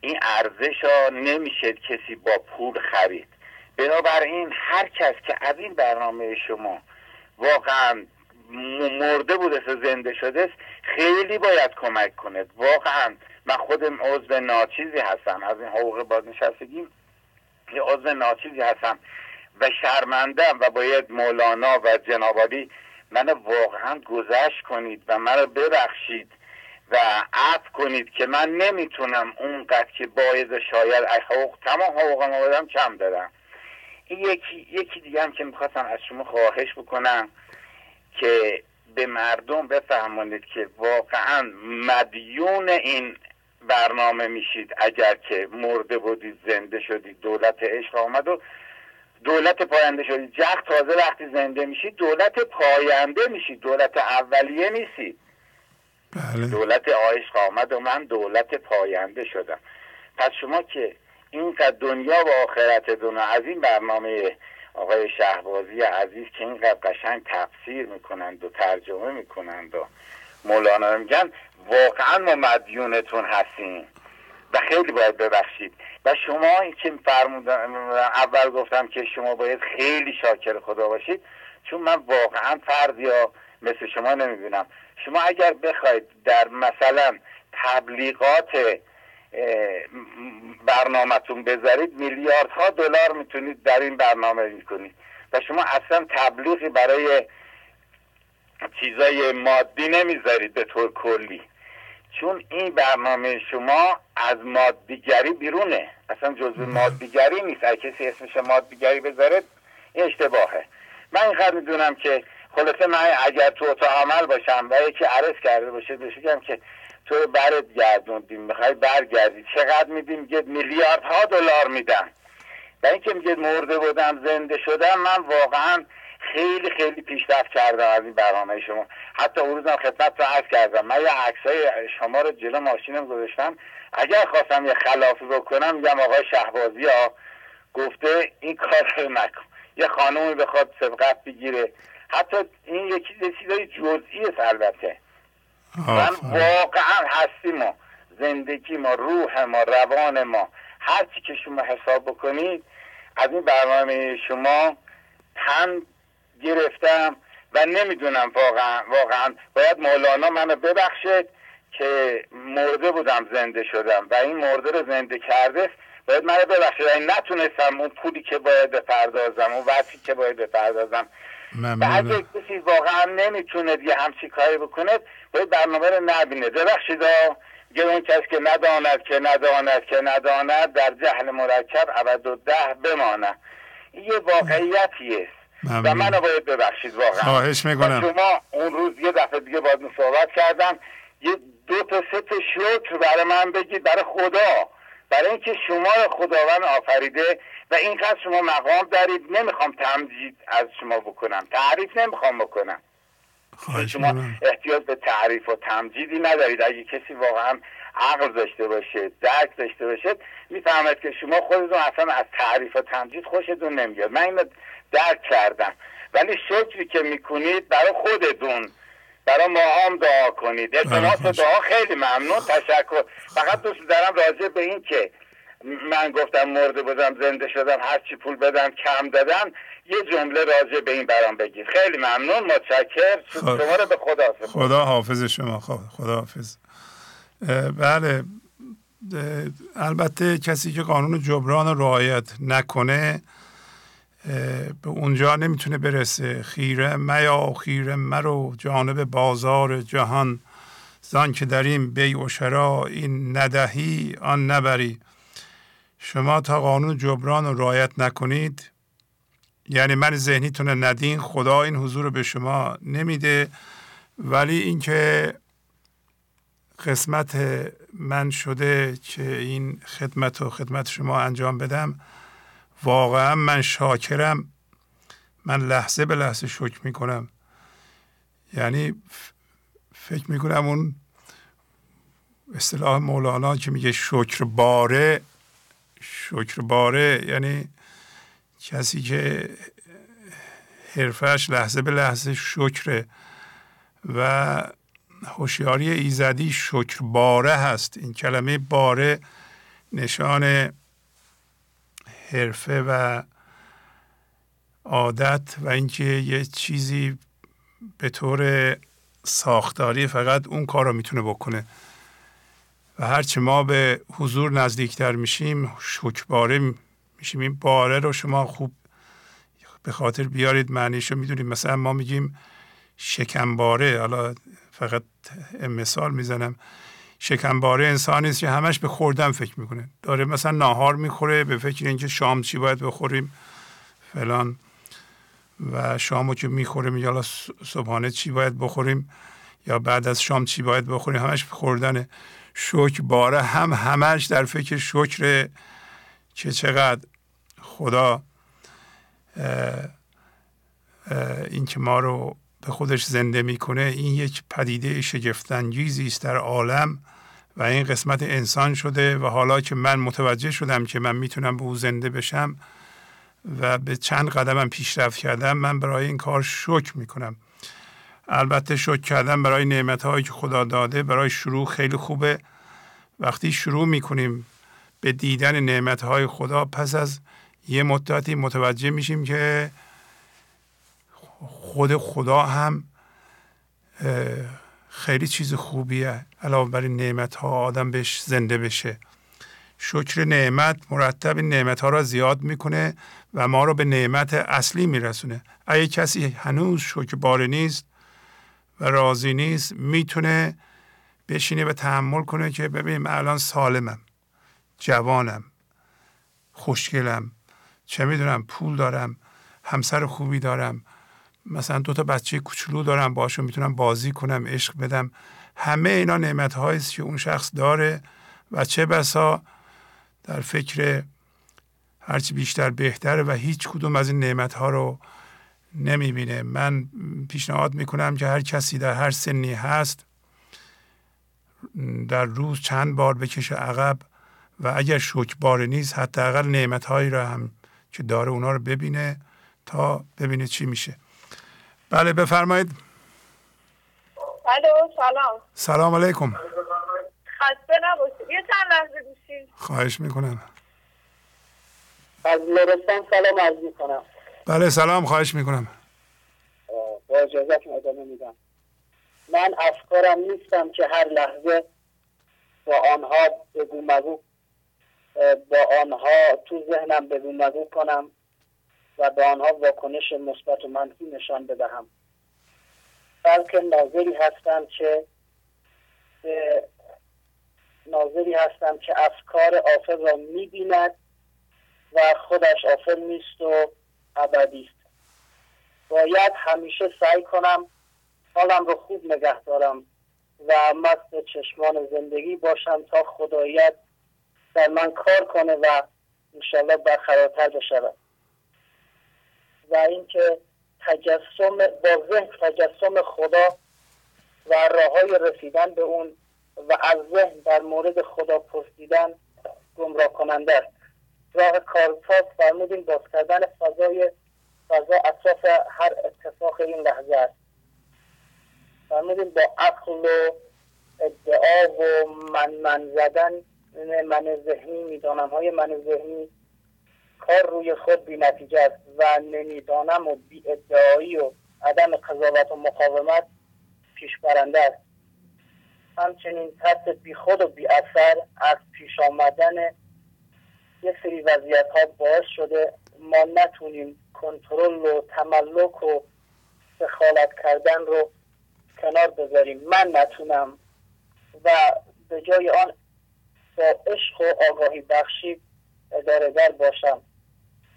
این ارزش ها نمیشه کسی با پول خرید. بنابراین هر کس که از این برنامه شما واقعا مرده بوده زنده شده خیلی باید کمک کنه واقعا من خودم عضو ناچیزی هستم. از این حقوق بازنشستگی یه عضو ناچیزی هستم و شرمندم و باید مولانا و جنابالی من واقعا گذشت کنید و مرا ببخشید و عفو کنید که من نمی‌تونم اونقدر که باید شاید حقوق تمام حقوقم بدم کم دارم. این یکی, یکی دیگه هم که می‌خواستم از شما خواهش بکنم که به مردم بفهمانید که واقعا مدیون این برنامه میشید. اگر که مرده بودید زنده شدید دولت عشق آمد و دولت پاینده شدید. جخ تازه وقتی زنده میشید دولت پاینده میشید. دولت اولیه نیستید بله. دولت عشق آمد و من دولت پاینده شدم. پس شما که اینقدر دنیا و آخرت دنیا از این برنامه آقای شهبازی عزیز که اینقدر قشنگ تفسیر می‌کنند و ترجمه می‌کنند و مولانا میگن واقعا ما مدیونتون هستیم و خیلی باید ببخشید. و شما که فرمودن اول گفتم که شما باید خیلی شاکر خدا باشید چون من واقعا فرد یا مثل شما نمی‌بینم. شما اگر بخواید در مثلا تبلیغات برنامهتون بذارید میلیاردها دلار می‌تونید در این برنامه می‌کنید. و شما اصلا تبلیغی برای چیزای مادی نمی‌ذارید به طور کلی. چون این برنامه شما از مادیگری بیرونه. اصلا جزو مادیگری نیست. اگه کسی اسمش مادیگری بذاره این اشتباهه. من اینقدر می‌دونم که خلاصه من اگر تو اتاق عمل باشم و یکی عرض کرده باشه بشگم که تو برت گردوندیم. می‌خوای برگردی. چقدر میدیم؟ میگه میلیاردها دلار میدم. و اینکه میگه مرده بودم زنده شدم من واقعا خیلی خیلی پیشرفت کردم از این برنامه شما. حتی اون روزم خدمت رو عرض کردم. من یه عکسای شما رو جلو ماشینم گذاشتم. اگر خواستم یه خلافی بکنم میگم آقای شهبازی ها گفته این کار رو نکن. یه خانومی بخواد سبقت بگیره. حتی این یکی چیزای جزئی البته. من واقعا هستی ما. زندگی ما روح ما روان ما. هرچی که شما حساب بکنید از این برنامه شما تن گرفتم و نمی‌دونم واقعا واقعا. باید مولانا منو ببخشید که مرده بودم زنده شدم. و این مرده رو زنده کرده باید منو ببخشید. این نتونستم اون پولی که باید بپردازم اون وقتی که باید بپردازم. و اگه کسی واقعا نمی‌تونه یه همچی کاری بکنه باید برنامه رو نبینه. ببخشید یه اون کس که نداند که نداند که نداند در جهل مرکب عبد و ده بماند. این یه واقعیتیه. و منو باید ببخشید واقعا. خواهش می‌کنم. شما اون روز یه دفعه دیگه باید صحبت کردم یه دو تا سه تا شکر برای من بگید برای خدا. برای اینکه شما رو خداوند آفریده و اینقدر شما مقام دارید. نمی‌خوام تمجید از شما بکنم. تعریف نمی‌خوام بکنم. شما احتیاج به تعریف و تمجیدی ندارید. اگه کسی واقعا عقل داشته باشه درک داشته باشه می‌فهمد که شما خودتون اصلا از تعریف و تمجید خوشتون نمیاد. من اینو درک کردم. ولی شکری که می‌کنید برای خودتون برای ما هم دعا کنید. التماس دعا خیلی ممنون. تشکر. فقط دوست دارم راجع به این که من گفتم مرده بودم زنده شدم هر چی پول بدم کم دادم یه جمله راجع به این برام بگید. خیلی ممنون. متشکر خب. شما رو به خدا خدا حافظ شما. خدا حافظ. بله البته کسی که قانون جبران رعایت نکنه به اونجا نمی‌تونه برسه. خیره میا خیره مرو جانب بازار جهان. زان که در این بی و شرا این ندهی آن نبری. شما تا قانون جبران رو رعایت نکنید یعنی من ذهنیتون ندین خدا این حضور رو به شما نمیده. ولی اینکه قسمت من شده که این خدمت و خدمت شما انجام بدم واقعا من شاکرم. من لحظه به لحظه شکر می‌کنم. یعنی فکر می‌کنم اون اصطلاح مولانا که میگه شکر باره شکر باره یعنی کسی که حرفش لحظه به لحظه شکره و هوشیاری ایزدی شکر باره هست. این کلمه باره نشان حرفه و عادت و اینکه یه چیزی به طور ساختاری فقط اون کار رو می‌تونه بکنه. و هرچه ما به حضور نزدیکتر میشیم شکباره میشیم. این باره رو شما خوب به خاطر بیارید معنیش رو می‌دونید. مثلا ما میگیم شکمباره. حالا فقط مثال می‌زنم. شکمباره انسانی است که همش به خوردن فکر می‌کنه. داره مثلا ناهار می‌خوره به فکر اینکه شام چی باید بخوریم فلان. و شامو که می‌خوره میگه حالا صبحانه چی باید بخوریم یا بعد از شام چی باید بخوریم همش خوردنه. شکر باره هم همش در فکر شکر که چقدر. خدا این که ما رو به خودش زنده می‌کنه این یک پدیده شگفتانگیزی است در عالم و این قسمت انسان شده و حالا که من متوجه شدم که من می‌تونم به او زنده بشم و به چند قدمم پیشرفت کردم من برای این کار شکر می‌کنم. البته شکر کردن برای نعمت هایی که خدا داده برای شروع خیلی خوبه. وقتی شروع می‌کنیم به دیدن نعمت های خدا پس از یه مدتی متوجه میشیم که خود خدا هم خیلی چیز خوبیه. علاوه بر نعمت ها آدم بهش زنده بشه. شکر نعمت مرتب نعمت ها را زیاد می‌کنه و ما رو به نعمت اصلی میرسونه. اگه کسی هنوز شکر باره نیست و راضی نیست می‌تونه بشینه و تحمل کنه که ببینیم الان سالمم جوانم خوشگلم چه می‌دونم پول دارم همسر خوبی دارم مثلا دو تا بچه کوچولو دارم باشون می‌تونم بازی کنم عشق بدم. همه اینا نعمت هایی که اون شخص داره و چه بسا در فکر هرچی بیشتر بهتره و هیچ کدوم از این نعمت ها رو نمی‌بینه. من پیشنهاد می‌کنم که هر کسی در هر سنی هست در روز چند بار بکشه عقب و اگر باره نیست حداقل نعمت هایی را هم که داره اونا رو ببینه تا ببینه چی میشه. بله بفرمایید. الو سلام. سلام علیکم. خسته نباشید یه چند لحظه گوشید خواهش می‌کنم. از لرستان سلام عرض می‌کنم. بله سلام خواهش می‌کنم. با اجازتون ادامه میدم. من افکارم نیستم که هر لحظه با آنها بگو مگو با آنها تو ذهنم بگو مگو کنم. و به آنها واکنش مثبت و منفی نشان بدهم. بلکه ناظری هستم که ناظری هستم که افکار آفر را می‌بیند و خودش آفر نیست و ابدی است. باید همیشه سعی کنم حالم رو خوب نگه دارم و مست چشمان زندگی باشم تا خدایت در من کار کنه و انشالله برقرارتر بشود. و اینکه تجسم با ذهن تجسم خدا و راه های رسیدن به اون و از ذهن در مورد خدا پرسیدن گمراه کننده است. راه کارساز فرمودیم باز کردن فضای فضا اطراف هر اتفاق این لحظه است. فرمودیم با عقل و ادعا و من من زدن من ذهنی می‌دانم. های من ذهنی کار روی خود بی نتیجه است و نمی‌دانم و بی ادعایی و عدم قضاوت و مقاومت پیش برنده است. همچنین ترس بی خود و بی اثر از پیش آمدن یه سری وضعیت ها باعث شده ما نتونیم کنترل و تملک و دخالت کردن رو کنار بذاریم. من نتونم و به جای آن با عشق و آگاهی بخشی اداره باشم.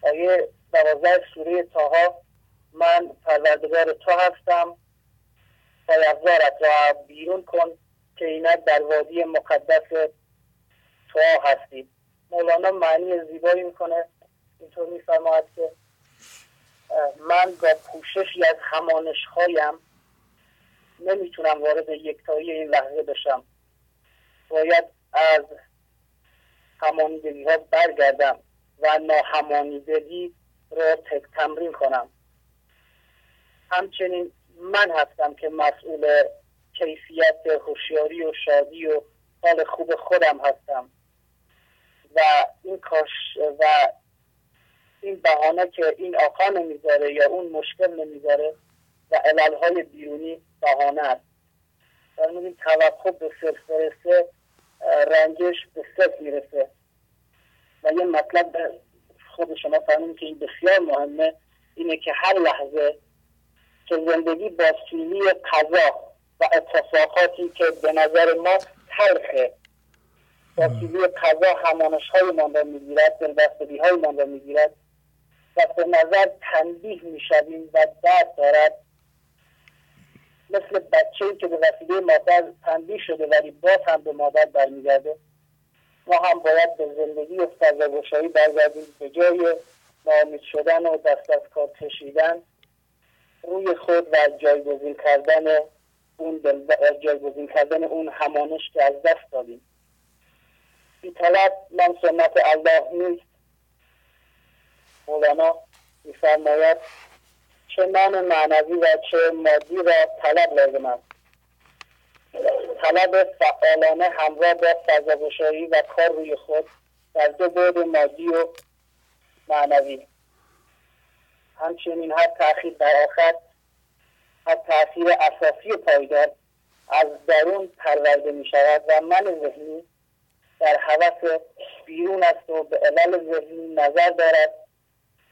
آیه دوازده سوره تاها من پروردگار تو هستم. پیغزارت را بیرون کن که اینک در وادی مقدس تو هستید. مولانا معنی زیبایی می‌کنه. اینطور میفرماید که من با پوششی از همانش هایم نمی‌تونم وارد یکتایی این لحظه بشم. باید از همانیدگی ها برگردم. و ناهمانیدگی را تمرین کنم. همچنین من هستم که مسئول کیفیت هوشیاری و شادی و حال خوب خودم هستم. و این کاش و این بهانه که این آقا نمی‌ذاره یا اون مشکل نمی‌ذاره و علالهای بیرونی بهانه است. فرمودیم توقع به صرف برسه رنجش به صرف می‌رسه. و یه مطلب خود شما فهمیم که این بسیار مهمه اینه که هر لحظه که زندگی با سیلی قضا و اتفاقاتی که به نظر ما تلخه با سیلی قضا همانش های من را می‌گیرد دلبستگی های من را می‌گیرد و به نظر تنبیه می‌شویم و درد دارد. مثل بچه که به وسیله مادر تنبیه شده ولی باز هم به مادر برمیگرده. ما هم باید به زندگی فضاگشایی برگردیم به جای نامید شدن و دست از کار کشیدن. روی خود و جایگزین کردن اون جایگزین کردن اون همانش که از دست دادیم. بی طلب من سنت الله نیست. مولانا میفرماید چه من معنوی و چه مادی را طلب لازم است؟ طلب فعالانه همراه با فضاگشایی و کار روی خود در دو بود مادی و معنوی. همچنین هر تاخیر در آخر هر تاثیر اساسی پایدار از درون پرورده می شود و من ذهنی در حوث بیرون است و به علل ذهنی نظر دارد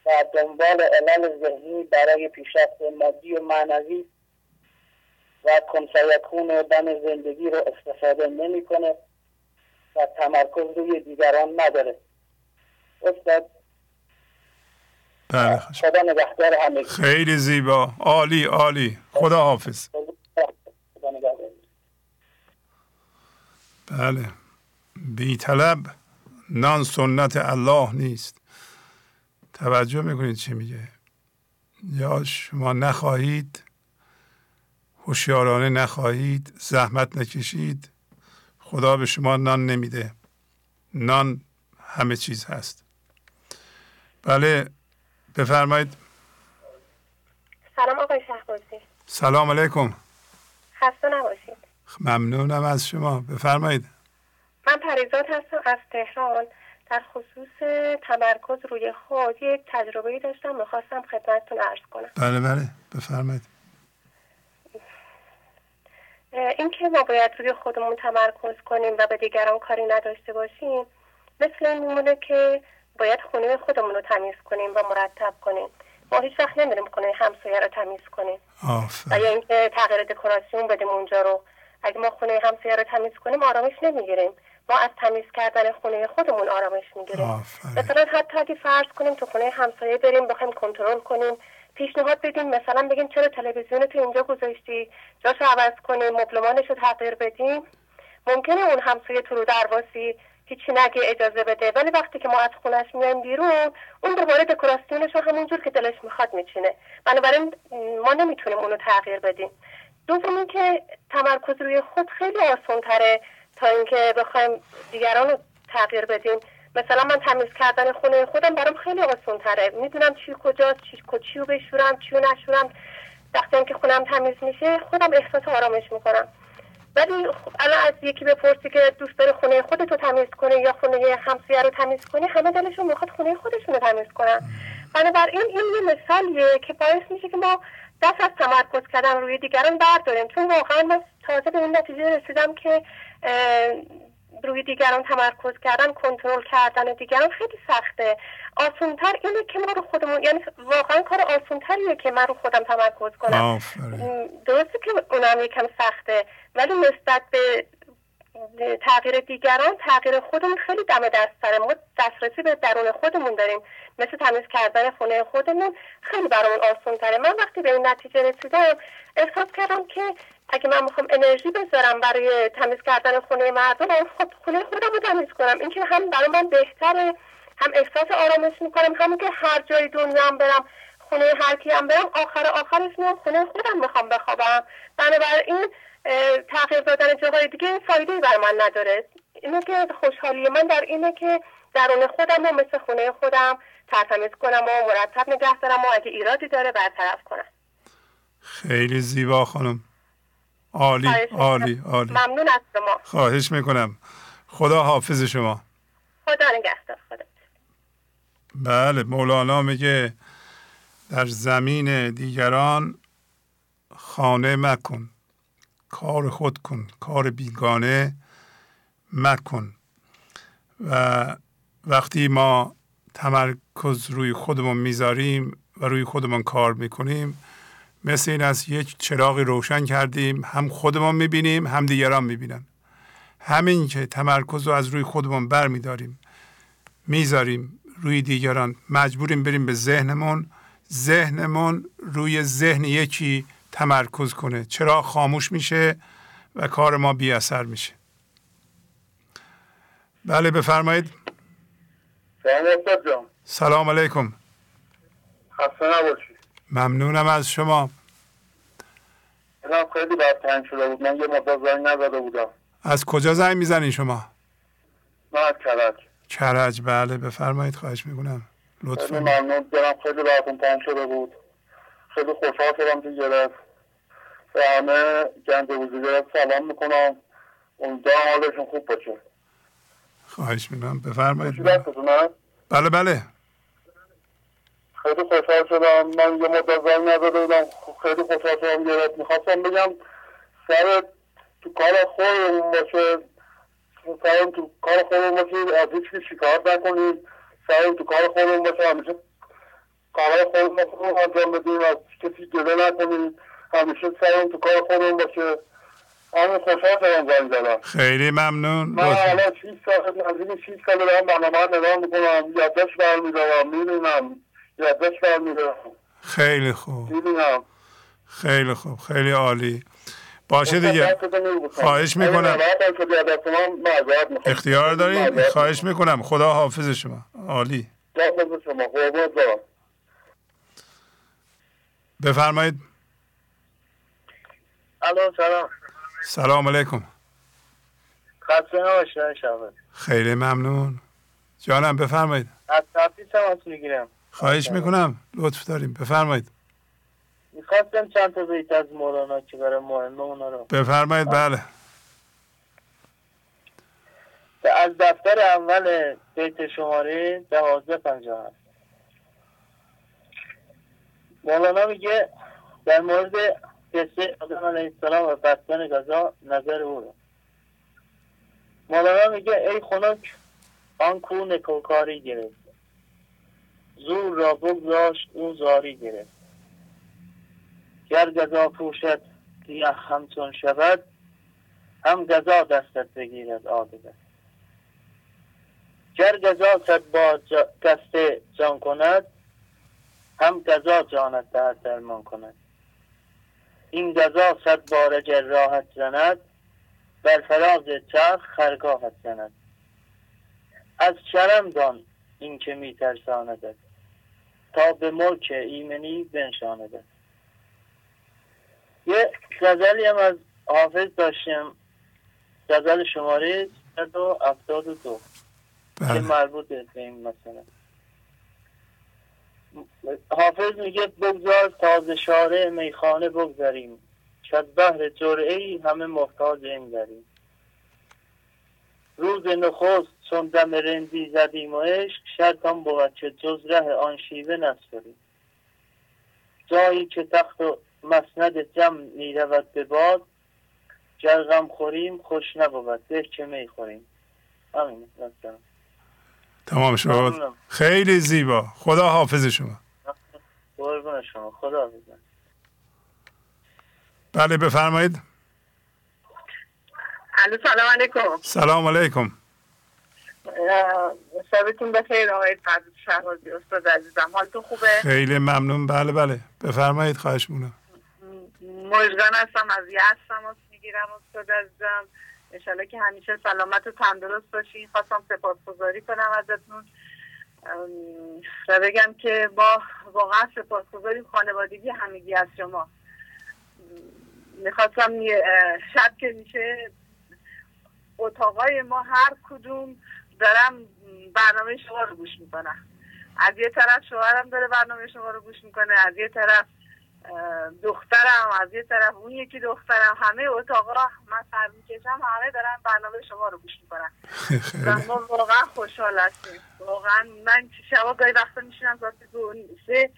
و دنبال علل ذهنی برای پیشرفت مادی و معنوی و کنسیکون و دم زندگی رو استفاده نمی‌کنه و تمرکز روی دیگران نداره. استاد بله خدا نگهدار همه. خیلی زیبا. عالی عالی. خدا حافظ. بله. بی طلب نان سنت الله نیست. توجه می‌کنید چی میگه. یا شما نخواهید هوشیارانه نخواهید زحمت نکشید. خدا به شما نان نمیده. نان همه چیز هست. بله بفرمایید. سلام آقای شهبازی. سلام علیکم. خسته نباشید. ممنونم از شما. بفرمایید. من پریزاد هستم از تهران. در خصوص تمرکز روی خود یک تجربه داشتم. می‌خواستم خدمتتون عرض کنم. بله بله. بفرمایید. اینکه ما باید روی خودمون تمرکز کنیم و به دیگران کاری نداشته باشیم مثل این میمونه که باید خونه خودمون رو تمیز کنیم و مرتب کنیم. ما هیچ وقت نمیریم خونه همسایه رو تمیز کنیم. و یا اینکه تغییر دکوراسیون بدیم اونجا رو؟ اگه ما خونه همسایه رو تمیز کنیم آرامش نمی‌گیریم. ما از تمیز کردن خونه خودمون آرامش می‌گیریم. مثلا حتی اگه فرض کنیم تو خونه همسایه بریم بخوایم کنترل کنیم پیشنهاد بدیم مثلا بگیم چرا تلویزیون تو اینجا گذاشتی؟ جاشو عوض کنیم مبلمانش رو تغییر بدیم؟ ممکنه اون همسایه تو رو درواسی هیچی نگه اجازه بده. ولی وقتی که ما از خونش میایم بیرون اون دوباره دکوراسیونش رو همونجور که دلش می‌خواد میچینه. بنابراین ما نمی‌تونیم اونو تغییر بدیم. دوم که تمرکز روی خود خیلی آسان تره تا اینکه بخوایم دیگران رو تغییر بدیم. مثلا من تمیز کردن خونه خودم برام خیلی آسان تره می‌دونم چی کجاست چی چی رو بشورم چی رو نشورم. وقتی که خونم تمیز میشه خودم احساس آرامش می‌کنم. ولی الان از یکی بپرسی که دوست داره خونه خودت رو تمیز کنه یا خونه همسایه رو تمیز کنه همه دلشون می‌خواد خونه خودشون رو تمیز کنن. بنابراین این یه مثالیه که باعث میشه که ما دست از تمرکز کردن روی دیگران برداریم. چون واقعا من تازه به این نتیجه رسیدم که روی دیگران تمرکز کردن کنترل کردن دیگران خیلی سخته. آسونتر اینه که ما رو خودمون یعنی واقعا کار آسونتریه که من رو خودم تمرکز کنم. درسته که اونم یکم سخته ولی نسبت به تغییر دیگران تغییر خودمون. خیلی دم دست سره ما دسترسی به درون خودمون داریم. مثل تمیز کردن خونه خودمون خیلی برامون آسان تره من وقتی به این نتیجه رسیدم احساس کردم که اگه من می‌خوام انرژی بذارم برای تمیز کردن خونه مردم خب خونه خودم رو تمیز کنم. اینکه هم برای من بهتره هم احساس آرامش می‌کنم. همون که هر جای دنیا هم برم خونه هر کی هم برم آخر آخرش میام خونه خودم می‌خوام بخوابم. بنابراین تغییر دادن جاهای دیگه فایده بر من نداره. اینه که خوشحالی من در اینه که درون خودم و مثل خونه خودم ترتمیز کنم و مرتب نگه دارم و اگه ایرادی داره برطرف کنم. خیلی زیبا خانم. عالی عالی عالی. ممنون از شما. خواهش می‌کنم. خدا حافظ شما. خدا نگهدار خدا. بله مولانا میگه در زمین دیگران خانه مکن. کار خود کن کار بیگانه مکن. و وقتی ما تمرکز روی خودمون می‌ذاریم و روی خودمون کار می‌کنیم مثل این است یک چراغی روشن کردیم هم خودمون می‌بینیم هم دیگران می‌بینن. همین که تمرکز رو از روی خودمون بر میداریم می‌ذاریم روی دیگران. مجبوریم بریم به ذهنمون ذهنمون روی ذهن یکی تمرکز کنه. چرا خاموش میشه و کار ما بی اثر میشه. بله بفرمایید. سلام سلام علیکم. خسته نباشید ممنونم از شما. من خیلی بعد تنگ شده بود. من یه مدت زنگ نزده بودم. از کجا زنگ می‌زنین شما؟ من از کرج. کرج بله بفرمایید خواهش می‌کنم. لطفا. ممنون. دارم خیلی براتون تنگ شده بود. خیلی خوشحال شدم که گرفت به همه گنج وجود سلام می‌کنم. امیدوارم حالشون خوب باشه. خواهش می‌کنم. بفرمایید؟ بله بله. خیلی خوشحال شدم. من یه مدت زنگ نزده بودم خیلی خوشحال شدم. گرفت می‌خواستم بگم سر تو کار خودمون باشه. سر تو کار خودمون باشه. از هیچ کی شکایت نکنیم سر تو کار خودمون باشه. همیشه کارهای خودمون انجام بدیم. از کسی جلو نکنیم. همیشه سرمون تو کار خودمون باشه. همین خوشحال شدم زنگ زدم خیلی ممنون. من. الان 6 سال نزدیک 6 سال دارم برنامه رو نگاه می‌کنم. یادداشت برمیدارم. می‌بینم. یادداشت برمیدارم. خیلی خوب. می‌بینم. خیلی خوب. خیلی عالی. باشه دیگه. خواهش می‌کنم. اختیار داریم خواهش می‌کنم. خدا حافظ شما. عالی. بفرمایید. الو سلام. سلام علیکم. خسته نباشید شبه خیلی ممنون. جانم بفرمایید. از تفریح تماس می‌گیرم. خواهش می‌کنم. لطف داریم. بفرمایید. می‌خواستم چند تا بیت از مولانا که برای مهمه اونا رو بفرمایید بله. از دفتر اول بیت شماره دوازده پنجاه هست. مولانا میگه در مورد قصه آدم علیه السلام و بستن غذا نظر او رو. مولانا میگه ای خنک آن کو نکوکاری گرفت. زور را بگذاشت او زاری گرفت. گر گذا پوشد سیه همچون شود هم گذا دستت بگیرد عاقبت گر گذا صد با جا... جان کند هم گذا جانت دهد درمان کند. این گذا صد بار گر راحت زند بر فراز چرخ خرگاهت زند. از شرم دان این که می ترساندد تا به ملک ایمنی بنشاندد یه غزلی هم از حافظ داشتیم غزل شماره 172 که مربوط به این مثلا حافظ میگه بگذار تازه شارع میخانه بگذاریم. از بحر جرعه ای همه محتاج این داریم روز نخست چون دم رندی زدیم و عشق شرط آن بود که جز ره آن شیوه نسپریم جایی که تخت و مسند جمع می رود به باد گر غم خوریم خوش نبود به که می خوریم همین تمام شد. خیلی زیبا. خدا حافظ شما. شما. خدا حافظ. بله بفرمایید. الو سلام علیکم. سلام علیکم. شبتون بخیر آقای فرد شهرازی استاد عزیزم. حالتون خوبه؟ خیلی ممنون. بله بله. بفرمایید خواهش می‌کنم. مژگان هستم از یه تماس می‌گیرم استاد عزیزم. انشالله که همیشه سلامت و تندرست باشین خواستم سپاسگزاری کنم ازتون. و بگم که با واقعا سپاسگزاریم خانوادگی همگی از شما. می‌خواستم شب که میشه اتاقای ما هر کدوم دارم برنامه شما رو گوش می‌کنم. از یه طرف شوهرم داره برنامه شما رو گوش می‌کنه از یه طرف دخترم از یه طرف اون یکی دخترم همه اتاقا من سر می‌کشم همه دارن برنامه شما رو گوش می‌کنن. و ما واقعا خوشحال هستیم. واقعا من شبا گاهی وقتا میشینم سه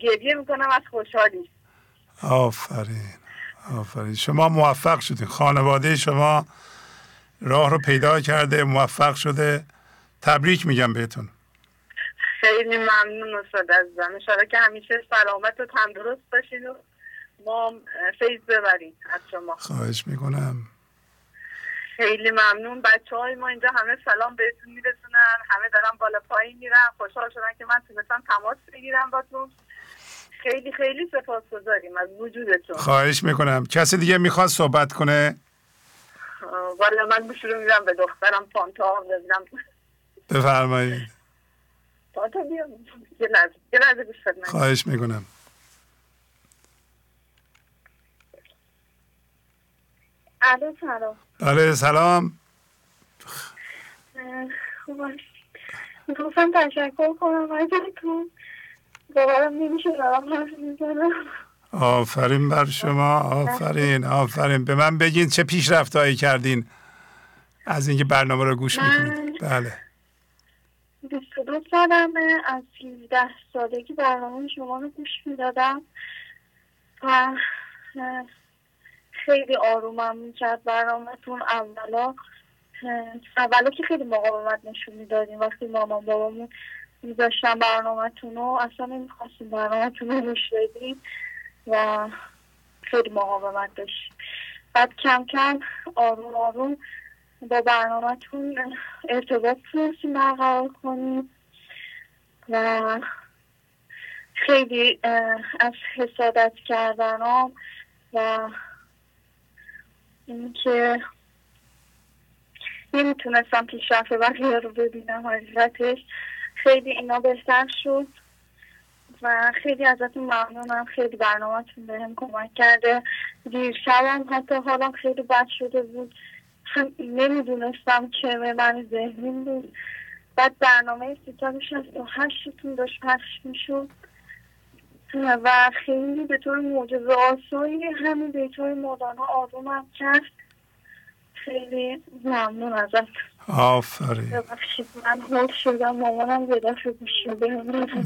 گریه می‌کنم از خوشحالی. آفرین. آفرین. شما موفق شدین. خانواده شما راه رو پیدا کرده موفق شده. تبریک میگم بهتون. خیلی ممنون استاد عزیزم. انشاءالله که همیشه سلامت و تندرست باشین و ما فیض ببریم از شما. خواهش می‌کنم. خیلی ممنون. بچه های ما اینجا همه سلام بهتون میرسونن. همه دارم بالا پایین میرن. خوشحال شدن که من تونستم تماس بگیرم با تو خیلی خیلی سپاس گذاریم از وجودتون. خواهش می‌کنم. کسی دیگه می‌خواد صحبت کنه؟ والا من بشورو میرم به دخترم پانتا ببینم. بفرمایید. پانتا بیام یه لحظه یه لحظه گوش خواهش می‌کنم. الو سلام. بله سلام. خوب گفتم تشکر کنم ازتون. باورم نمیشه دارم حرف می‌زنم. آفرین بر شما آفرین آفرین. به من بگین چه پیشرفتهایی کردین؟ از اینکه برنامه رو گوش می‌کنید. بله. بیست و دو سالمه از سیزده سالگی برنامه شما رو گوش می‌دادم و خیلی آرومم می‌کرد برنامهتون. اولا اولا که خیلی مقاومت نشون می‌دادیم. وقتی مامان بابامون میذاشتن برنامهتون رو اصلا نمی‌خواستیم برنامهتون رو گوش بدیم و خیلی مقاومت داشتیم. بعد کم کم آروم آروم با برنامهتون ارتباط تونستیم برقرار کنیم و خیلی از حسادت کردنام و اینکه نمی‌تونستم پیشرفت بقیه رو ببینم حقیقتش خیلی اینا بهتر شد و خیلی ازتون ممنونم. خیلی برنامهتون بهم کمک کرده. دیر شبم حتی حالم خیلی بد شده بود. نمی‌دونستم که من ذهنی بود بعد برنامه ستاد شست و هشتتون داشت پخش می‌شد. و خیلی به طور معجزه آسایی همین بیتای مولانا آرومم کرد. خیلی ممنون ازت. آفرین. ببخشید من هول شدم. مامانم گوش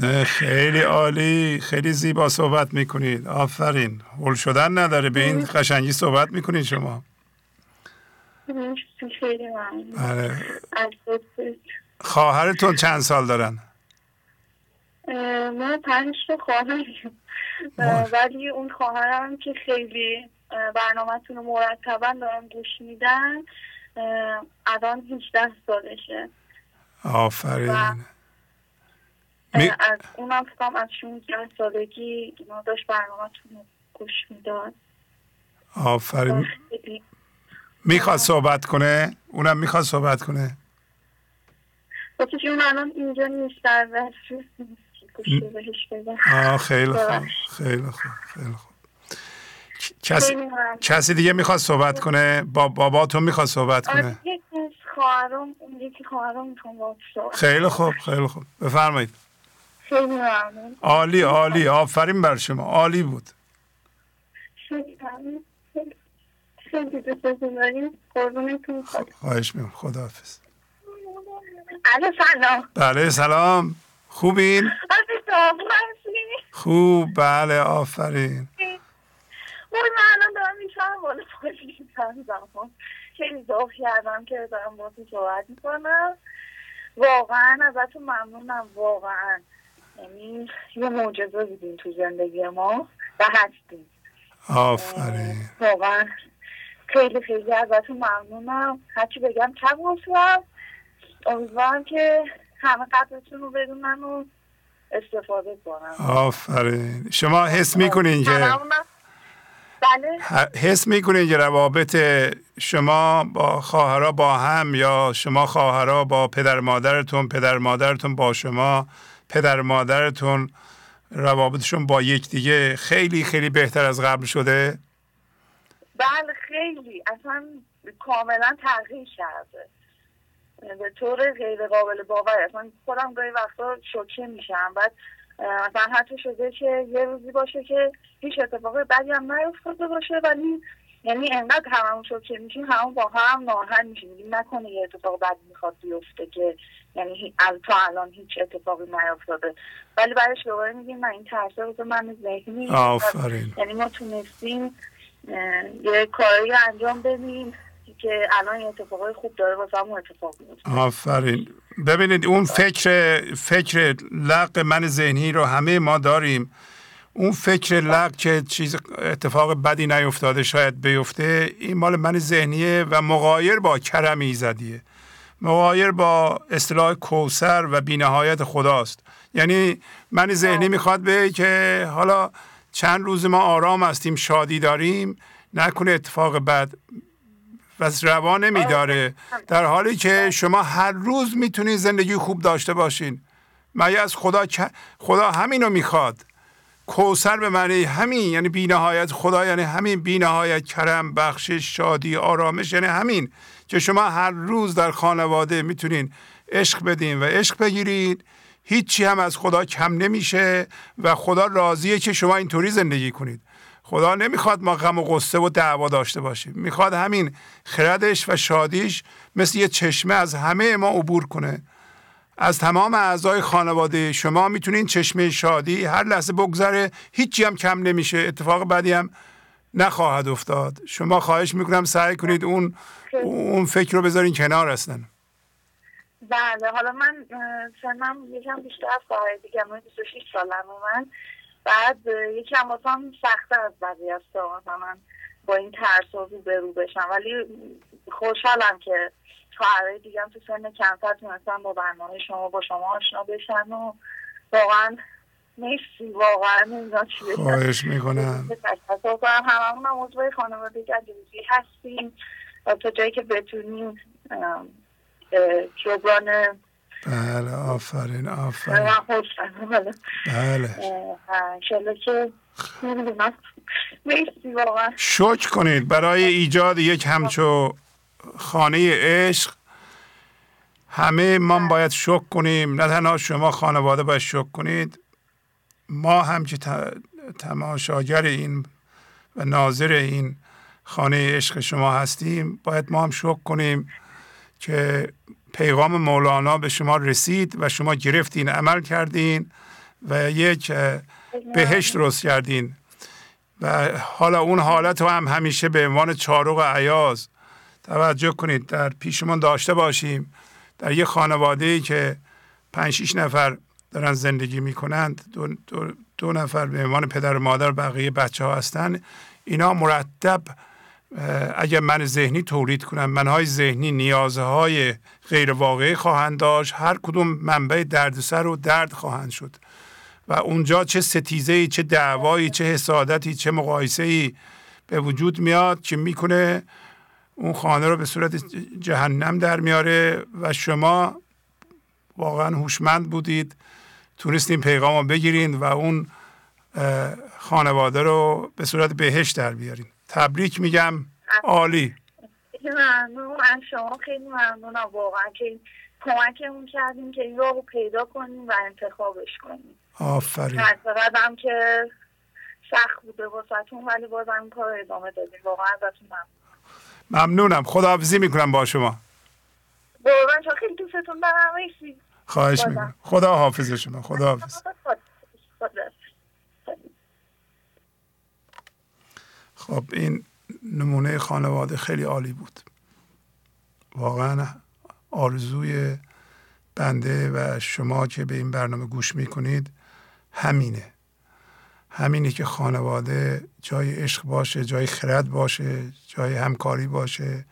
نه خیلی عالی. خیلی زیبا صحبت می‌کنید. آفرین. هول شدن نداره. به این قشنگی صحبت می‌کنید شما. بله خواهرتون چند سال دارن؟ ما پنج تا خواهریم. ولی اون خواهرم که خیلی برنامهتون رو مرتبا دارم گوش میدن الان 18 سالشه. آفرین. می... از اونم فکرم از 16 سالگی اینا داشت برنامهتون رو گوش می‌داد. آفرین. می‌خواد صحبت کنه؟ اونم می‌خواد صحبت کنه. الان اینجا نیست در آه خیلی خوب خیلی خوب خیلی خوب. کسی, کسی دیگه می‌خواد صحبت کنه؟ با باباتون می‌خواد صحبت کنه؟ خیلی خوب خیلی خوب. بفرمایید. خیلی عالی عالی. آفرین بر شما. عالی بود. خیلی دوستتون داریم قربونتون خواهش می‌کنم. خداحافظ. سلام. بله سلام. خوبین؟ خوب بله آفرین. من الان دارم میشم بالا پایین خیلی ذوق کردم که دارم با تو صحبت می‌کنم. واقعا ازتون ممنونم واقعا. یعنی یه معجزه بودین تو زندگی ما و هستیم آفرین. واقعا خیلی خیلی ازتون ممنونم. هرچی بگم کم گفتم امیدوارم که همه قدرتون رو بدونن و استفاده کنن آفرین. شما حس می‌کنین که بله. حس می‌کنین که روابط شما با خواهرها با هم یا شما خواهرها با پدر مادرتون پدر مادرتون با شما پدر مادرتون روابطشون با یکدیگه خیلی خیلی بهتر از قبل شده؟ بله خیلی. اصلا کاملا تغییر کرده. به طور غیر قابل باور. اصلا خودم گاهی وقتا شوکه میشم. بعد مثلا حتی شده که یه روزی باشه که هیچ اتفاق بدی هم نیفتاده باشه ولی یعنی انقدر هممون شوکه میشیم همون با هم ناراحت میشیم. نکنه یه اتفاق بدی می‌خواد بیفته که یعنی از تا الان هیچ اتفاقی نیفتاده. ولی بعدش دوباره میگیم من این ترسه رو من ذهنی آفرین. یعنی ما تونستیم یه کاری انجام بدیم که الان اتفاقای خوب داره واسه همون اتفاق میفته. آفرین. ببینید اون فکر فکر لق من ذهنی رو همه ما داریم. اون فکر لق که چیز اتفاق بدی نیفتاده شاید بیفته این مال من ذهنیه و مقایر با کرم ایزدیه مقایر با اصطلاح کوسر و بینهایت خداست. یعنی من ذهنی می‌خواد به که حالا چند روز ما آرام هستیم شادی داریم نکنه اتفاق بد. و روا نمیداره. در حالی که شما هر روز می‌تونید زندگی خوب داشته باشین. مگه از خدا خدا همینو می‌خواد. کوسر به معنی همین یعنی بینهایت خدا یعنی همین بینهایت کرم بخشش شادی آرامش یعنی همین که شما هر روز در خانواده می‌تونین عشق بدین و عشق بگیرید هیچی هم از خدا کم نمیشه و خدا راضیه که شما اینطوری زندگی کنید. خدا نمی‌خواد ما غم و غصه و دعوا داشته باشیم. می‌خواد همین خردش و شادیش مثل یه چشمه از همه ما عبور کنه. از تمام اعضای خانواده شما می‌تونین چشمه شادی هر لحظه بگذره. هیچی هم کم نمیشه. اتفاق بعدی هم نخواهد افتاد. شما خواهش می‌کنم سعی کنید اون اون فکر رو بذارین کنار هستن بله حالا من سنم یکم بیشتر از ساهای دیگه من 26 سالم من بعد یکم واسم سخته از بقیه است من با این ترس رو رو بشم. ولی خوشحالم که شوهرهای دیگه هم تو سن کمتر تونستن با برنامه شما با شما آشنا بشن و واقعا مرسی واقعا اینا چیه خواهش می‌کنم. هممون هم عضوی خانواده گنجوزی هستیم. و تا جایی که بتونیم جبران. بله آفرین آفرین. بله. که مرسی واقعا. شکر کنید. برای ایجاد یک همچو خانه عشق همه ما باید شک کنیم. نه تنها شما خانواده باید شک کنید ما هم که تماشاگر این و ناظر این خانه عشق شما هستیم باید ما هم شک کنیم. که پیغام مولانا به شما رسید و شما گرفتین عمل کردین و یک بهشت درست کردین. و حالا اون حالت رو هم همیشه به عنوان چارق عیاز توجه کنید. در پیشمون داشته باشیم. در یه خانواده ای که پنج شیش نفر دارن زندگی می‌کنند. دو, دو, دو نفر به عنوان پدر و مادر بقیه بچه ها هستن. اینا مرتب اگر من ذهنی تولید کنم منهای ذهنی نیازهای غیر واقعی خواهند داشت هر کدوم منبع دردسر و درد خواهند شد. و اونجا چه ستیزه چه دعوایی چه حسادتی چه مقایسه ای به وجود میاد که می‌کنه اون خانه رو به صورت جهنم در میاره و شما واقعا هوشمند بودید تونستین پیغام رو بگیرین و اون خانواده رو به صورت بهش در بیارین. تبریک میگم. عالی. ممنون. من شما خیلی ممنونم. واقعا که کمکمون کردیم که این رو پیدا کنیم و انتخابش کنیم. آفرین. هم که سخت بوده واسهتون ولی بازم کار ادامه دادیم. واقعا ازتون ممنون. ممنونم. خداحافظی می‌کنم با شما. واقعا خیلی دوستتون دارم. خواهش می‌کنم. خدا حافظ شما. خدا حافظ خب این نمونه خانواده خیلی عالی بود. واقعا آرزوی بنده و شما که به این برنامه گوش می‌کنید همینه. همینه که خانواده جای عشق باشه جای خرد باشه جای همکاری باشه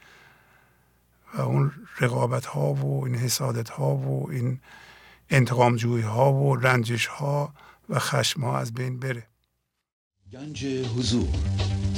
و اون رقابت ها و این حسادت ها و این انتقام جوی ها و رنجش ها و خشم ها از بین بره. گنج حضور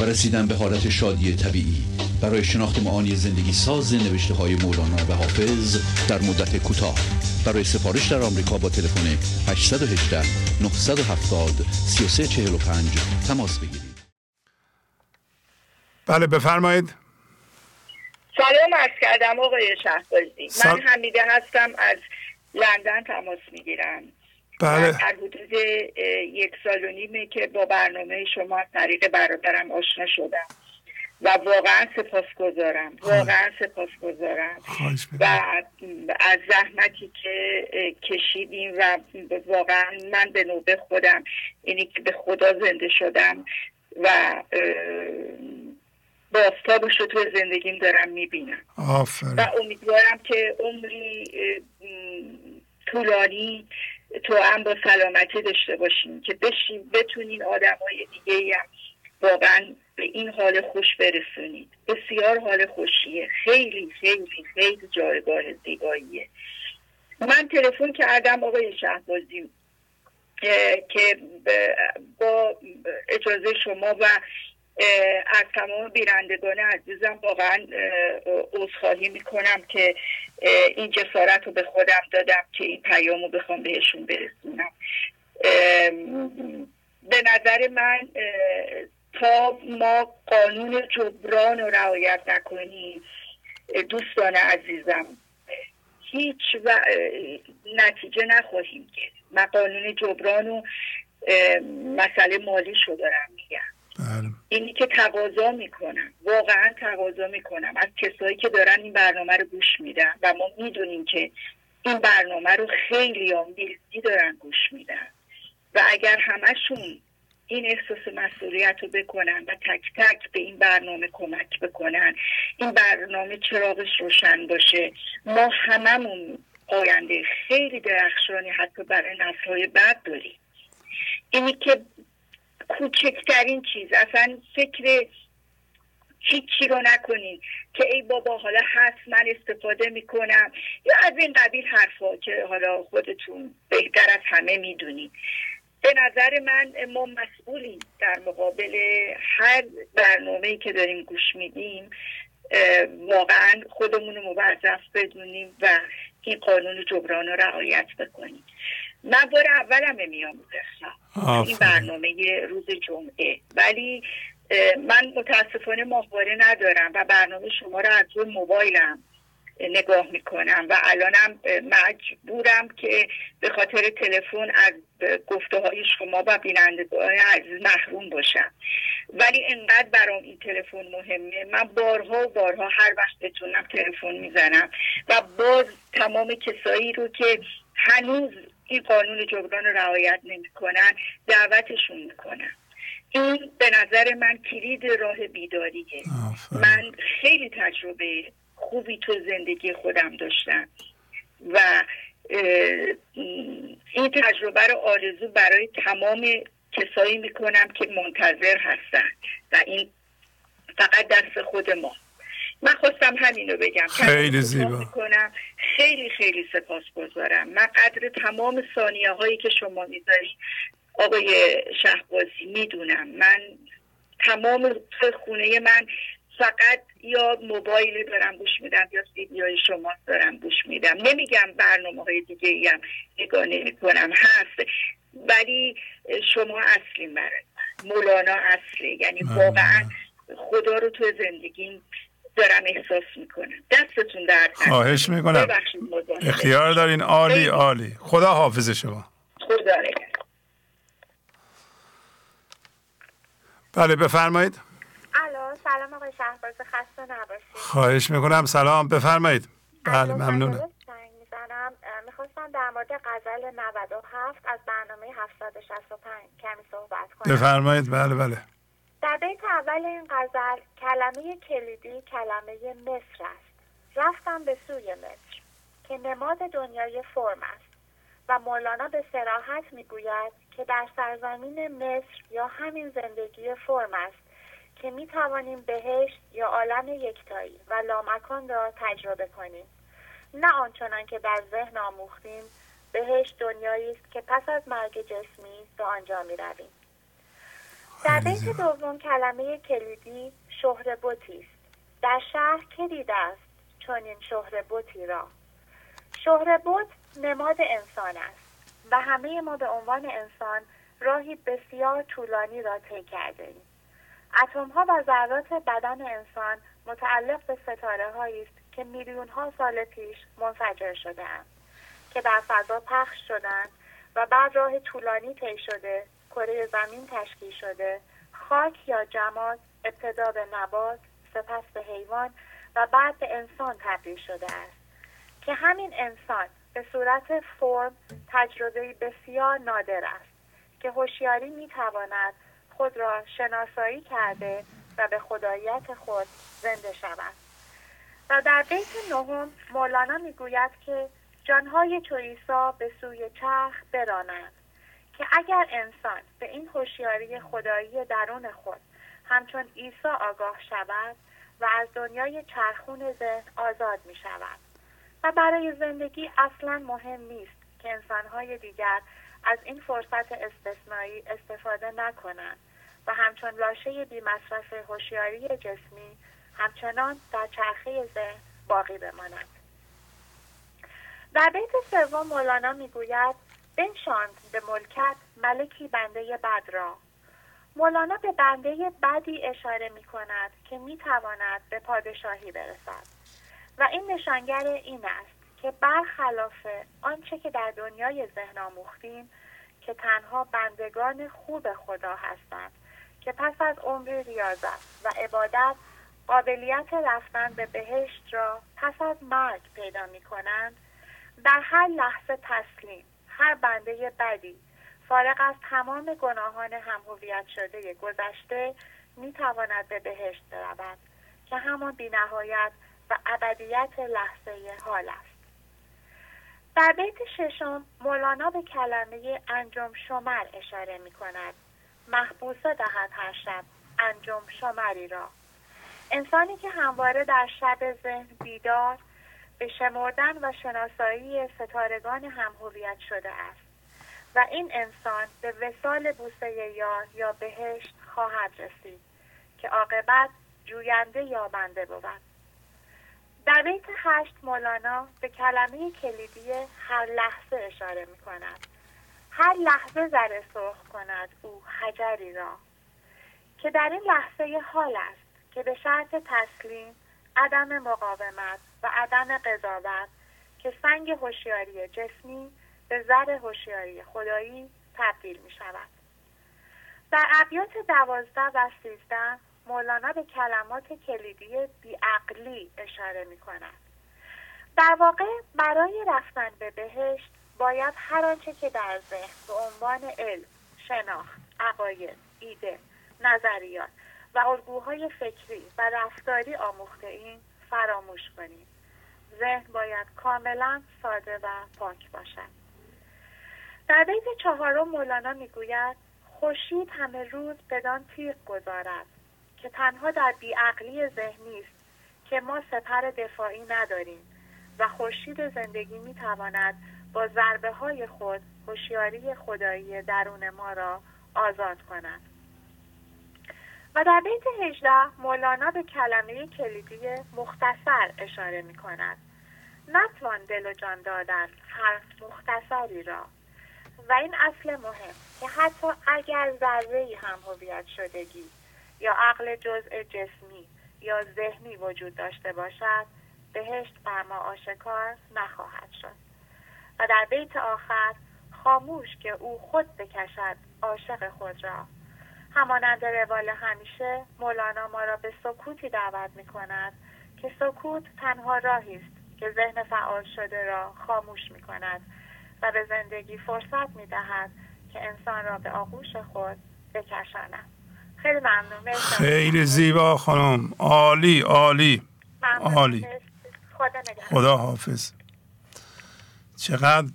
و رسیدن به حالت شادی طبیعی. برای شناخت معانی زندگی ساز نوشته های مولانا و حافظ در مدت کوتاه. برای سفارش در آمریکا با تلفن 818 970 3345 تماس بگیرید. بله بفرمایید. سلام عرض کردم آقای شهبازی. من حمیده هستم از لندن تماس می‌گیرم. بله. در حدود یک سال و نیمه که با برنامه شما از طریق برادرم آشنا شدم. و واقعا سپاسگزارم. واقعا سپاسگزارم. و از زحمتی که کشیدیم و واقعا من به نوبه خودم اینی که به خدا زنده شدم و باستابش رو تو زندگیم دارم می‌بینم. و امیدوارم که عمری طولانی تو هم با سلامتی داشته باشیم که بشیم بتونین آدم های دیگه هم واقعا به این حال خوش برسونید بسیار حال خوشیه. خیلی خیلی خیلی جایگاه زیباییه. من تلفن کردم آقای شهبازی که با اجازه شما و از تمام بیرندگان عزیزم واقعا عذرخواهی می‌کنم که این جسارت رو به خودم دادم که این پیام رو بخوام بهشون برسونم به نظر من تا ما قانون جبران رو رعایت نکنیم دوستان عزیزم هیچ و نتیجه نخواهیم که من قانون جبران و مسئله مالی شو دارم. اینی که تقاضا می‌کنم واقعا تقاضا می‌کنم از کسایی که دارن این برنامه رو گوش میدن و ما می‌دونیم که این برنامه رو خیلی هم دارن گوش میدن. و اگر همشون این احساس مسئولیت رو بکنن و تک تک به این برنامه کمک بکنن این برنامه چراغش روشن باشه. ما هممون آینده خیلی درخشانی حتی برای نسلهای بعد داریم. اینی که کوچکترین چیز. اصلا فکر هیچی رو نکنین که ای بابا حالا هست من استفاده می‌کنم. یا از این قبیل حرفا که حالا خودتون بهتر از همه می‌دونید به نظر من ما مسئولیم در مقابل هر برنامه که داریم گوش میدیم. واقعا خودمون رو موظف بدونیم و این قانون جبران رو رعایت بکنیم. من بار اولم میام این برنامه روز جمعه. ولی من متاسفانه ماهواره ندارم و برنامه شما رو از روی موبایلم نگاه می‌کنم و الانم مجبورم که به خاطر تلفن از گفته های شما و بینندگان عزیز محروم باشم. ولی انقدر برام این تلفن مهمه. من بارها و بارها هر وقت بتونم تلفن می‌زنم و باز تمام کسایی رو که هنوز این قانون جبران رو رعایت نمی‌کنن دعوتشون می‌کنم این به نظر من کلید راه بیداریه. من خیلی تجربه خوبی تو زندگی خودم داشتم و این تجربه رو آرزو برای تمام کسایی می‌کنم که منتظر هستن و این فقط دست خود ما. من خواستم همین رو بگم. خیلی زیبا. خیلی خیلی سپاس گذارم. من قدر تمام ثانیه هایی که شما می‌ذاری آقای شهبازی می‌دونم. من تمام خونه من فقط یا موبایل دارم گوش میدم یا ویدیوهای شما دارم گوش میدم. نمیگم برنامه های دیگه ای هم نگاه نمی کنم هست. ولی شما اصلی برای مولانا اصلی. یعنی واقعا خدا رو تو زندگیم دارم احساس می‌کنم. دستتون درد خواهش می‌کنم. اختیار دارین. عالی عالی. خدا حافظ شما. خدا بله بفرمایید. الو سلام آقای شهباز. خسته نباشید. خواهش می‌کنم. سلام. بفرمایید. بله ممنونم می‌خواستم در مورد غزل 97 از برنامه 765 کمی صحبت کنم. بفرمایید. بله بله. در بیت اول این غزل کلمه کلیدی کلمه مصر است رفتم به سوی مصر که نماد دنیای فرم است و مولانا به سراحت می‌گوید که در سرزمین مصر یا همین زندگی فرم است که می توانیم بهشت یا عالم یکتایی و لامکان را تجربه کنیم نه آنچنان که در ذهن آموختیم بهشت دنیایی است که پس از مرگ جسمی به آنجا می رویم. در بیت دوم کلمه کلیدی شهر بوتی است. در شهر که دیده است چون این شهر بوتی را؟ شهر بوت نماد انسان است و همه ما به عنوان انسان راهی بسیار طولانی را طی کرده ایم. اتم ها و ذرات بدن انسان متعلق به ستاره است که میلیون ها سال پیش منفجر شده اند که در فضا پخش شدند و بعد راه طولانی طی شده کره زمین تشکیل شده. خاک یا جماد ابتدا به نبات سپس به حیوان و بعد به انسان تبدیل شده است. که همین انسان به صورت فرم تجربه بسیار نادر است که هوشیاری می‌تواند خود را شناسایی کرده و به خداییت خود زنده شود. و در بیت نهم مولانا می‌گوید که جانهای چو به سوی چرخ برانند. که اگر انسان به این هوشیاری خدایی درون خود همچون عیسی آگاه شود و از دنیای چرخون ذهن آزاد می شود. و برای زندگی اصلا مهم نیست که انسانهای دیگر از این فرصت استثنایی استفاده نکنند و همچون لاشه بی مصرف هوشیاری جسمی همچنان در چرخه ذهن باقی بمانند. در بیت سوم مولانا می‌گوید بنشاند به ملکت ملکی بنده بد را. مولانا به بنده بدی اشاره می کند که می تواند به پادشاهی برسد. و این نشانگر این است که برخلاف آنچه که در دنیای ذهن آموختیم که تنها بندگان خوب خدا هستند که پس از عمر ریاضت و عبادت قابلیت رفتن به بهشت را پس از مرگ پیدا می کنند در هر لحظه تسلیم هر بنده بدی فارغ از تمام گناهان همهویت شده گذشته می تواند به بهشت برود که همان بینهایت و ابدیت لحظه حال است. در بیت ششم مولانا به کلمه انجام شمر اشاره می کند محبوسه دهد هر شب انجام شمری را. انسانی که همواره در شب ذهن بیدار به شمردن و شناسایی ستارگان همهویت شده است و این انسان به وسال بوسه یار یا بهشت خواهد رسید که عاقبت جوینده یابنده بود. در بیت هشت مولانا به کلمه کلیدی هر لحظه اشاره می کند. هر لحظه زره سرخ کند او حجری را که در این لحظه حال است که به شرط تسلیم عدم مقاومت و عدم قضاوت که سنگ هوشیاری جسمی به زر هوشیاری خدایی تبدیل می شود. در ابیات دوازده و سیزده مولانا به کلمات کلیدی بیعقلی اشاره می کند. در واقع برای رفتن به بهشت باید هر آنچه که در ذهن به عنوان علم، شناخت، عقاید، ایده، نظریات و الگوهای فکری و رفتاری آموخته این فراموش کنیم. ذهن باید کاملا ساده و پاک باشد. در بیت چهارم مولانا می‌گوید خورشید همه روز بدان تیغ گذارد که تنها در بیعقلی ذهنی است که ما سپر دفاعی نداریم و خورشید زندگی می‌تواند با ضربه های خود هوشیاری خدایی درون ما را آزاد کند و در بیت هجده مولانا به کلمه کلیدی مختصر اشاره می کند نتوان دل و جان دادن حرف مختصری را. و این اصل مهم که حتی اگر ذره هم هویت شدگی یا عقل جزء جسمی یا ذهنی وجود داشته باشد بهشت بر ما آشکار نخواهد شد. و در بیت آخر خاموش که او خود بکشد عاشق خود را. همانند روال همیشه مولانا ما را به سکوتی دعوت می کند که سکوت تنها راهی است که ذهن فعال شده را خاموش می کند و به زندگی فرصت می دهد که انسان را به آغوش خود بکشاند. خیلی ممنون. خیلی زیبا خانم. عالی عالی. عالی. خدا, خدا حافظ. چقدر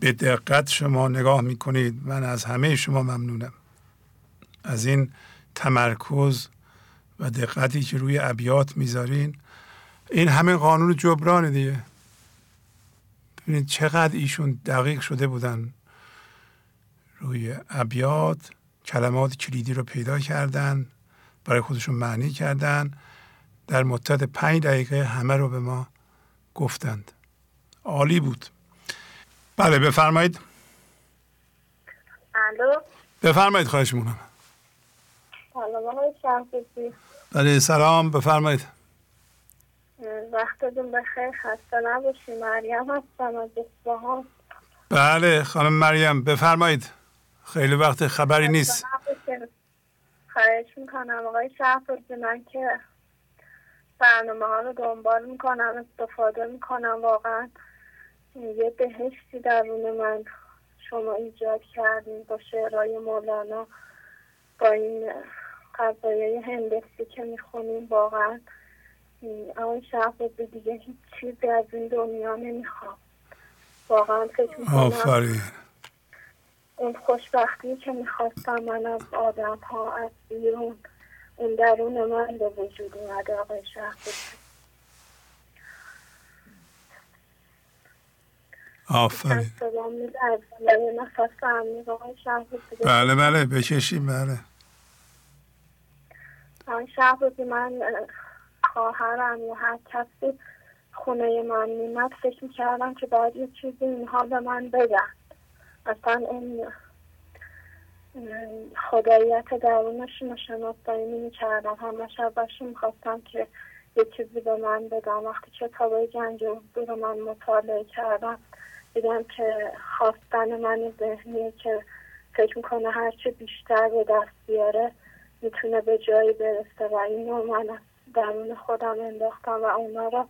به دقت شما نگاه می‌کنید. من از همه شما ممنونم. از این تمرکز و دقتی که روی ابیات می‌ذارین. این همه قانون جبران دیگه. ببینید چقدر ایشون دقیق شده بودن. روی ابیات کلمات کلیدی رو پیدا کردن برای خودشون معنی کردن. در مدت پنج دقیقه همه رو به ما گفتند. عالی بود. بله بفرمایید. الو؟ بفرمایید خواهش مونم بله سلام بفرمایید. وقتتون بخیر خسته نباشی. مریم هستم از اصفهان. بله خانم مریم بفرمایید. خیلی وقت خبری نیست. خواهش می‌کنم. آقای شهبازی من که برنامه ها رو دنبال می‌کنم استفاده می‌کنم. واقعا یه بهشتی درون من شما ایجاد کردین با شعرهای مولانا با این قضایه هندسی که می‌خونیم واقعا آقای شهبازی دیگه هیچ چیزی از این دنیا نمی‌خوام. واقعا فکر می‌کنم اون خوشبختی که می‌خواستم من از آدم ها از بیرون اون درون من به وجود اومده آقای آفرین. بله بله بکشیم بله. آقای شهبازی من اه، خواهرم یا هر کسی خونه من میمد فکر می‌کردم که باید یه چیزی اینها به من بگن اصلا اه، خداییت درونشون رو شناسایی نمی‌کردم. همش ازشون می‌خواستم که یه چیزی به من بدم وقتی کتابای گنج و حضور رو من مطالعه کردم دیدم که خواستن من ذهنیه که فکر می‌کنه هرچه بیشتر به دست بیاره می‌تونه به جایی برسه و اینو من درون خودم انداختم و اونا رو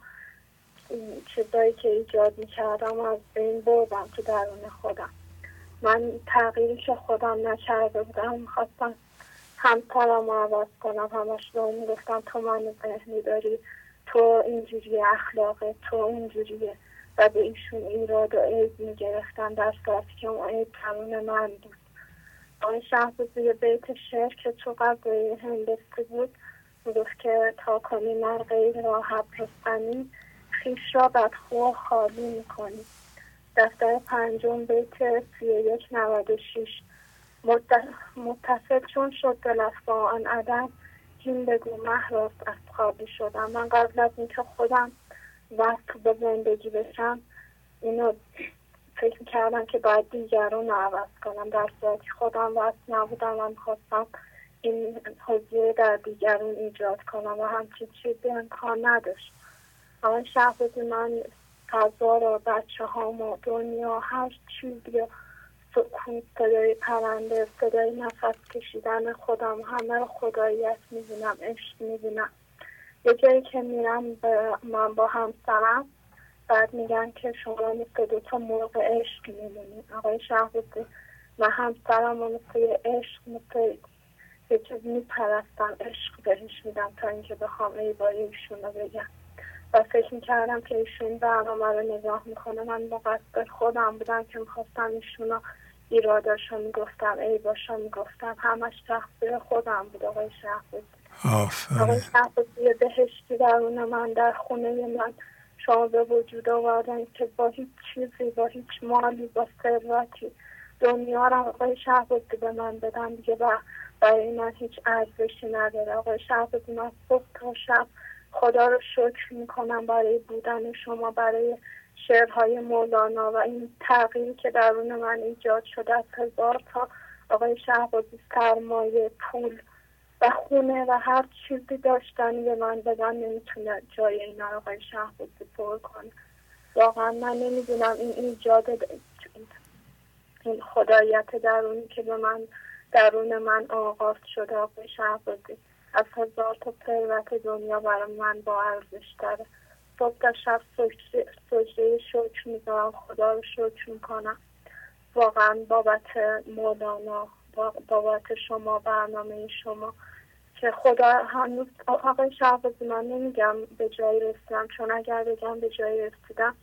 چیزایی که ایجاد می‌کردم از بین بردم تو درون خودم. من تغییری که خودم نکرده بودم می‌خواستم همسرم عوض کنم همش به اون می‌گفتم تو من ذهنی داری تو اینجوری اخلاقه تو اینجوریه. و به ایشون ایراد و عیب می‌گرفتم در صورتی که اون عیب درون من بود. آن شهبازی یه بیت شعر که تو قضای هندستی بود می‌گفت که تا کنی غیر را حبرستنی خیش را بدخو و خالی می‌کنی. دفتر پنجم بیت سی یک نود و شیش متصل چون شد دلت با آن عدم این بگو محراست از خوابی شدم. من قبل از اینکه خودم وصل به زندگی بشم اینو فکر می‌کردم که باید دیگران رو عوض کنم. در صورتی خودم وصل نبودم من خواستم این حضور در دیگران ایجاد کنم و همچین چیزی امکان نداشت. آقای شهبازی من فضا را بچه ها دنیا هر چیزی رو سکوت صدای پرنده صدای نفس کشیدن خودم همه رو خداییت می‌بینم عشق می‌بینم. یه جایی که میرم من با همسرم بعد میگن که شما مثل دوتا مرغ عشق میمونی. آقای شهبازی من همسرم رو مثل عشق مثل یه چیز میپرستم عشق بهش میدم تا اینکه بخوام ای با ایشون رو بگم. و فکر می‌کردم که ایشون برنامه رو نگاه می‌کنه. من مقصر خودم بودم که می‌خواستم ایشون رو ایراداش رو می‌گفتم ای باشا می‌گفتم. همش تقصیر خودم بود آقای شهبازی آقای شهبازی بهشتی درون من در خونه من شما به وجود آوردن که با هیچ چیزی با هیچ مالی با ثروتی دنیا رو آقای شهبازی به من بدن دیگه و برای من هیچ ارزشی نداره. آقای شهبازی من صبح تا شب خدا رو شکر می‌کنم برای بودن شما برای شعرهای مولانا و این تغییری که درون من ایجاد شده از هزار تا آقای شهبازی سرمایه پول و خونه و هر چیزی داشتن به من بدن نمی‌تونه جای این آقای شهبازی پر کنه. واقعا من نمی‌دونم این ایجاد این خدایت درونی که به من درون من آغاز شده آقای شهبازی از هزار تا ثروت دنیا برای من با ارزش داره. صبح تا شب سجده شکر می‌ذارم خدا رو شکر می‌کنم. واقعا بابت مولانا بابت شما برنامه شما که خدا هنوز آقای شهبازی من نمیگم به جایی رسیدم چون اگر بگم به جایی رسیدم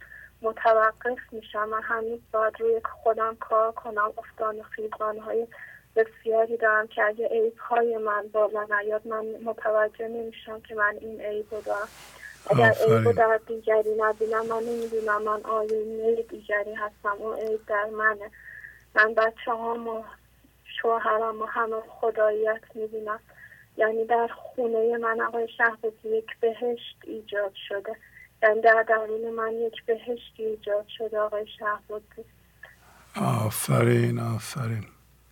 متوقف میشم من هنوز باید روی خودم کار کنم. افتان و خیزان های بسیاری دارم که اگه عیب های من بالا نیاد من متوجه نمیشم که من این عیب رو دارم. اگر عیب در دیگری نبینم من نمی‌دونم من آینه دیگری هستم. اون عیب در منه. من بچه و شوهرم و همه خداییت می‌بینم. یعنی در خونه من آقای شهبازی یک بهشت ایجاد شده. یعنی در درون من یک بهشت ایجاد شده آقای شهبازی آفرین آفرین.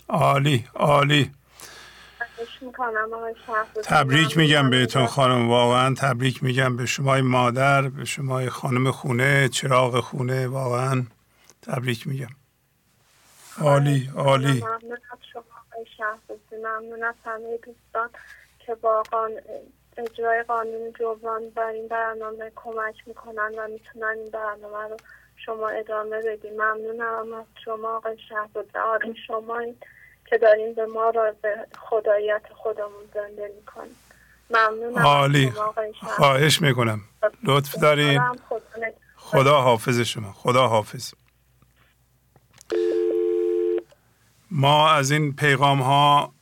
عالی عالی. تبریک میگم بهتون خانم واقعا تبریک میگم به شمای مادر به شمای خانم خونه چراغ خونه واقعا تبریک میگم. عالی عالی. ممنون از شما شهبازی. ممنون از همه دوستان که با قان... اجرای قانون جبران بر این برنامه کمک می‌کنن و می‌تونن این برنامه رو شما ادامه بدین. ممنونم از شما آقای شهبازی. آره شما این که دارین به ما را به خداییت خودمون زنده می‌کنین. ممنونم عالی. خواهش می‌کنم. لطف دارین. خدا حافظ شما. خدا حافظ. ما از این پیغام ها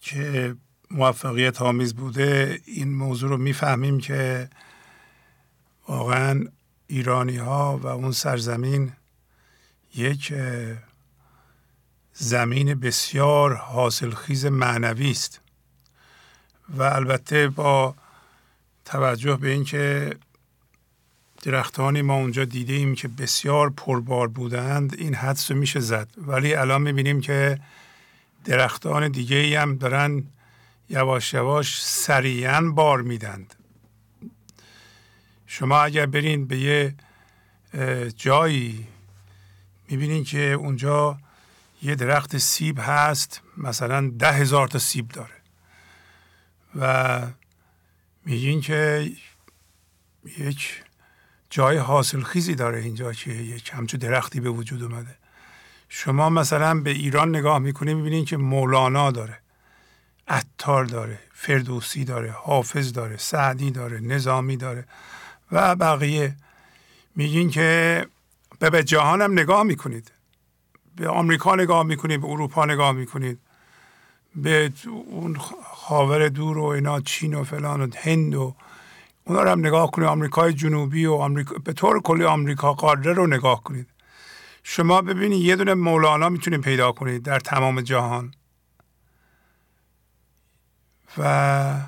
که موفقیت آمیز بوده این موضوع رو می‌فهمیم که واقعا ایرانی ها و اون سرزمین یک زمین بسیار حاصلخیز معنوی است. و البته با توجه به اینکه درختانی ما اونجا دیده ایم که بسیار پربار بودند این حدس رو میشه زد. ولی الان می‌بینیم که درختان دیگه ای هم دارن یواش یواش سریعا بار میدند. شما اگر برین به یه جایی می‌بینین که اونجا یه درخت سیب هست مثلا ده هزار تا سیب داره. و میگین که یک جای حاصل خیزی داره اینجا که یک همچون درختی به وجود اومده. شما مثلا به ایران نگاه می‌کنید می‌بینید که مولانا داره عطار داره فردوسی داره حافظ داره سعدی داره نظامی داره و بقیه. میگین که به به جهان هم نگاه می‌کنید. به آمریکا نگاه می‌کنید به اروپا نگاه می‌کنید. به اون خاور دور و اینا چین و فلان و هند و اونا رو هم نگاه کنید آمریکای جنوبی و آمریکا به طور کلی آمریکا قاره رو نگاه کنید. شما ببینید یه دونه مولانا می‌تونید پیدا کنید در تمام جهان. و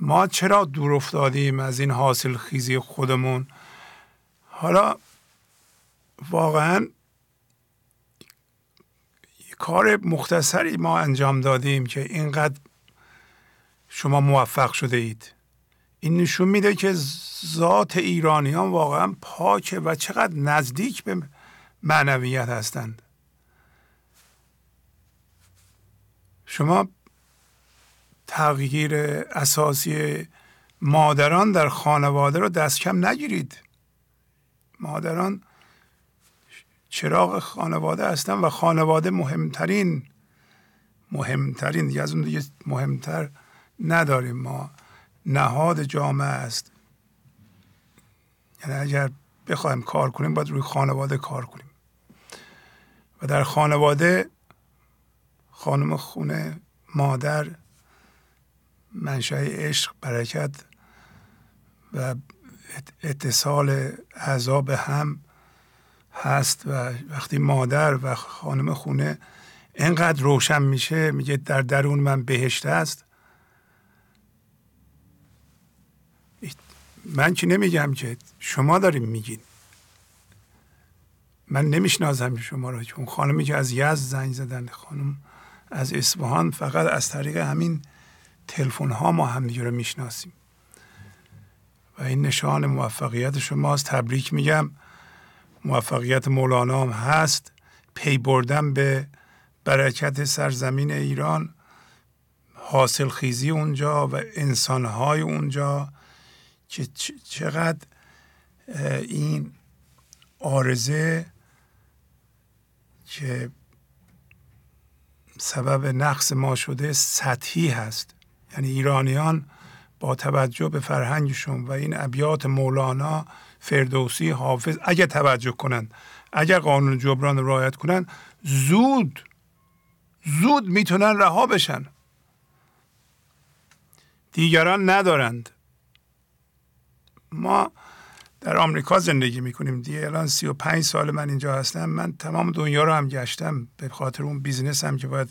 ما چرا دور افتادیم از این حاصل خیزی خودمون؟ حالا واقعا کار مختصری ما انجام دادیم که اینقدر شما موفق شده اید. این نشون میده که ذات ایرانیان واقعا پاکه و چقدر نزدیک به معنویت هستند. شما تغییر اساسی مادران در خانواده رو دست کم نگیرید. مادران چراغ خانواده هستن و خانواده مهمترین مهمترین دیگه از اون دیگه مهمتر نداریم ما. نهاد جامعه است. یعنی اگر بخوایم کار کنیم باید روی خانواده کار کنیم. و در خانواده خانم خونه مادر منشأ عشق برکت و اتصال اعضا به هم هست و وقتی مادر و خانم خونه اینقدر روشن میشه میگه در درون من بهشت است. من که نمیگم که شما داریم میگین. من نمی‌شناسم شما را. چون خانمی که از یزد زنگ زدن خانم از اصفهان فقط از طریق همین تلفن ها ما همدیگه رو می‌شناسیم. و این نشان موفقیت شماست. تبریک میگم. موفقیت مولانا هم هست. پی بردن به برکت سرزمین ایران. حاصل خیزی اونجا و انسانهای اونجا. که چقدر این آرزه که سبب نقص ما شده سطحی هست. یعنی ایرانیان با توجه به فرهنگشون و این ابیات مولانا فردوسی حافظ اگر توجه کنند اگر قانون جبران رو رعایت کنند زود زود می‌تونن رها بشن. دیگران ندارند. ما در آمریکا زندگی می‌کنیم دیگه. الان سی و پنج سال من اینجا هستم. من تمام دنیا رو هم گشتم. به خاطر اون بیزنس هم که باید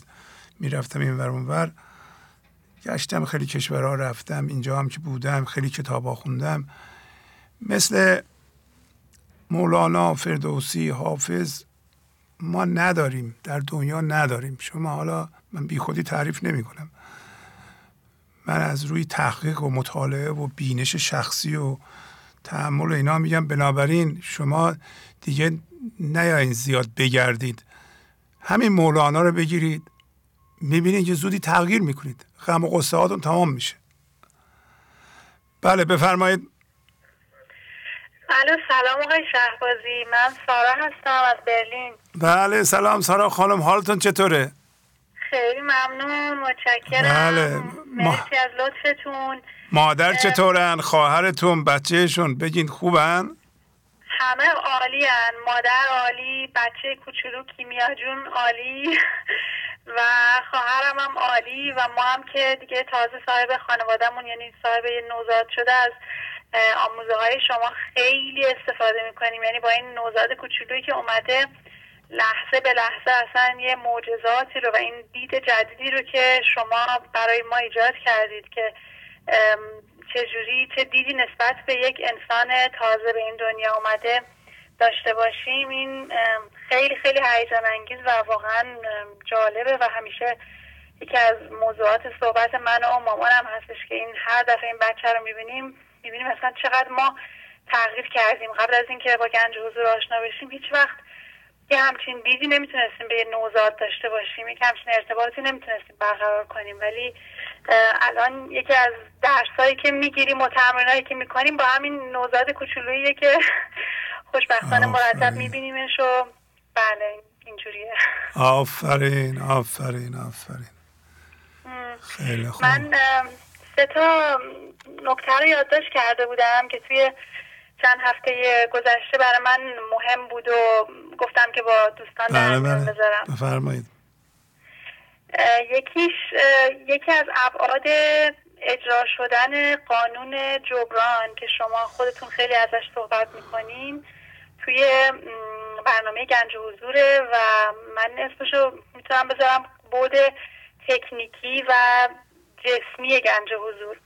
می‌رفتم این ور ور. گشتم خیلی کشورها رفتم. اینجا هم که بودم خیلی کتاب خوندم. مثل مولانا فردوسی حافظ ما نداریم. در دنیا نداریم. شما حالا من بی خودی تعریف نمی کنم من از روی تحقیق و مطالعه و بینش شخصی و تحمل اینا میگم بنابراین شما دیگه نیاین زیاد بگردید. همین مولانا رو بگیرید. می‌بینید که زودی تغییر می‌کنید. غم و قصه هاتون تمام میشه. بله بفرمایید. الو سلام آقای شهبازی. من سارا هستم از برلین. بله سلام سارا خانم حالتون چطوره؟ خیلی ممنون متشکرم. بله. مرسی از لطفتون. مادر چطورن؟ خواهرتون بچهشون؟ بگین خوبن؟ همه عالی هن. مادر عالی بچه کوچولو کیمیا جون عالی. و خواهرم هم عالی و ما هم که دیگه تازه صاحب خانوادهمون یعنی صاحب نوزاد شده از آموزه های شما خیلی استفاده می‌کنیم. یعنی با این نوزاد کوچولویی که اومده لحظه به لحظه اصلا یه معجزاتی رو و این دید جدیدی رو که شما برای ما ایجاد کردید که چجوری چه دیدی نسبت به یک انسان تازه به این دنیا اومده داشته باشیم این خیلی خیلی هیجان انگیز و واقعا جالبه و همیشه یکی از موضوعات صحبت من و مامانم هستش که این هر دفعه این بچه رو می‌بینیم می‌بینیم مثلا چقدر ما تغییر کردیم. قبل از اینکه با گنج حضور آشنا بشیم هیچ وقت یه همچین دیدی نمی‌تونستیم به یه نوزاد داشته باشیم یک همچین ارتباطی نمی‌تونستیم برقرار کنیم. ولی الان یکی از درسایی که می‌گیریم و تمرینایی که می‌کنیم با همین نوزاد کوچولوییه که خوشبختانه مرتب میبینیمش و بله اینجوریه. آفرین آفرین آفرین. خیلی خوب. من سه تا نکته رو یادداشت کرده بودم که توی چند هفته گذشته برای من مهم بود و گفتم که با دوستان بله در بله. بذارم. بفرمایید. یکیش یکی از ابعاد اجرا شدن قانون جبران که شما خودتون خیلی ازش صحبت می‌کنین توی برنامه گنج حضوره و من اسمشو می‌تونم بذارم بود تکنیکی و جسمی گنج حضور.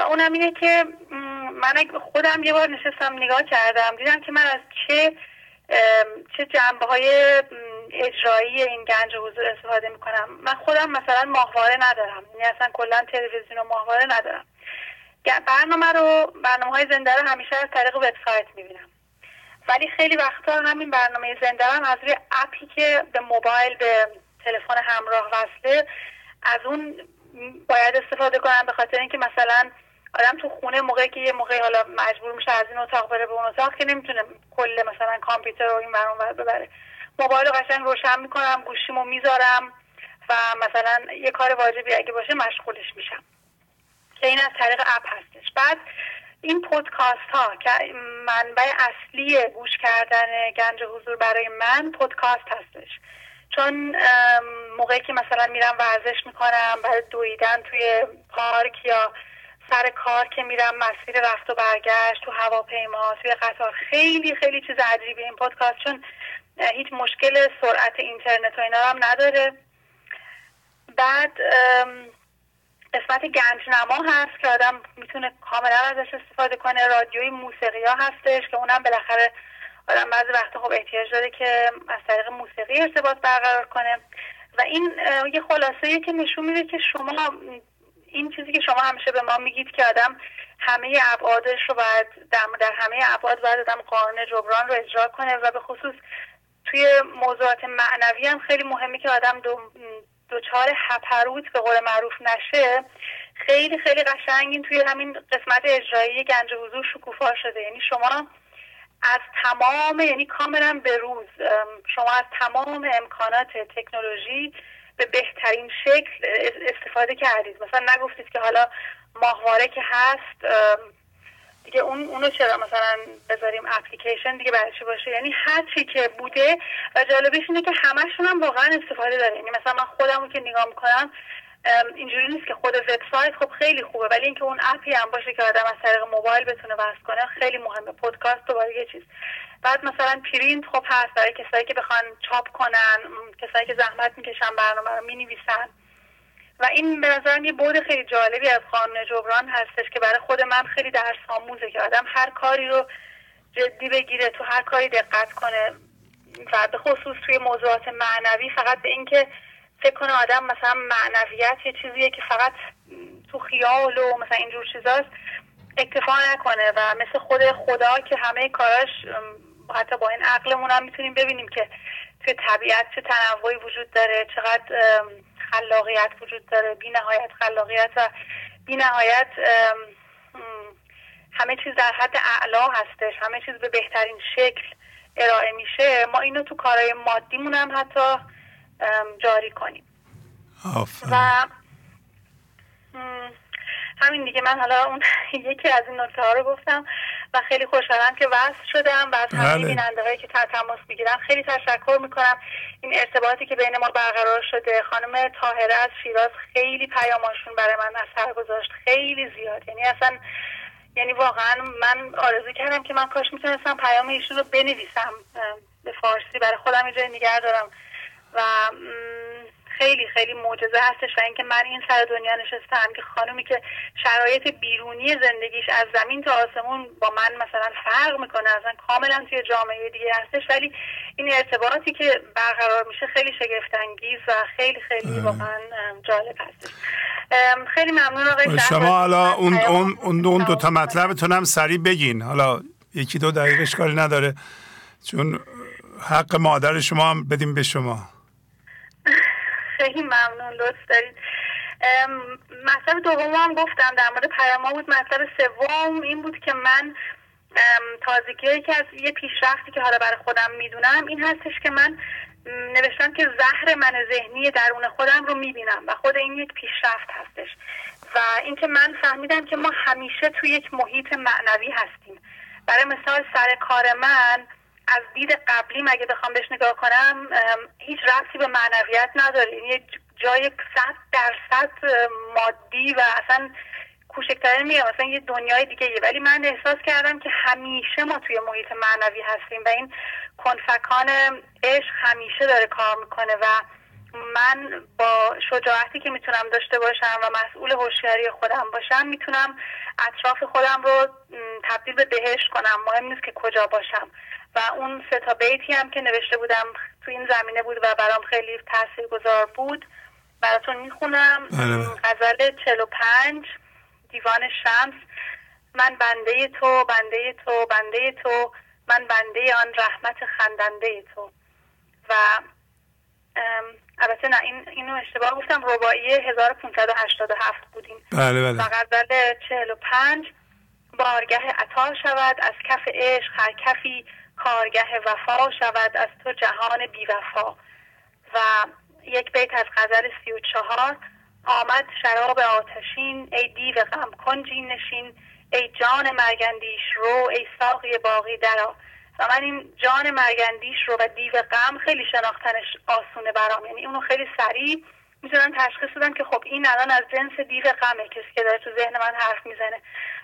و اونم اینه که من خودم یه بار نشستم نگاه کردم دیدم که من از چه چه جنبه های اجرایی این گنج حضور استفاده می‌کنم. من خودم مثلا ماهواره ندارم. یعنی اصلا کلا تلویزیون و ماهواره ندارم. برنامه رو برنامه های زنده رو همیشه از طریق وبسایت می‌بینم. ولی خیلی وقتا همین برنامه زنده هم از روی اپی که به موبایل به تلفن همراه وصله از اون باید استفاده کنم به خاطر اینکه مثلا آدم تو خونه موقعی که یه موقعی حالا مجبور میشه از این اتاق بره به اون اتاق که نمی‌تونه کل مثلا کامپیوتر رو این برون ببره. موبایل رو قشنگ روشن می‌کنم گوشیمو می‌ذارم و مثلا یه کار واجبی اگه باشه مشغولش میشم. که این از طریق اپ هستش. بعد این پودکاست ها که منبع اصلی گوش کردن گنج حضور برای من پودکاست هستش. چون موقعی که مثلا میرم ورزش می‌کنم برای دویدن توی پارک یا سر کار که میرم مسیر رفت و برگشت تو هواپیما توی قطار. خیلی خیلی چیز عجیبی این پادکست چون هیچ مشکل سرعت اینترنت و اینا هم نداره. بعد قسمت گنج نما هست که آدم می‌تونه کاملا ازش استفاده کنه. رادیوی موسیقی ها هستش که اونم بالاخره آدم بعضی وقتا خب احتیاج داره که از طریق موسیقی ارتباط برقرار کنه. و این یه خلاصه که نشون میده که شما این چیزی که شما همیشه به ما میگید که آدم همه ابعادش رو باید در, در همه ابعاد باید آدم قانون جبران رو اجرا کنه و به خصوص توی موضوعات معنوی هم خیلی مهمه که آدم دو دوچار هپروت به قول معروف نشه. خیلی خیلی قشنگ توی همین قسمت اجرایی گنج حضور شکوفا شده. یعنی شما از تمام یعنی کاملا به روز شما از تمام امکانات تکنولوژی به بهترین شکل استفاده کردید. مثلا نگفتید که حالا ماهواره که هست دیگه اون اونو چرا مثلا بذاریم اپلیکیشن دیگه برای باشه؟ یعنی هر چی که بوده جالبش اینه که همشون هم واقعا استفاده داره یعنی مثلا من خودمو که نگاه می‌کنم اینجوری نیست که خود وبسایت خب خیلی خوبه ولی اینکه اون اپی هم باشه که آدم از طریق موبایل بتونه وصل کنه خیلی مهمه. پادکست دوباره یه چیز. بعد مثلا پرینت خب هست برای کسایی که بخوان چاپ کنن کسایی که زحمت می‌کشن برنامه رو می‌نویسن. و این به نظرم یه بود خیلی جالبی از قانون جبران هستش که برای خود من خیلی درس آموزه که آدم هر کاری رو جدی بگیره تو هر کاری دقت کنه. و به خصوص توی موضوعات معنوی فقط به اینکه فکر کنه آدم مثلا معنویت یه چیزیه که فقط تو خیال و مثلا اینجور چیزاست اکتفا نکنه و مثل خود خدا که همه کاراش حتی با این عقلمون هم می‌تونیم ببینیم که توی طبیعت چه تنوعی وجود داره چقدر خلاقیت وجود داره بی نهایت خلاقیت و بی نهایت همه چیز در حد اعلا هستش همه چیز به بهترین شکل ارائه میشه. ما اینو تو کارهای مادیمون هم حتی جاری کنیم. و همین دیگه من حالا اون یکی از این نکته ها رو گفتم و خیلی خوشحالم که وصل شدم و از همه بله. بیننده هایی که تماس می‌گیرم خیلی تشکر می‌کنم. این ارتباطی که بین ما برقرار شده خانم تاهره از شیراز خیلی پیاماشون برای من اثر گذاشت خیلی زیاد. یعنی اصلا یعنی واقعا من آرزو کردم که من کاش می‌تونستم پیام ایشون رو بنویسم به فارسی. برای خودم جای نگه دارم و خیلی خیلی معجزه هستش و اینکه من این سر دنیا نشستم که خانومی که شرایط بیرونی زندگیش از زمین تا آسمون با من مثلا فرق می‌کنه اصلا کاملا توی جامعه دیگه هستش. ولی این ارتباطی که برقرار میشه خیلی شگفت انگیز و خیلی خیلی واقعا جالب هستش خیلی ممنون آقای شما حالا اون اون اون دو, دو تا مطلبتون هم سریع بگین. حالا یکی دو دقیقه کاری نداره چون حق مادر شما هم بدیم به شما. خیلی ممنون لطف دارید. مطلب دوم هم گفتم در مورد پیام بود مطلب سوم این بود که من تازگی که از یه پیشرفتی که حالا برای خودم می‌دونم این هستش که من نوشتم که زهر من ذهنی درون خودم رو می‌بینم و خود این یک پیشرفت هستش. و اینکه من فهمیدم که ما همیشه توی یک محیط معنوی هستیم. برای مثال سر کار من از دید قبلی مگه بخوام بهش نگاه کنم هیچ ربطی به معنویت نداره. یعنی یه جای صد درصد مادی و اصلا کوچکترین میگم مثلا یه دنیای دیگه ولی من احساس کردم که همیشه ما توی محیط معنوی هستیم و این کنفکان عشق همیشه داره کار می‌کنه و من با شجاعتی که می‌تونم داشته باشم و مسئول هوشیاری خودم باشم می‌تونم اطراف خودم رو تبدیل به بهشت کنم. مهم نیست که کجا باشم. و اون سه تا بیتی هم که نوشته بودم تو این زمینه بود و برام خیلی تاثیرگذار بود. براتون می‌خونم. بله. غزل 45 دیوان شمس. من بنده تو بنده تو بنده تو. من بنده آن رحمت خندنده تو. و البته نه این اینو اشتباه گفتم رباعی 1587 بودیم. بله بله. و غزل 45 بارگه عطا شود از کف عشق هر کفی کارگه وفا شود از تو جهان بیوفا. و یک بیت از غزل سی و چهار آمد شراب آتشین ای دیو غم کنجی نشین ای جان مرگندیش رو ای ساقی باقی درا و من این جان مرگندیش رو و دیو غم خیلی شناختنش آسونه برام. یعنی اونو خیلی سریع می‌تونم تشخیص بدم که خب این الان از جنس دیو غمه کسی که داره تو ذهن من حرف می‌زنه.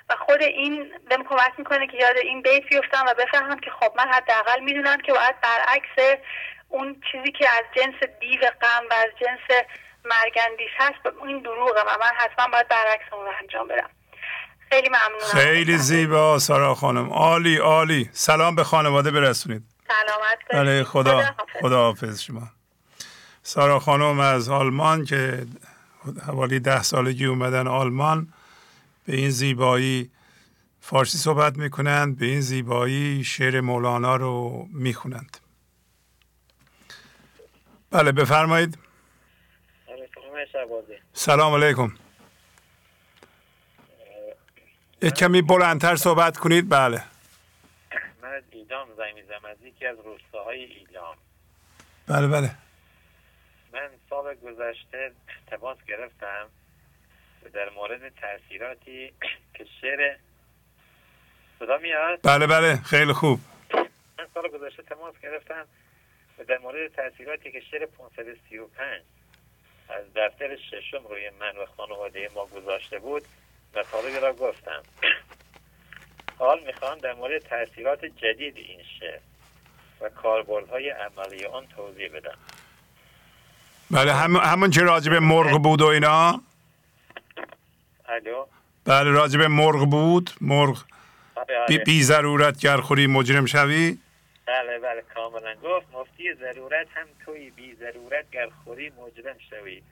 و خود این بهم کمک می‌کنه که یاد این بیت بیفتم و بفهمم که خب من حداقل می‌دونم که باید برعکس اون چیزی که از جنس دیو غم و از جنس مرگندیش هست این دروغه و من حتما باید برعکس اون رو انجام بدم. خیلی ممنونم. خیلی زیبا سارا خانم. عالی عالی. سلام به خانواده برسونید. سلامت بله خدا خدا حافظ. شما. سارا خانم از آلمان که حوالی ده سالگی اومدن آلمان به این زیبایی فارسی صحبت می‌کنند به این زیبایی شعر مولانا رو می‌خونند. بله بفرمایید. سلام علیکم. یک کمی بلندتر صحبت کنید بله. من از ایلام زنگ از یکی از روستاهای ایلام. بله بله. من سال گذشته تماس گرفتم در مورد تاثیراتی که شعر صدا میاد. بله بله خیلی خوب. من سال گذشته تماس گرفتم در مورد تاثیراتی که شعر 535 از دفتر ششم روی من و خانواده ما گذاشته بود مطالبی را گفتم. حال می‌خوام در مورد تاثیرات جدید این شعر و کاربردهای عملی آن توضیح بدم. بله هم همون که راجب مرغ بود و اینا؟ الو؟ بله راجب مرغ بود. مرغ آره، بی, آره. بی ضرورت گر خوری مجرم شوی؟ بله بله کاملا. گفت مفتی ضرورت هم توی بی ضرورت گر خوری مجرم شوی.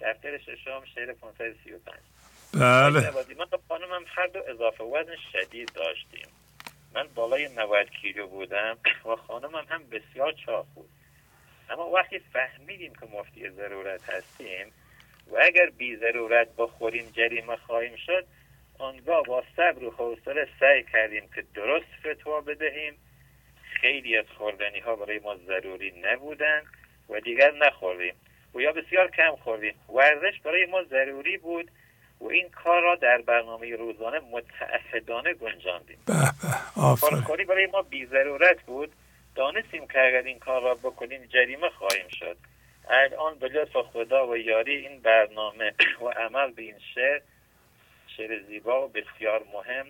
دفتر ششم شعر 535 بله. من با خانمم هر دو اضافه وزن شدید داشتیم. من بالای 90 کیلو بودم و خانمم هم بسیار چاق بود. اما وقتی فهمیدیم که مفتی ضرورت هستیم و اگر بی ضرورت بخوریم جریمه خواهیم شد آنگاه با صبر و حوصله سعی کردیم که درست فتوا بدهیم. خیلی از خوردنی ها برای ما ضروری نبودن و دیگر نخوردیم. و یا بسیار کم خوردیم. ورزش برای ما ضروری بود و این کار را در برنامه روزانه متعهدانه گنجاندیم. کارکاری برای ما بی ضرورت بود. دانستیم که اگر این کار را بکنیم جریمه خواهیم شد. الان به لطف خدا و یاری این برنامه و عمل به این شعر شعر زیبا و بسیار مهم.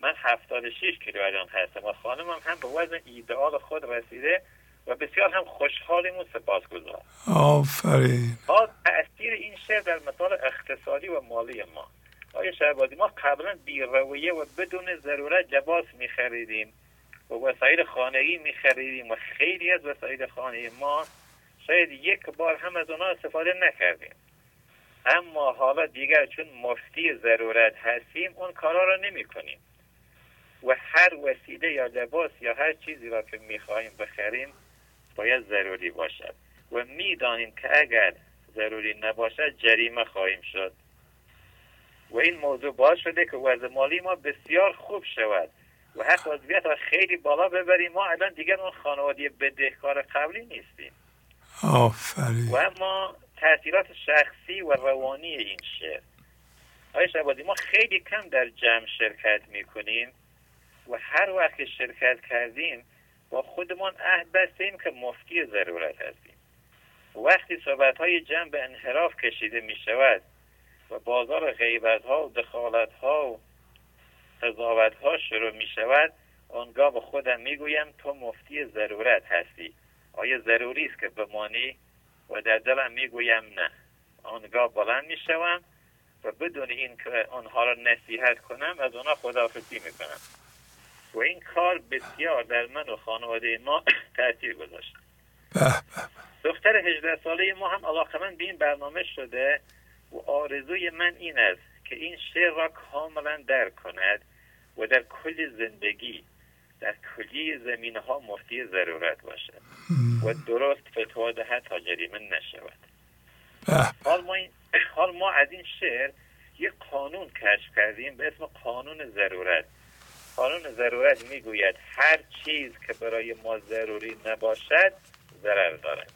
من 76 کیلو الان هستم و خانمم هم به وزن ایدئال خود رسیده. و بسیار هم خوشحالیم و سپاسگزار آفرین. با تاثیر این شعر در مثال اقتصادی و مالی ما. آیا شهبازی ما قبلا بی رویه و بدون ضرورت لباس می خریدیم و وسایل خانگی می خریدیم و خیلی از وسایل خانگی ما شاید یک بار هم از اونا استفاده نکردیم. اما حالا دیگر چون مفتی ضرورت هستیم اون کارا را نمی کنیم و هر وسیله یا لباس یا هر چیزی را که می‌خواهیم بخریم باید ضروری باشد. و می‌دانیم که اگر ضروری نباشد جریمه خواهیم شد. و این موضوع باعث شده که وضع مالی ما بسیار خوب شود و حق عضویت را خیلی بالا ببریم. ما الان دیگر اون خانوادی بدهکار قبلی نیستیم. آفرین. و اما تاثیرات شخصی و روانی این شعر. آیا شبادی ما خیلی کم در جمع شرکت می‌کنیم و هر وقت شرکت کردیم با خودمان عهد بستیم که مفتی ضرورت هستیم. وقتی صحبت های جمع به انحراف کشیده می شود و بازار غیبت ها و دخالت ها و قضاوت ها شروع می شود آنگاه به خودم می گویم تو مفتی ضرورت هستی. آیا ضروری است که بمانی؟ و در دلم می گویم نه. آنگاه بلند می شوم و بدون این که آنها را نصیحت کنم از آنها خداحافظی می کنم و این کار بسیار در من و خانواده ما تاثیر گذاشت. دختر 18 ساله ما هم علاقه من به این برنامه شده و آرزوی من این است که این شعر را کاملا درک کند و در کل زندگی در کلی زمین ها مفتی ضرورت باشد و درست فتوا دهد تا جریمه نشود. حال ما, حال ما از این شعر یک قانون کشف کردیم به اسم قانون ضرورت. قانون ضرورت می‌گوید هر چیز که برای ما ضروری نباشد ضرر دارد.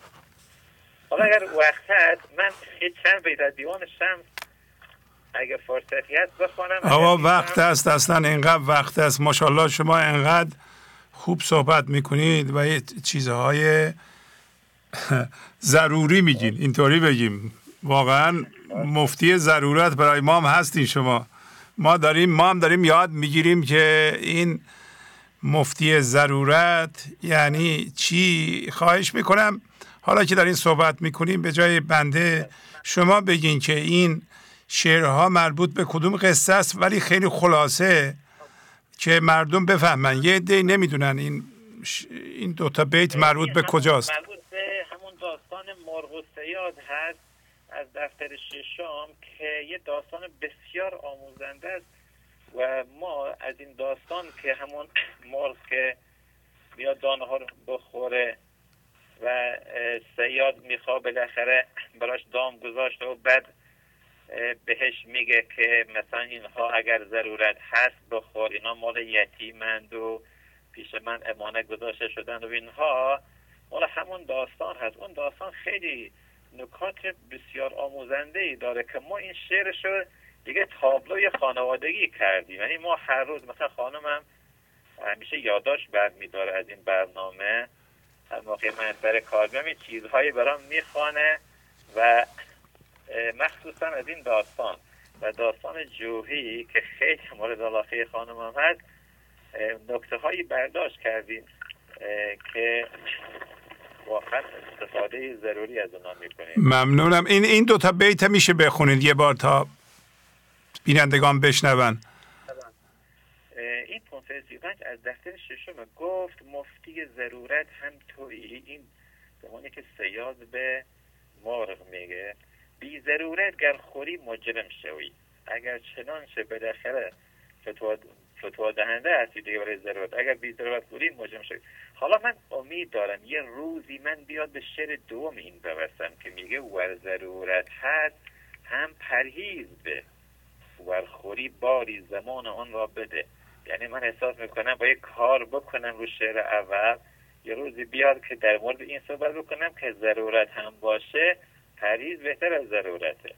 حالا اگر وقت هست من چند بیت از دیوان شمس اگر فرصتی هست بخوانم آقا وقت است اصلا اینقدر وقت است. ماشاءالله شما اینقدر خوب صحبت می‌کنید و یه چیزهای ضروری میگین. اینطوری بگیم. واقعا مفتی ضرورت برای ما هم هستین شما. ما داریم ما هم داریم یاد می‌گیریم که این مفتی ضرورت یعنی چی؟ خواهش می‌کنم. حالا که دارین صحبت می‌کنیم به جای بنده شما بگین که این شعرها مربوط به کدوم قصه است ولی خیلی خلاصه که مردم بفهمن. یه دی نمی‌دونن این ش... این دوتا بیت مربوط به کجاست. مربوط به همون داستان مرغ و سیاد هست. از دفتر ششم که یه داستان بسیار آموزنده است و ما از این داستان که همون مرغ که بیاد دانه ها رو بخوره و سیاد می‌خواد بالاخره براش دام گذاشته و بعد بهش میگه که مثلا اینها اگر ضرورت هست بخور اینا مال یتیمند و پیش من امانه گذاشته شدن و اینها مال همون داستان هست. اون داستان خیلی نکات بسیار آموزنده ای داره که ما این شعرش رو دیگه تابلوی خانوادگی کردیم. یعنی ما هر روز مثلا خانمم همیشه یادداشت برمیداره از این برنامه. هر موقع من سر کار چیزهایی برام می‌خوانه و مخصوصا از این داستان. و داستان جوهی که خیلی مورد علاقه خانمم هست نکته هایی برداشت کردیم که واقعا استفاده ضروری از اونا می‌کنیم. ممنونم. این این دو تا بیت میشه بخونید. یه بار تا بینندگان بشنون. این 535 از دفتر ششم گفت مفتی ضرورت هم تویی. این زمانی که سیاد به مرغ میگه. بی ضرورت گر خوری مجرم شوی. اگر چنانچه بالاخره فتوا فتوا دهنده هستی دیگه برای ضرورت اگر بی ضرورت بودی مجرم شد حالا من امید دارم یه روزی من بیاد به شعر دوم این ببستم که میگه ور ضرورت هست هم پرهیز به. ورخوری باری زمان آن را بده. یعنی من احساس می‌کنم باید کار بکنم رو شعر اول یه روزی بیاد که در مورد این صحبت بکنم که ضرورت هم باشه پریز بهتر از ضرورته.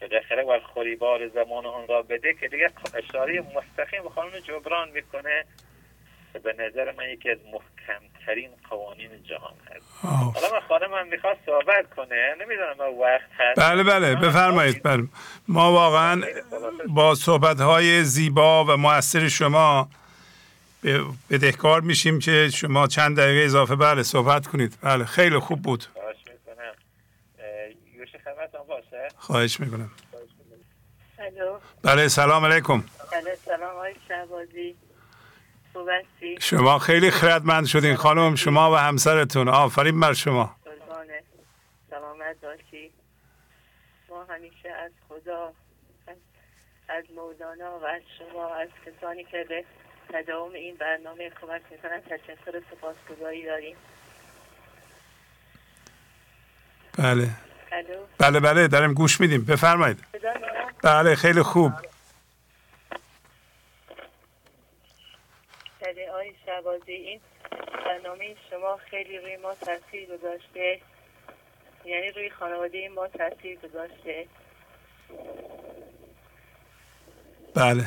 بالاخره ور خوری بار زمان آن را بده که دیگه اشاره مستقیم به خانم جبران می‌کنه به نظر من یکی از محکمترین قوانین جهان هست. حالا من خانم من می‌خواست صحبت کنه. نمی‌دونم وقت هست. بله بله بفرمایید. بله. ما واقعا با صحبت های زیبا و موثر شما بدهکار میشیم که شما چند دقیقه اضافه بله صحبت کنید. بله خیلی خوب بود. خواهش می‌کنم. بله سلام علیکم. بله سلام آقای شهبازی. شما خیلی خردمند شدین خانم شما و همسرتون. آفرین بر شما. سلامت باشی. ما همیشه از خدا از مولانا و از شما از کسانی که به تداوم این برنامه کمک می‌کنن تشکر سپاسگزاری داریم. بله. بله بله داریم گوش میدیم. بفرمایید. بله خیلی خوب. بله آی شبازی این برنامه شما خیلی روی ما تاثیر گذاشته. یعنی روی خانواده ما تاثیر گذاشته. بله.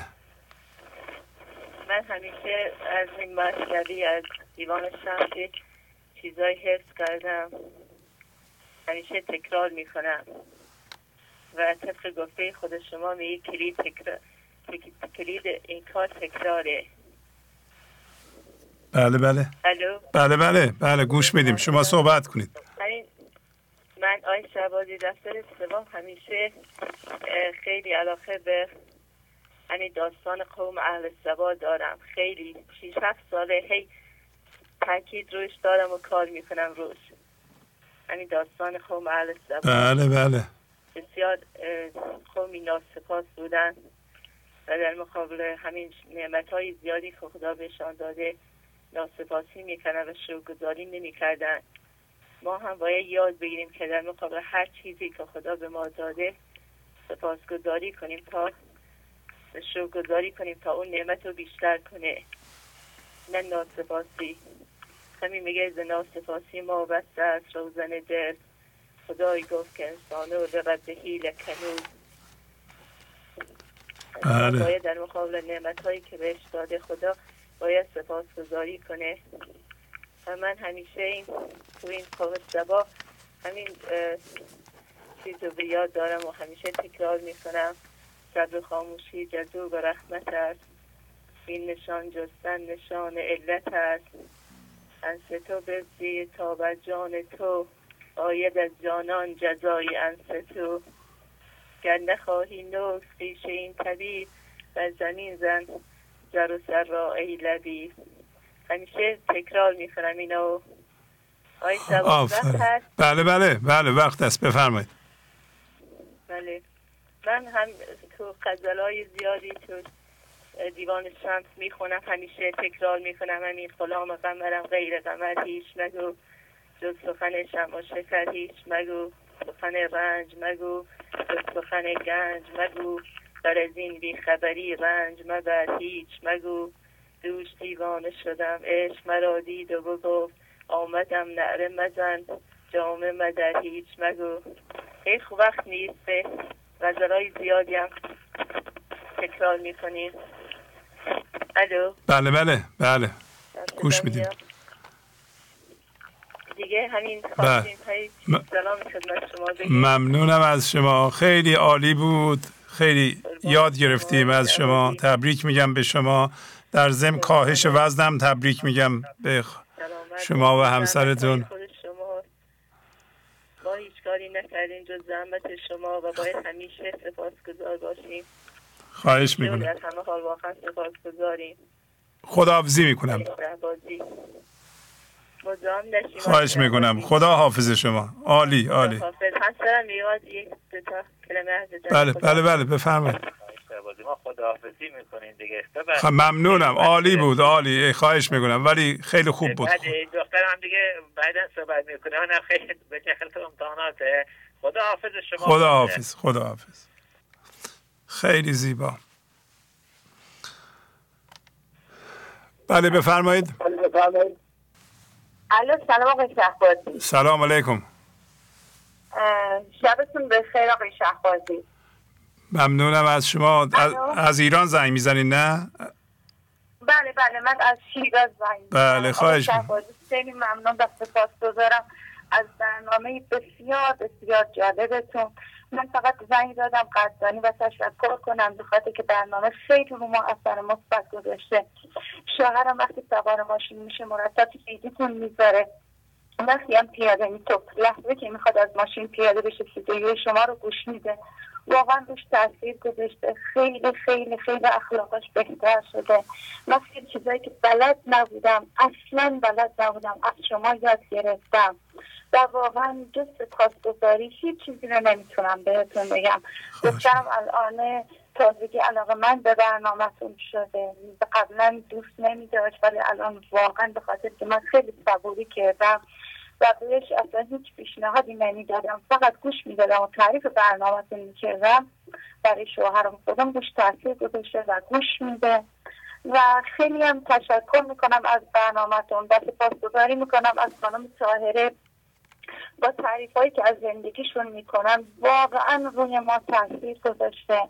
من همیشه از این مشکلی از دیوان شمس چیزای حفظ کردم. همیشه تکرار می‌کنم. و طبق گفته خود شما میگه کلید تکرار کلید این کار تکراره. بله بله. الو؟ بله بله بله گوش میدیم. شما صحبت کنید. من آی شبازی دفتر سوم همیشه خیلی علاقه به همین داستان قوم اهل سبا دارم. خیلی شیش هفت ساله هی تاکید روش دارم و کار می‌کنم روش. همین داستان قوم اهل سبا بله بله. بسیار قومی ناسپاس بودن و در مقابل همین نعمت های زیادی که خدا بهشان داده ناسپاسی می‌کنن و شکرگزاری نمی‌کردن. ما هم باید یاد بگیریم که در مقابل هر چیزی که خدا به ما داده سپاسگزاری کنیم تا شکرگزاری کنیم تا اون نعمت رو بیشتر کنه. نه ناسپاسی. همین میگه از ناسپاسی ما بسته از روزن در خدای گفت که انسانو رقد هیل کنوز بله. باید در مقابل نعمت هایی که بهش داده خدا باید سپاس گذاری کنه. و من همیشه این تو این سبا همین چیز رو به یاد دارم و همیشه تکرار می‌کنم. صبر خاموشی جزو و رحمت است. این نشان جستن نشان علت است. انس تو بزی تا بر جان تو آید از جانان جزای انس تو. گر نخواهی نوز خیش این طبیب بر زمین زن جر و سر را ای لبی. همیشه تکرار می‌کنم اینو. آی بله بله بله وقت است. بفرمایید. بله. من هم تو های زیادی تو دیوان شمس می‌خونم همیشه تکرار می‌کنم همین غلام قمرم غیر قمر هیچ مگو. جز سخن شما شکر هیچ مگو. سخن رنج مگو. جز سخن گنج مگو. بر از این بیخبری رنج مبر هیچ مگو. دوش دیوانه شدم عشق مرا دید و بگفت آمدم نعره مزن. جامعه مدر هیچ مگو. هیچ وقت نیست غزلای زیادی هم تکرار می‌کنیم. الو. بله بله بله. گوش میدیم. دیگه همین بله. سلام شما ممنونم از شما. خیلی عالی بود. خیلی یاد گرفتیم از شما. تبریک میگم به شما. در زم کاهش وزنم تبریک میگم به شما و همسرتون. ما هیچ کاری نکردیم جز زحمت شما و باید همیشه گذار باشیم. خواهش می‌کنم. در همه حال واقعا گذاریم. خداحافظی می‌کنم. خواهش می‌کنم. خدا حافظ شما. عالی عالی. بله خدا. بله بله بفرمایید. خب، ممنونم. عالی بود عالی. خواهش می‌کنم. ولی خیلی خوب بود. دخترم دیگه بعدا صحبت می‌کنه. منم خیلی به امتحاناته. خدا حافظ شما. خدا حافظ خدا حافظ خیلی زیبا. بله بفرمایید. الو سلام آقای شهبازی. سلام علیکم. شبتون بخیر آقای شهبازی. ممنونم از شما. از, از ایران زنگ می‌زنید نه؟ بله بله من از شیراز زنگ بله،. خواهش خیلی ممنون و سپاس گذارم از برنامه بسیار بسیار جالبتون. من فقط زنگ دادم قدردانی و تشکر کنم به خاطر که برنامه خیلی رو ما اثر مثبت گذاشته. شوهرم وقتی سوار ماشین میشه مرتب فیدیتون می‌ذاره. وقتی هم پیاده میتوب. لحظه که می‌خواد از ماشین پیاده بشه صدای شما رو گوش میده. واقعا روش تاثیر گذاشته. خیلی خیلی خیلی اخلاقش بهتر شده. من خیلی چیزایی که بلد نبودم اصلا بلد نبودم از شما یاد گرفتم. و واقعا جز سپاسگزاری هیچ چیزی رو نمی‌تونم بهتون بگم. دخترم الان تازگی علاقه من به برنامهتون شده. قبلا دوست نمیداشت ولی الان واقعا به خاطر که من خیلی صبوری کردم. بهش اصلا هیچ پیشنهادی نمی‌دادم فقط گوش می‌دادم و تعریف برنامهتون می‌کردم. برای شوهرم خودم روش تاثیر گذاشته و گوش میده. و خیلی هم تشکر می‌کنم از برنامهتون. و سپاسگزاری می‌کنم از خانم طاهره با تعریف هایی که از زندگیشون می‌کنن. واقعا روی ما تاثیر گذاشته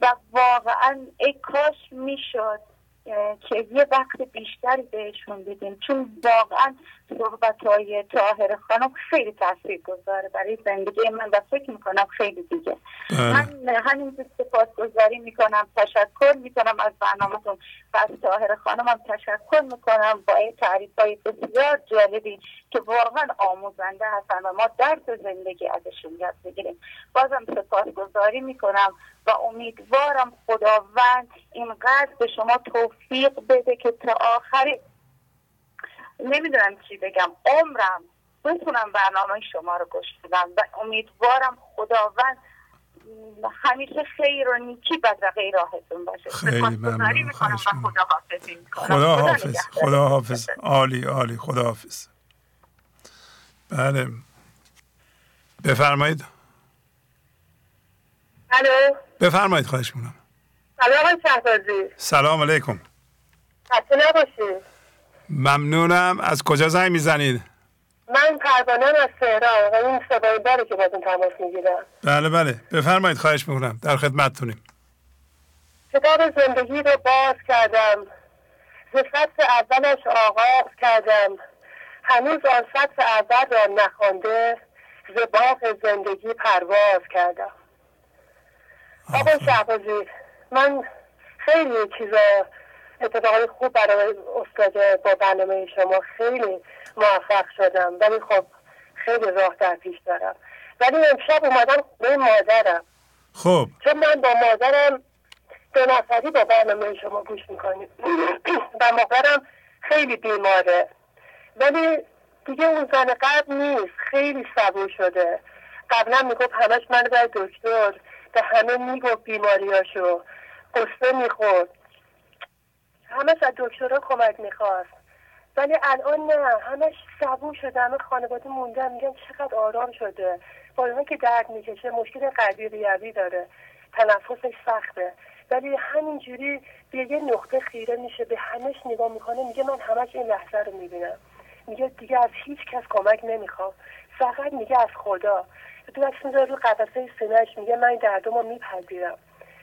و واقعا ای کاش می‌شد که یه وقت بیشتری بهشون بدیم. چون واقعا صحبت های طاهر خانم خیلی تاثیر گذاره برای زندگی من و فکر می‌کنم خیلی دیگه. من همین سپاس گذاری می‌کنم تشکر می‌کنم از برنامهتون. و از طاهر خانم هم تشکر می‌کنم با این تعریف های بسیار جالبی که واقعا آموزنده هستن و ما درس زندگی ازشون یاد بگیریم بازم سپاس گذاری می‌کنم و امیدوارم خداوند اینقدر به شما توفیق بده که تا آخری نمی‌دونم چی بگم. عمرم بتونم برنامه شما رو گوش بدم و امیدوارم خداوند همیشه خیر و نیکی بدرقه راهتون باشه. خیلی ممنون. خدا می‌کنم خدا حافظ. خدا حافظ عالی عالی. خدا حافظ بله. بفرمایید. الو. بفرمایید. خواهش می‌کنم. سلام آقای شهبازی. سلام علیکم. خسته نباشید. ممنونم. از کجا زنگ می‌زنید؟ من پروانه از تهران. و این صدای داره که باتون تماس می‌گیرم. بله بله. بفرمایید خواهش می‌کنم. در خدمتتونیم کتاب زندگی رو باز کردم. ز فصل اولش آغاز کردم. هنوز آن فصل اول را نخوانده ز باغ زندگی پرواز کردم. آقای شهبازی من خیلی چیزا اتفاقای خوب برای استاد با برنامه شما خیلی موفق شدم. ولی خب خیلی راه در پیش دارم. ولی امشب اومدم خونه مادرم. خب. چون من با مادرم دو نفری با برنامه شما گوش می‌کنیم. و مادرم خیلی بیماره. ولی دیگه اون زن قبل نیست. خیلی صبور شده. قبلا می‌گفت همش من باید دکتر. به همه می‌گفت بیماریاشو. قصه می‌خورد. همش از دکترها کمک می‌خواست. ولی الان نه همش صبور شده همه خانواده موندن میگن چقدر آرام شده. با که درد می‌کشه مشکل قلبی ریوی داره. تنفسش سخته. ولی همینجوری به یه نقطه خیره میشه به همش نگاه می‌کنه میگه من همش این لحظه رو می‌بینم. میگه دیگه از هیچ کس کمک نمی‌خوام. فقط میگه از خدا. دست می‌ذاره رو قفسه سینهش میگه من دردم رو میپذیرم.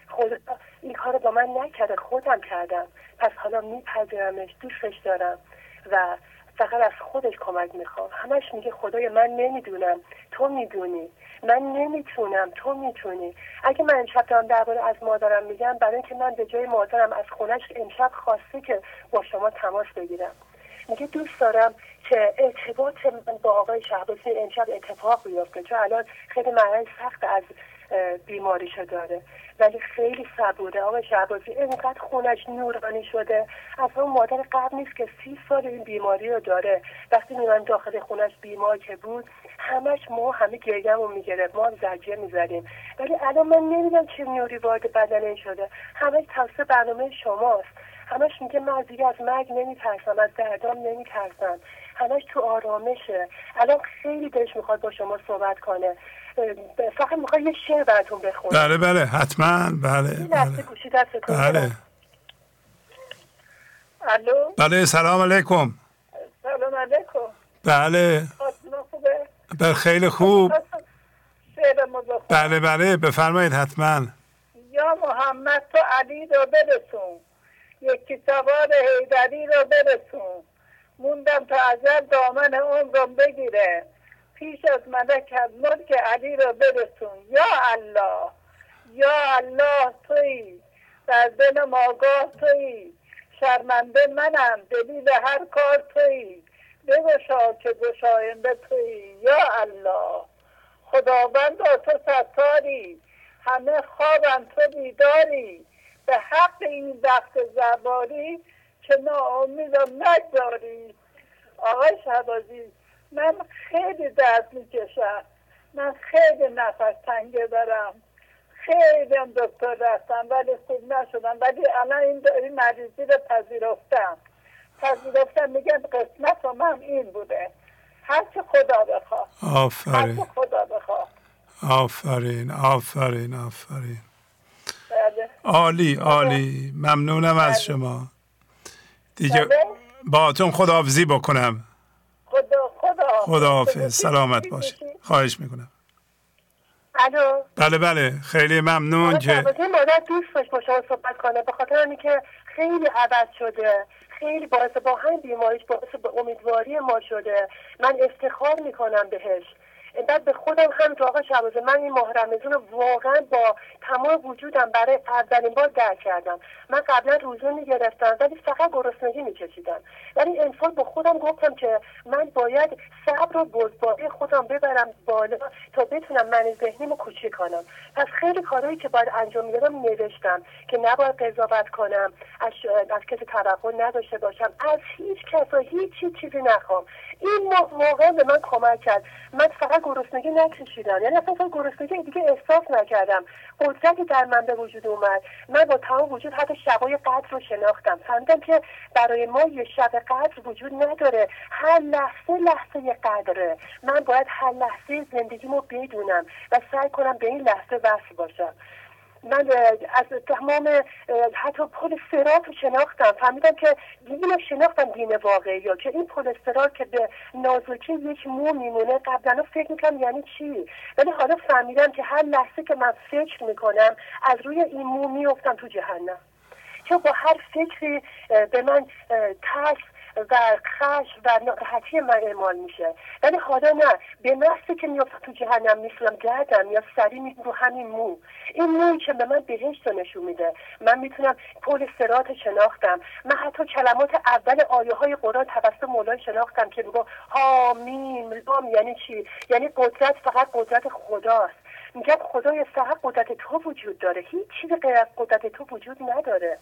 خدا این کار با من نکرده خودم کردم. پس حالا میپذیرمش دوستش دارم. و فقط از خودش کمک می‌خوام. همش میگه خدای من نمی‌دونم. تو می‌دونی. من نمی‌تونم. تو می‌تونی. اگه من امشب دارم درباره از مادرم میگم برای اینکه من به جای مادرم از خونش امشب خواسته که با شما تماس بگیرم. میگه دوست دارم که ارتباط من با آقای شهبازی امشب اتفاق بیفته. چون الان خیلی مرحله سخت از اه، بیماریشو داره. ولی خیلی صبوره. آقای شعبازی اینقدر خونش نورانی شده. اون مادر قبل نیست که سی سال این بیماری رو داره. وقتی میمن داخل خونش بیمار که بود همش ما همه رو می‌گرفت. ما زجه می‌زدیم. ولی الان من نمی‌دونم چه نوری وارد بدن این شده. همش توسط برنامه شماست. همش میگه من دیگه از مرگ نمیترسم از دردام نمیترسم. همش تو آرامشه. الان خیلی دلش می‌خواد با شما صحبت کنه. فقط می‌خواد یه شعر براتون بخونه بله بله حتما. بله بله. گوشی دستتون بله. الو؟ بله سلام علیکم. سلام علیکم. بله. بله خیلی خوب. بله بله بفرمایید حتما. یا محمد تو علی رو برسون. یکی سوار حیدری رو برسون. موندم تا ازل دامن عمرم بگیره. پیش از ملک از ملک علی رو برسون. یا الله یا الله تویی در دل ماگاه تویی شرمنده منم دلیل هر کار تویی بگشا که گشاینده تویی یا الله خداوند تو ستاری. همه خوابم تو بیداری. به حق این وقت زباری که ناامیدم نگذاری. آقای شهبازی من خیلی درد می‌کشم. من خیلی نفس تنگه دارم. خیلی هم دکتر رفتم ولی خوب نشدم. ولی الان این, این مریضی رو پذیرفتم. پذیرفتم میگن قسمت و من این بوده. هرچه خدا بخواه آفرین. خدا بخواه آفرین آفرین آفرین. بله. عالی عالی. ممنونم از شما. دیگه باهاتون خداحافظی بکنم. خدا خدا خداحافظ. سلامت باشید خواهش می‌کنم. الو؟ بله بله. خیلی ممنون که مادر دوست داشت با شما صحبت کنه به خاطر اینکه خیلی عوض شده. خیلی باعث با همین بیماریش باعث به امیدواری ما شده. من افتخار می‌کنم بهش. بعد به خودم هم تو آقا شبازه من این ماه رمزون رو واقعا با تمام وجودم برای اولین بار درک کردم. من قبلا روزه می‌گرفتم ولی فقط گرسنگی میکشیدم. ولی انسان با خودم گفتم که من باید صبر و بزباری خودم ببرم بالا تا بتونم من ذهنیمو کوچیک کنم. پس خیلی کارهایی که باید انجام می‌دادم نوشتم که نباید قضاوت کنم از, از کسی توقع نداشته باشم از هیچ کس و هیچ چیزی نخوام. این واقعا به من کمک کرد. من فقط گرسنگی نکشیدم. یعنی اصلا گرسنگی دیگه احساس نکردم. قدرتی در من به وجود اومد. من با تمام وجود حتی شبای قدر رو شناختم. فهمیدم که برای ما یه شب قدر وجود نداره. هر لحظه لحظه قدره. من باید هر لحظه زندگیمو بدونم و سعی کنم به این لحظه وصل باشم. من از تمام حتی سرات رو شناختم. فهمیدم که دین شناختم دین واقعی یا که این پل که به نازکی یک مو میمونه قبلا فکر می‌کنم یعنی چی؟ ولی حالا فهمیدم که هر لحظه که من فکر می‌کنم از روی این مو میفتم تو جهنم. که با هر فکری به من ترس و خش و ناراحتی من اعمال میشه. ولی حالا نه به محضی که میافتم تو جهنم میفلم گردم یا سری رو همین مو. این موی که به من بهشت نشون میده. من می‌تونم پول سرات شناختم. من حتی کلمات اول آیه های قرآن توسط مولای شناختم که میگو میم لام یعنی چی؟ یعنی قدرت فقط قدرت خداست. میگم خدای فقط قدرت تو وجود داره. هیچ چیز غیر از قدرت تو وجود نداره.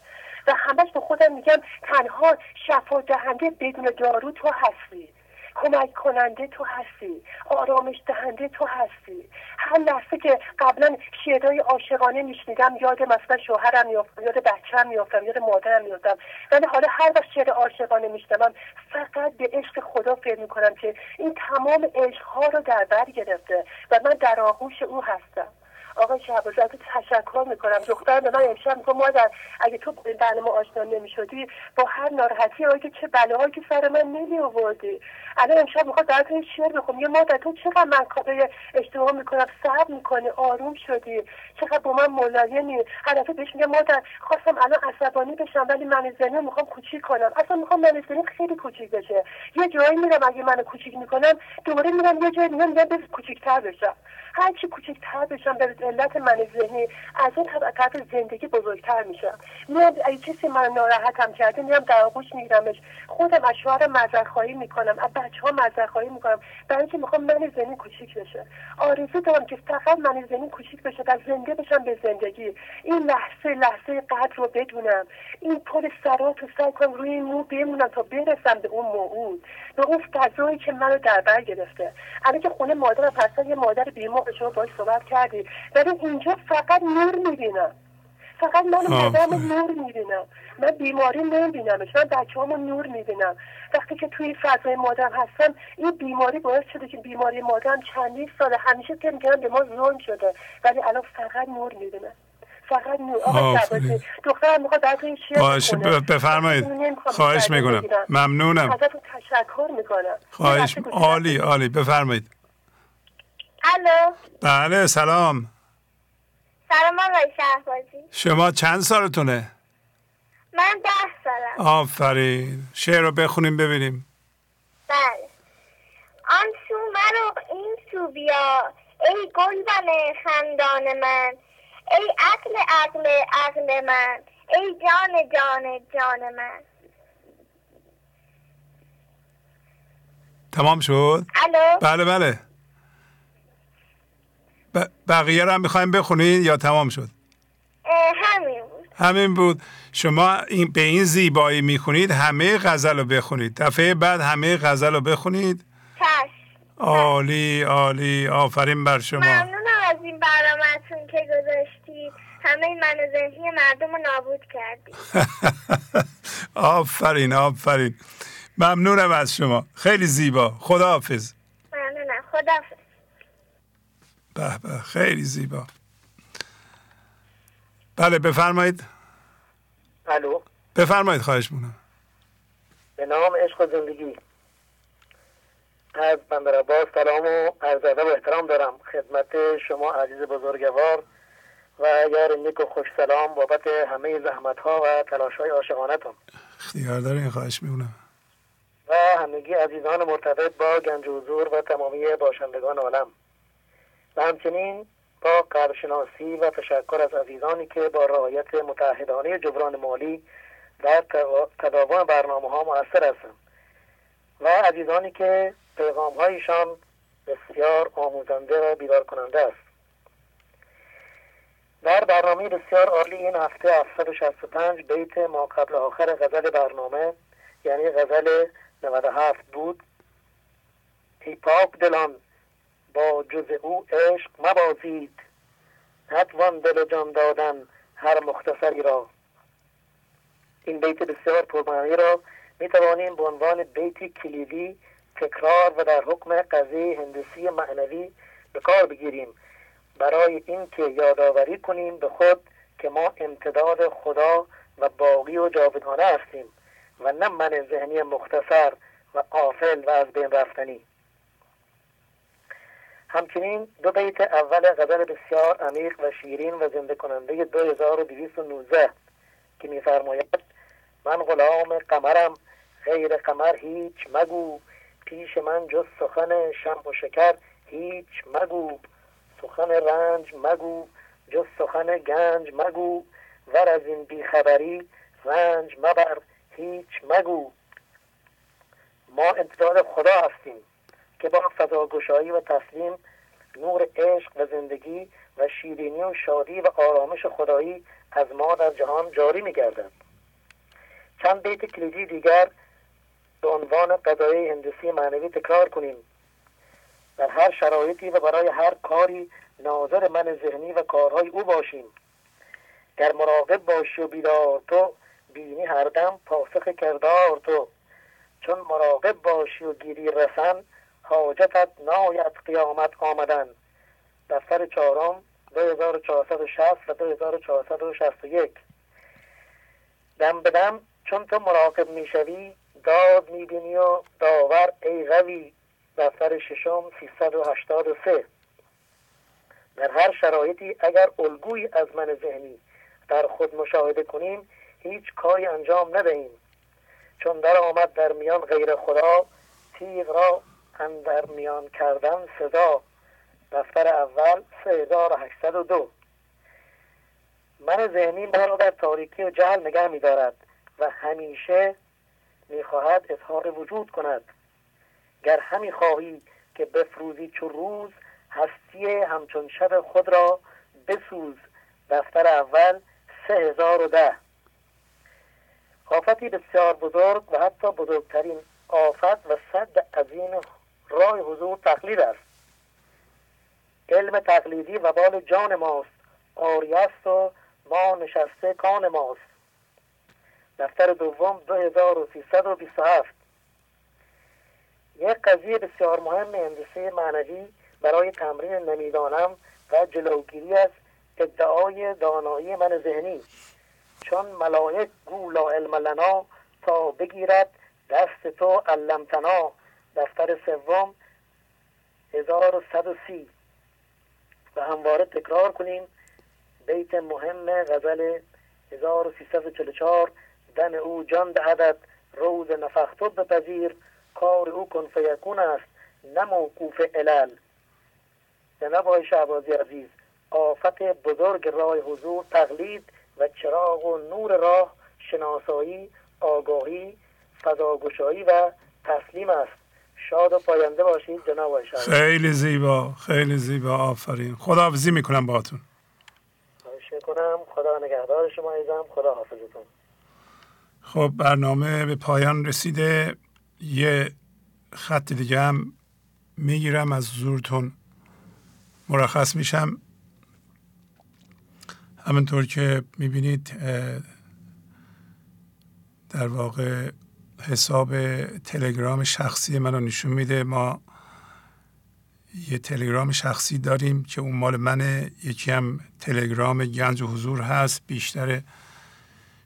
و همش به خودم میگم تنها شفا دهنده بدون دارو تو هستی. کمک کننده تو هستی آرامش دهنده تو هستی. هر لحظه که قبلا شعرهای عاشقانه میشنیدم یاد مثلا شوهرم میافتم یاد بچه‌م میافتم یاد مادرم میافتم ولی حالا هر وقت شعر عاشقانه میشنوم فقط به عشق خدا فکر می‌کنم که این تمام عشقها رو در بر گرفته و من در آغوش او هستم. آقای شهبازی از تشکر می‌کنم. دختر به من امشب میگم مادر اگه تو بله ما آشنا نمی‌شدی با هر ناراحتی آقای که چه بلاهایی که سر من نمی آوردی الان امشب می‌خواد برات این شعر بخونم یه مادر تو چقدر من کارای اشتباه می‌کنم صبر می‌کنی آروم شدی. چقدر با من ملایمی. هر دفعه بهش میگم مادر خواستم الان عصبانی بشم ولی من زنی می‌خوام کوچیک کنم. اصلا می‌خوام من زنی خیلی کوچیک بشه. یه جایی میرم اگه منو کوچیک می‌کنم دوباره میرم یه جایی میگم میگم کوچیکتر بشم. هر چی کوچیکتر بشم به علت من ذهنی از اون طرف زندگی بزرگتر میشم. میام اگه کسی من ناراحتم کرده میام در آغوش میگیرمش. خودم از شوهر خواهی می‌کنم از بچه ها خواهی می‌کنم. برای اینکه می‌خوام من ذهنی کوچیک بشه. آرزو دارم که فقط من ذهنی کوچیک بشه و زنده بشم به زندگی. این لحظه لحظه قدر رو بدونم. این پل سرات رو سعی کنم روی این مو بمونم تا برسم به اون موعود. به اون فضایی که منو در بر گرفته. الان که خونه مادرم هستن یه مادر بیمار شما باش صحبت کردی. ولی اینجا فقط نور می‌بینم. فقط من مادرم نور می‌بینم. من بیماری نمیبینمش. من بچه نور می‌بینم. وقتی که توی فضای مادرم هستم این بیماری باعث شده که بیماری مادرم چندین ساله همیشه که میگن به ما ظلم شده. ولی الان فقط نور می‌بینم. فقط نور. آقا دخترم می‌خواد براتون این باشه بفرمایید. خواهش می‌کنم. ممنونم. ازتون تشکر می‌کنم. خواهش عالی عالی. بفرمایید. الو. بله سلام. سلام آقای شهبازی شما چند سالتونه؟ من ده سالم. آفرین. شعر رو بخونیم ببینیم. بله. آن سو مرو این سو بیا ای گلبن خندان من ای عقل عقل عقل من ای جان جان جان من. تمام شد؟ الو؟ بله بله. بقیه رو هم می‌خوایم بخونین یا تمام شد؟ همین بود. همین بود. شما این به این زیبایی می‌خونید همه غزل رو بخونید. دفعه بعد همه غزل رو بخونید. عالی عالی. آفرین بر شما. ممنونم از این برنامهتون که گذاشتید. همه من ذهنی مردم رو نابود کردید. آفرین آفرین. ممنونم از شما. خیلی زیبا. خداحافظ. ممنونم. خداحافظ. به به خیلی زیبا. بله بفرمایید. الو. بفرمایید خواهش مونم به نام عشق و زندگی. از بندر عباس سلام و عرض و احترام دارم. خدمت شما عزیز بزرگوار و یار نیک و خوش سلام بابت همه زحمت ها و تلاش های عاشقانتون. اختیار دارین خواهش میمونم و همگی عزیزان مرتبط با گنج حضور و تمامی باشندگان عالم. و همچنین با قدرشناسی و تشکر از عزیزانی که با رعایت متحدانه جبران مالی در تداوم برنامه ها مؤثر هستند. و عزیزانی که پیغام هایشان بسیار آموزنده و بیدار کننده است. در برنامه بسیار عالی این هفته 765 بیت ما قبل آخر غزل برنامه یعنی غزل 97 بود. ای پاک دلان با جز او عشق مبازید. نتوان دل جان دادن هر مختصری را. این بیت بسیار پرمعنی را می توانیم به عنوان بیتی کلیدی تکرار و در حکم قضیه هندسی معنوی به کار بگیریم. برای اینکه یادآوری کنیم به خود که ما امتداد خدا و باقی و جاودانه هستیم و نه من ذهنی مختصر و قافل و از بین رفتنی. همچنین دو بیت اول غزل بسیار عمیق و شیرین و زنده کننده 2219 که میفرماید من غلام قمرم غیر قمر هیچ مگو پیش من جز سخن شم و شکر هیچ مگو سخن رنج مگو جز سخن گنج مگو ور از این بیخبری رنج مبر هیچ مگو. ما امتداد خدا هستیم. که با فضاگشایی و تسلیم نور عشق و زندگی و شیرینی و شادی و آرامش خدایی از ما در جهان جاری می چند بیت کلیدی دیگر به عنوان قضایه هندسی معنوی تکرار کنیم. در هر شرایطی و برای هر کاری ناظر من ذهنی و کارهای او باشیم. گر مراقب باشی و بیدار تو بینی هر دم پاسخ کردار تو. چون مراقب باشی و گیری رسن حاجتت ناید قیامت آمدن. دفتر چهارم 2460 و 2461 دم به دم چون تو مراقب می‌شوی داد می‌بینی و داور ای غوی دفتر ششم 383 در هر شرایطی اگر الگوی از من ذهنی در خود مشاهده کنیم هیچ کاری انجام ندهیم. چون در آمد در میان غیر خدا تیغ را اندر میان کردن صدا. دفتر اول 3802 من ذهنی ما را در تاریکی و جهل نگه می دارد و همیشه می خواهد اظهار وجود کند. گر همی خواهی که بفروزی چو روز هستی همچون شب خود را بسوز. دفتر اول سه هزار و ده. آفتی بسیار بزرگ و حتی بزرگترین آفت و صد این راه حضور تقلید است. علم تقلیدی و بال جان ماست. آری است و ما نشسته کان ماست. دفتر دوم 2327 یک قضیه بسیار مهم هندسه معنوی برای تمرین نمی‌دانم و جلوگیری از ادعای دانایی من ذهنی. چون ملائک گو لا علم لنا تا بگیرد دست تو علمتنا. دفتر سوم 1130 و همواره تکرار کنیم بیت مهم غزل 1344 دم او جان دهدد روز نفختو بپذیر کار او کن فیکون است نه موقوف علل. جناب آقای شعبازی عزیز آفت بزرگ راه حضور تقلید و چراغ و نور راه شناسایی آگاهی فضاگشایی و تسلیم است. شاد و پاینده باشید جناب آقای خیلی زیبا خیلی زیبا آفرین. خداحافظی می‌کنم باهاتون. می‌کنم. خدا نگهدار شما ایزم خدا حافظتون. خب برنامه به پایان رسیده. یه خط دیگه هم می‌گیرم از زورتون مرخص میشم. همینطور که می‌بینید در واقع حساب تلگرام شخصی منو نشون میده. ما یه تلگرام شخصی داریم که اون مال منه. یکی هم تلگرام گنج و حضور هست. بیشتر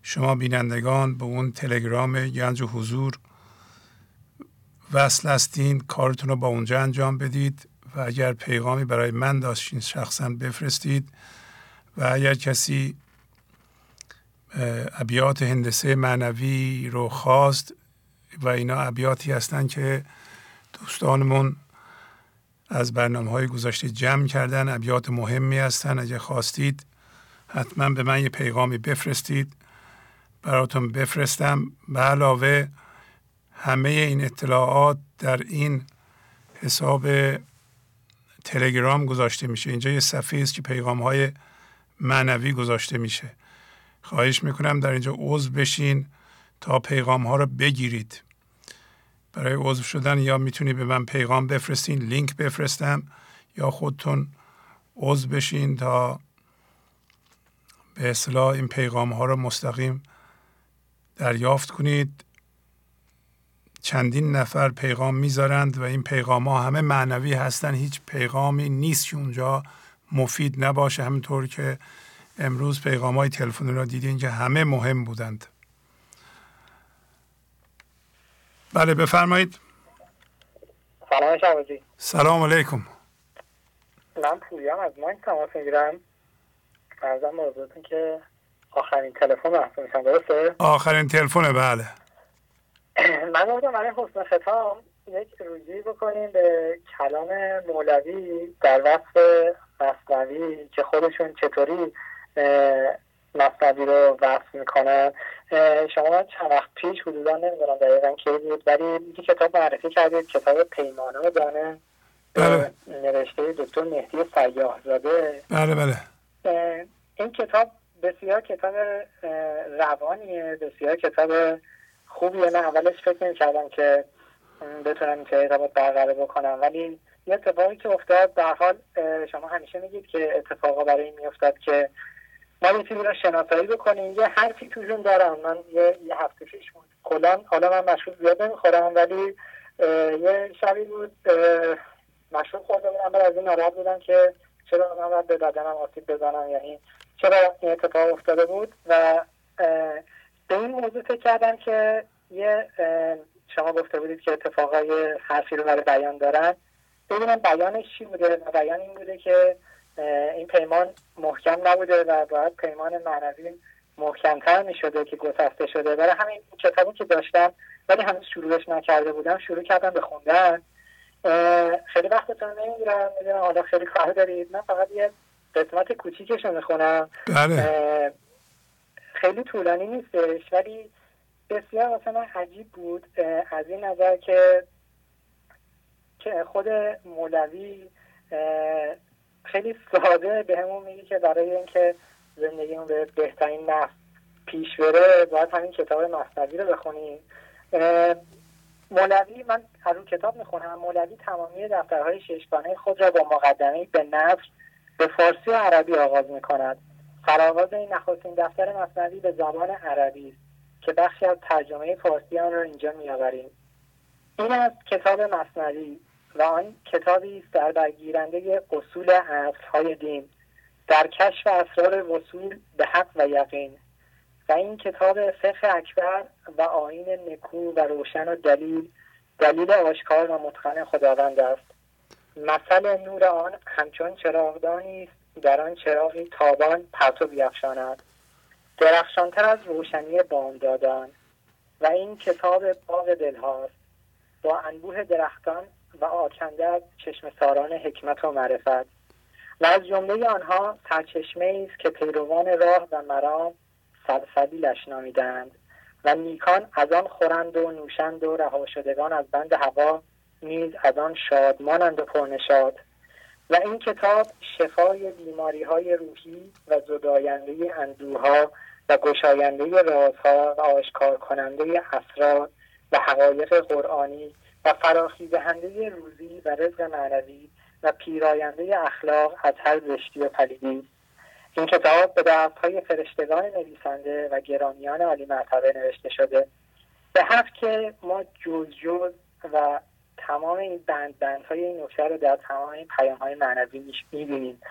شما بینندگان به اون تلگرام گنج و حضور وصل هستین. کارتون رو با اونجا انجام بدید و اگر پیغامی برای من داشتین شخصا بفرستید. و اگر کسی ابیات هندسه معنوی رو خواست و اینا ابیاتی هستند که دوستانمون از برنامه های گذاشته جمع کردن ابیات مهمی هستن. اگه خواستید حتما به من یه پیغامی بفرستید. براتون بفرستم. به علاوه همه این اطلاعات در این حساب تلگرام گذاشته میشه. اینجا یه صفحه است که پیغام های معنوی گذاشته میشه. خواهش می‌کنم در اینجا عضو بشین. تا پیغام ها رو بگیرید. برای عضو شدن یا می‌تونید به من پیغام بفرستین لینک بفرستم یا خودتون عضو بشین تا به اصطلاح این پیغام ها رو مستقیم دریافت کنید. چندین نفر پیغام می‌ذارند و این پیغام ها همه معنوی هستن. هیچ پیغامی نیست که اونجا مفید نباشه. همینطور که امروز پیغام های تلفن را دیدین که همه مهم بودند. بله بفرمایید. سلام شعبازی سلام علیکم. من پویام از من تماس می‌گیرم. ارزم موضوعتون که آخرین تلفن محسوب میشم درسته؟ آخرین تلفن بله. من گفتم برای حسن ختام یک روجی بکنیم به کلام مولوی در وصف مصنوی که خودشون چطوری مصنوی رو وصف می‌کنن. شما چند وقت پیش حدودا نمی‌دونم دقیقا کی بود ولی یه کتاب معرفی کردید کتاب پیمانه و دانه. بله. نوشته دکتر مهدی سیاه زاده بله. بله این کتاب بسیار کتاب روانیه بسیار کتاب خوبیه. نه اولش فکر نمی‌کردم که بتونم این ارتباط برقرار بکنم ولی یه اتفاقی که افتاد در حال شما همیشه میگید که اتفاقا برای این میافتاد که ما چیزی رو شناسایی بکنیم. یه حرفی توشون دارم. من یه, یه هفته پیش بود. کلا حالا من مشروب زیاد نمی‌خورم ولی یه شبی بود مشروب خورده بودم. از این ناراحت بودم که چرا من باید به بدنم آسیب بزنم؟ یعنی چرا این اتفاق افتاده بود؟ و به این موضوع فکر کردم که یه شما گفته بودید که اتفاقای حرفی رو برای بیان دارن. ببینم بیانش چی بوده؟ و بیان این بوده که این پیمان محکم نبوده و باید پیمان معنوی محکمتر می شده که گسسته شده. برای همین کتابی که داشتم ولی هنوز شروعش نکرده بودم شروع کردم به خوندن. خیلی وقتتون نمی‌گیرم می‌دونم حالا خیلی کار دارید. من فقط یه قسمت کوچیکش رو می‌خونم بله. خیلی طولانی نیستش ولی بسیار واسه من عجیب بود. از این نظر که که خود مولوی خیلی ساده به همون میگه که برای اینکه زندگیمون به بهترین نفس پیش بره باید همین کتاب مصنوی رو بخونیم مولوی من از اون کتاب می‌خونم. مولوی تمامی دفترهای ششگانه خود را با مقدمه به نفس به فارسی و عربی آغاز می‌کند. فراغاز این نخستین دفتر مصنوی به زبان عربی است که بخشی از ترجمه فارسی آن را اینجا میآوریم. این است کتاب مصنوی. و آن کتابی است در برگیرنده اصول اصلهای دین. در کشف اسرار وصول به حق و یقین. و این کتاب فقه اکبر و آین نکو و روشن و دلیل دلیل آشکار و متقن خداوند است. مثل نور آن همچون چراغدانی است در آن چراغی تابان پرتو بیافشاند درخشانتر از روشنی بامدادان. و این کتاب باغ دلهاست با انبوه درختان و آکنده از چشم ساران حکمت و معرفت. و از جمله آنها سرچشمه است که پیروان راه و مرام سلسبیلش نامیدند و نیکان از آن خورند و نوشند و رها شدگان از بند هوا نیز از آن شادمانند و پرنشاد و این کتاب شفای بیماری های روحی و زداینده اندوها و گشاینده رازها و آشکار کننده اسرار و حقایق قرآنی و فراخیزهنده روزی و رزق معنوی و پیراینده اخلاق از هر زشتی و پلیدی این کتاب به دست های فرشتگان نویسنده و گرامیان عالی مرتبه نوشته شده. به حق که ما جز جز و تمام این بند بند های این نکته رو در تمام این پیام های معنوی می‌بینیم.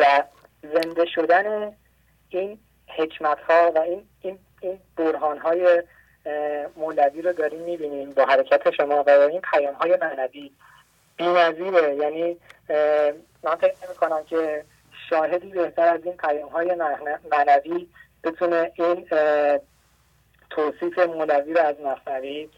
و زنده شدن این حکمت ها و این, این, این برهان های مولوی رو داریم می‌بینیم با حرکت شما و این پیام های معنوی. نظیره یعنی من فکر نمی کنم که شاهدی بهتر از این پیام های معنوی بتونه این توصیف مولوی رو از مصنوی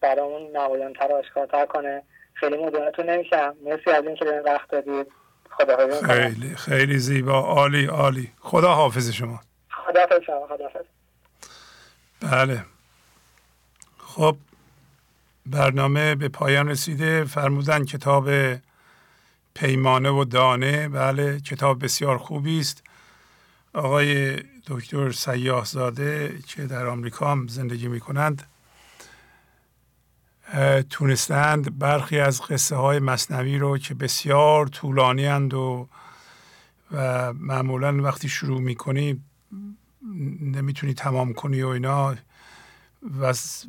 برامون نمایانتر آشکارتر کنه. خیلی مدونتون نمیشم. مرسی از اینکه به وقت دادید. خدا خیلی خیلی زیبا. عالی عالی. خدا حافظ شما. خدا حافظ شما خدا حافظ بله. خب برنامه به پایان رسیده. فرمودن کتاب پیمانه و دانه. بله کتاب بسیار خوبی است. آقای دکتر سیاه زاده که در آمریکا هم زندگی می کنند تونستند برخی از قصه های مصنوی رو که بسیار طولانی اند و و معمولا وقتی شروع می‌کنی نمی‌تونی تمام کنی و اینا.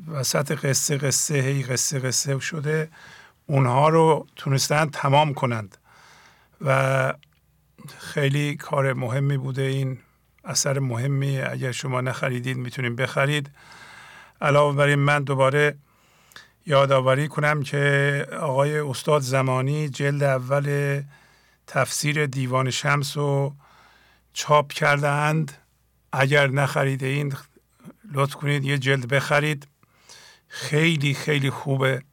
وسط قصه قصه هی قصه قصه شده اونها رو تونستن تمام کنند. و خیلی کار مهمی بوده این اثر مهمی. اگر شما نخریدید می‌تونید بخرید. علاوه بر این من دوباره یادآوری کنم که آقای استاد زمانی جلد اول تفسیر دیوان شمس رو چاپ کرده اند اگر نخریده این لطف کنید یه جلد بخرید. خیلی خیلی خوبه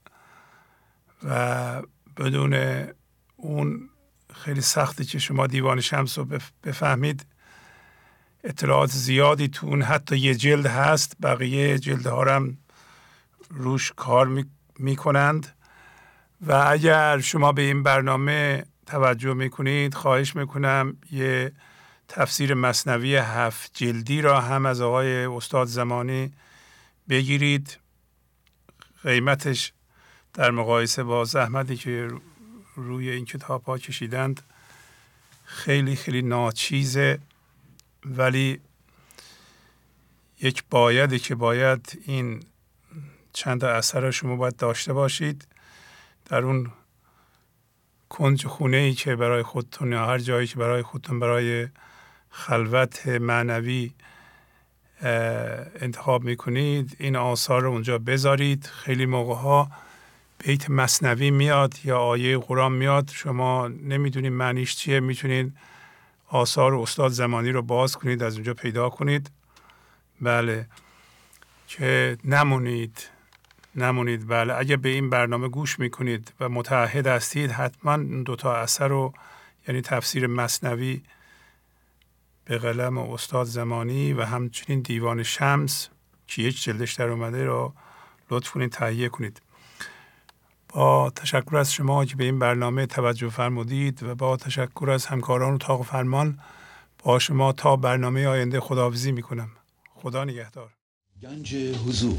و بدون اون خیلی سخته که شما دیوان شمس رو بفهمید. اطلاعات زیادی تو اون حتی یه جلد هست. بقیه جلدها هم روش کار می‌کنند. و اگر شما به این برنامه توجه می‌کنید خواهش می‌کنم یه تفسیر مصنوی هفت جلدی را هم از آقای استاد زمانی بگیرید. قیمتش در مقایسه با زحمتی که روی این کتاب ها کشیدند خیلی خیلی ناچیزه ولی یک بایدی که باید این چند اثر شما باید داشته باشید. در اون کنج خونه ای که برای خودتون یا هر جایی که برای خودتون برای خلوت معنوی انتخاب می‌کنید. این آثار رو اونجا بذارید. خیلی موقع ها بیت مصنوی میاد یا آیه قرآن میاد. شما نمی‌دونید معنیش چیه. می‌تونید آثار استاد زمانی رو باز کنید از اونجا پیدا کنید. بله. که نمونید. نمونید. بله. اگه به این برنامه گوش می‌کنید و متعهد هستید حتما دوتا اثر رو یعنی تفسیر مصنوی به قلم استاد زمانی و همچنین دیوان شمس که یک جلدش در اومده رو لطف کنید تهیه کنید. با تشکر از شما که به این برنامه توجه فرمودید و با تشکر از همکاران و تاق فرمان با شما تا برنامه آینده خداحافظی می‌کنم. خدا نگهدار. گنج حضور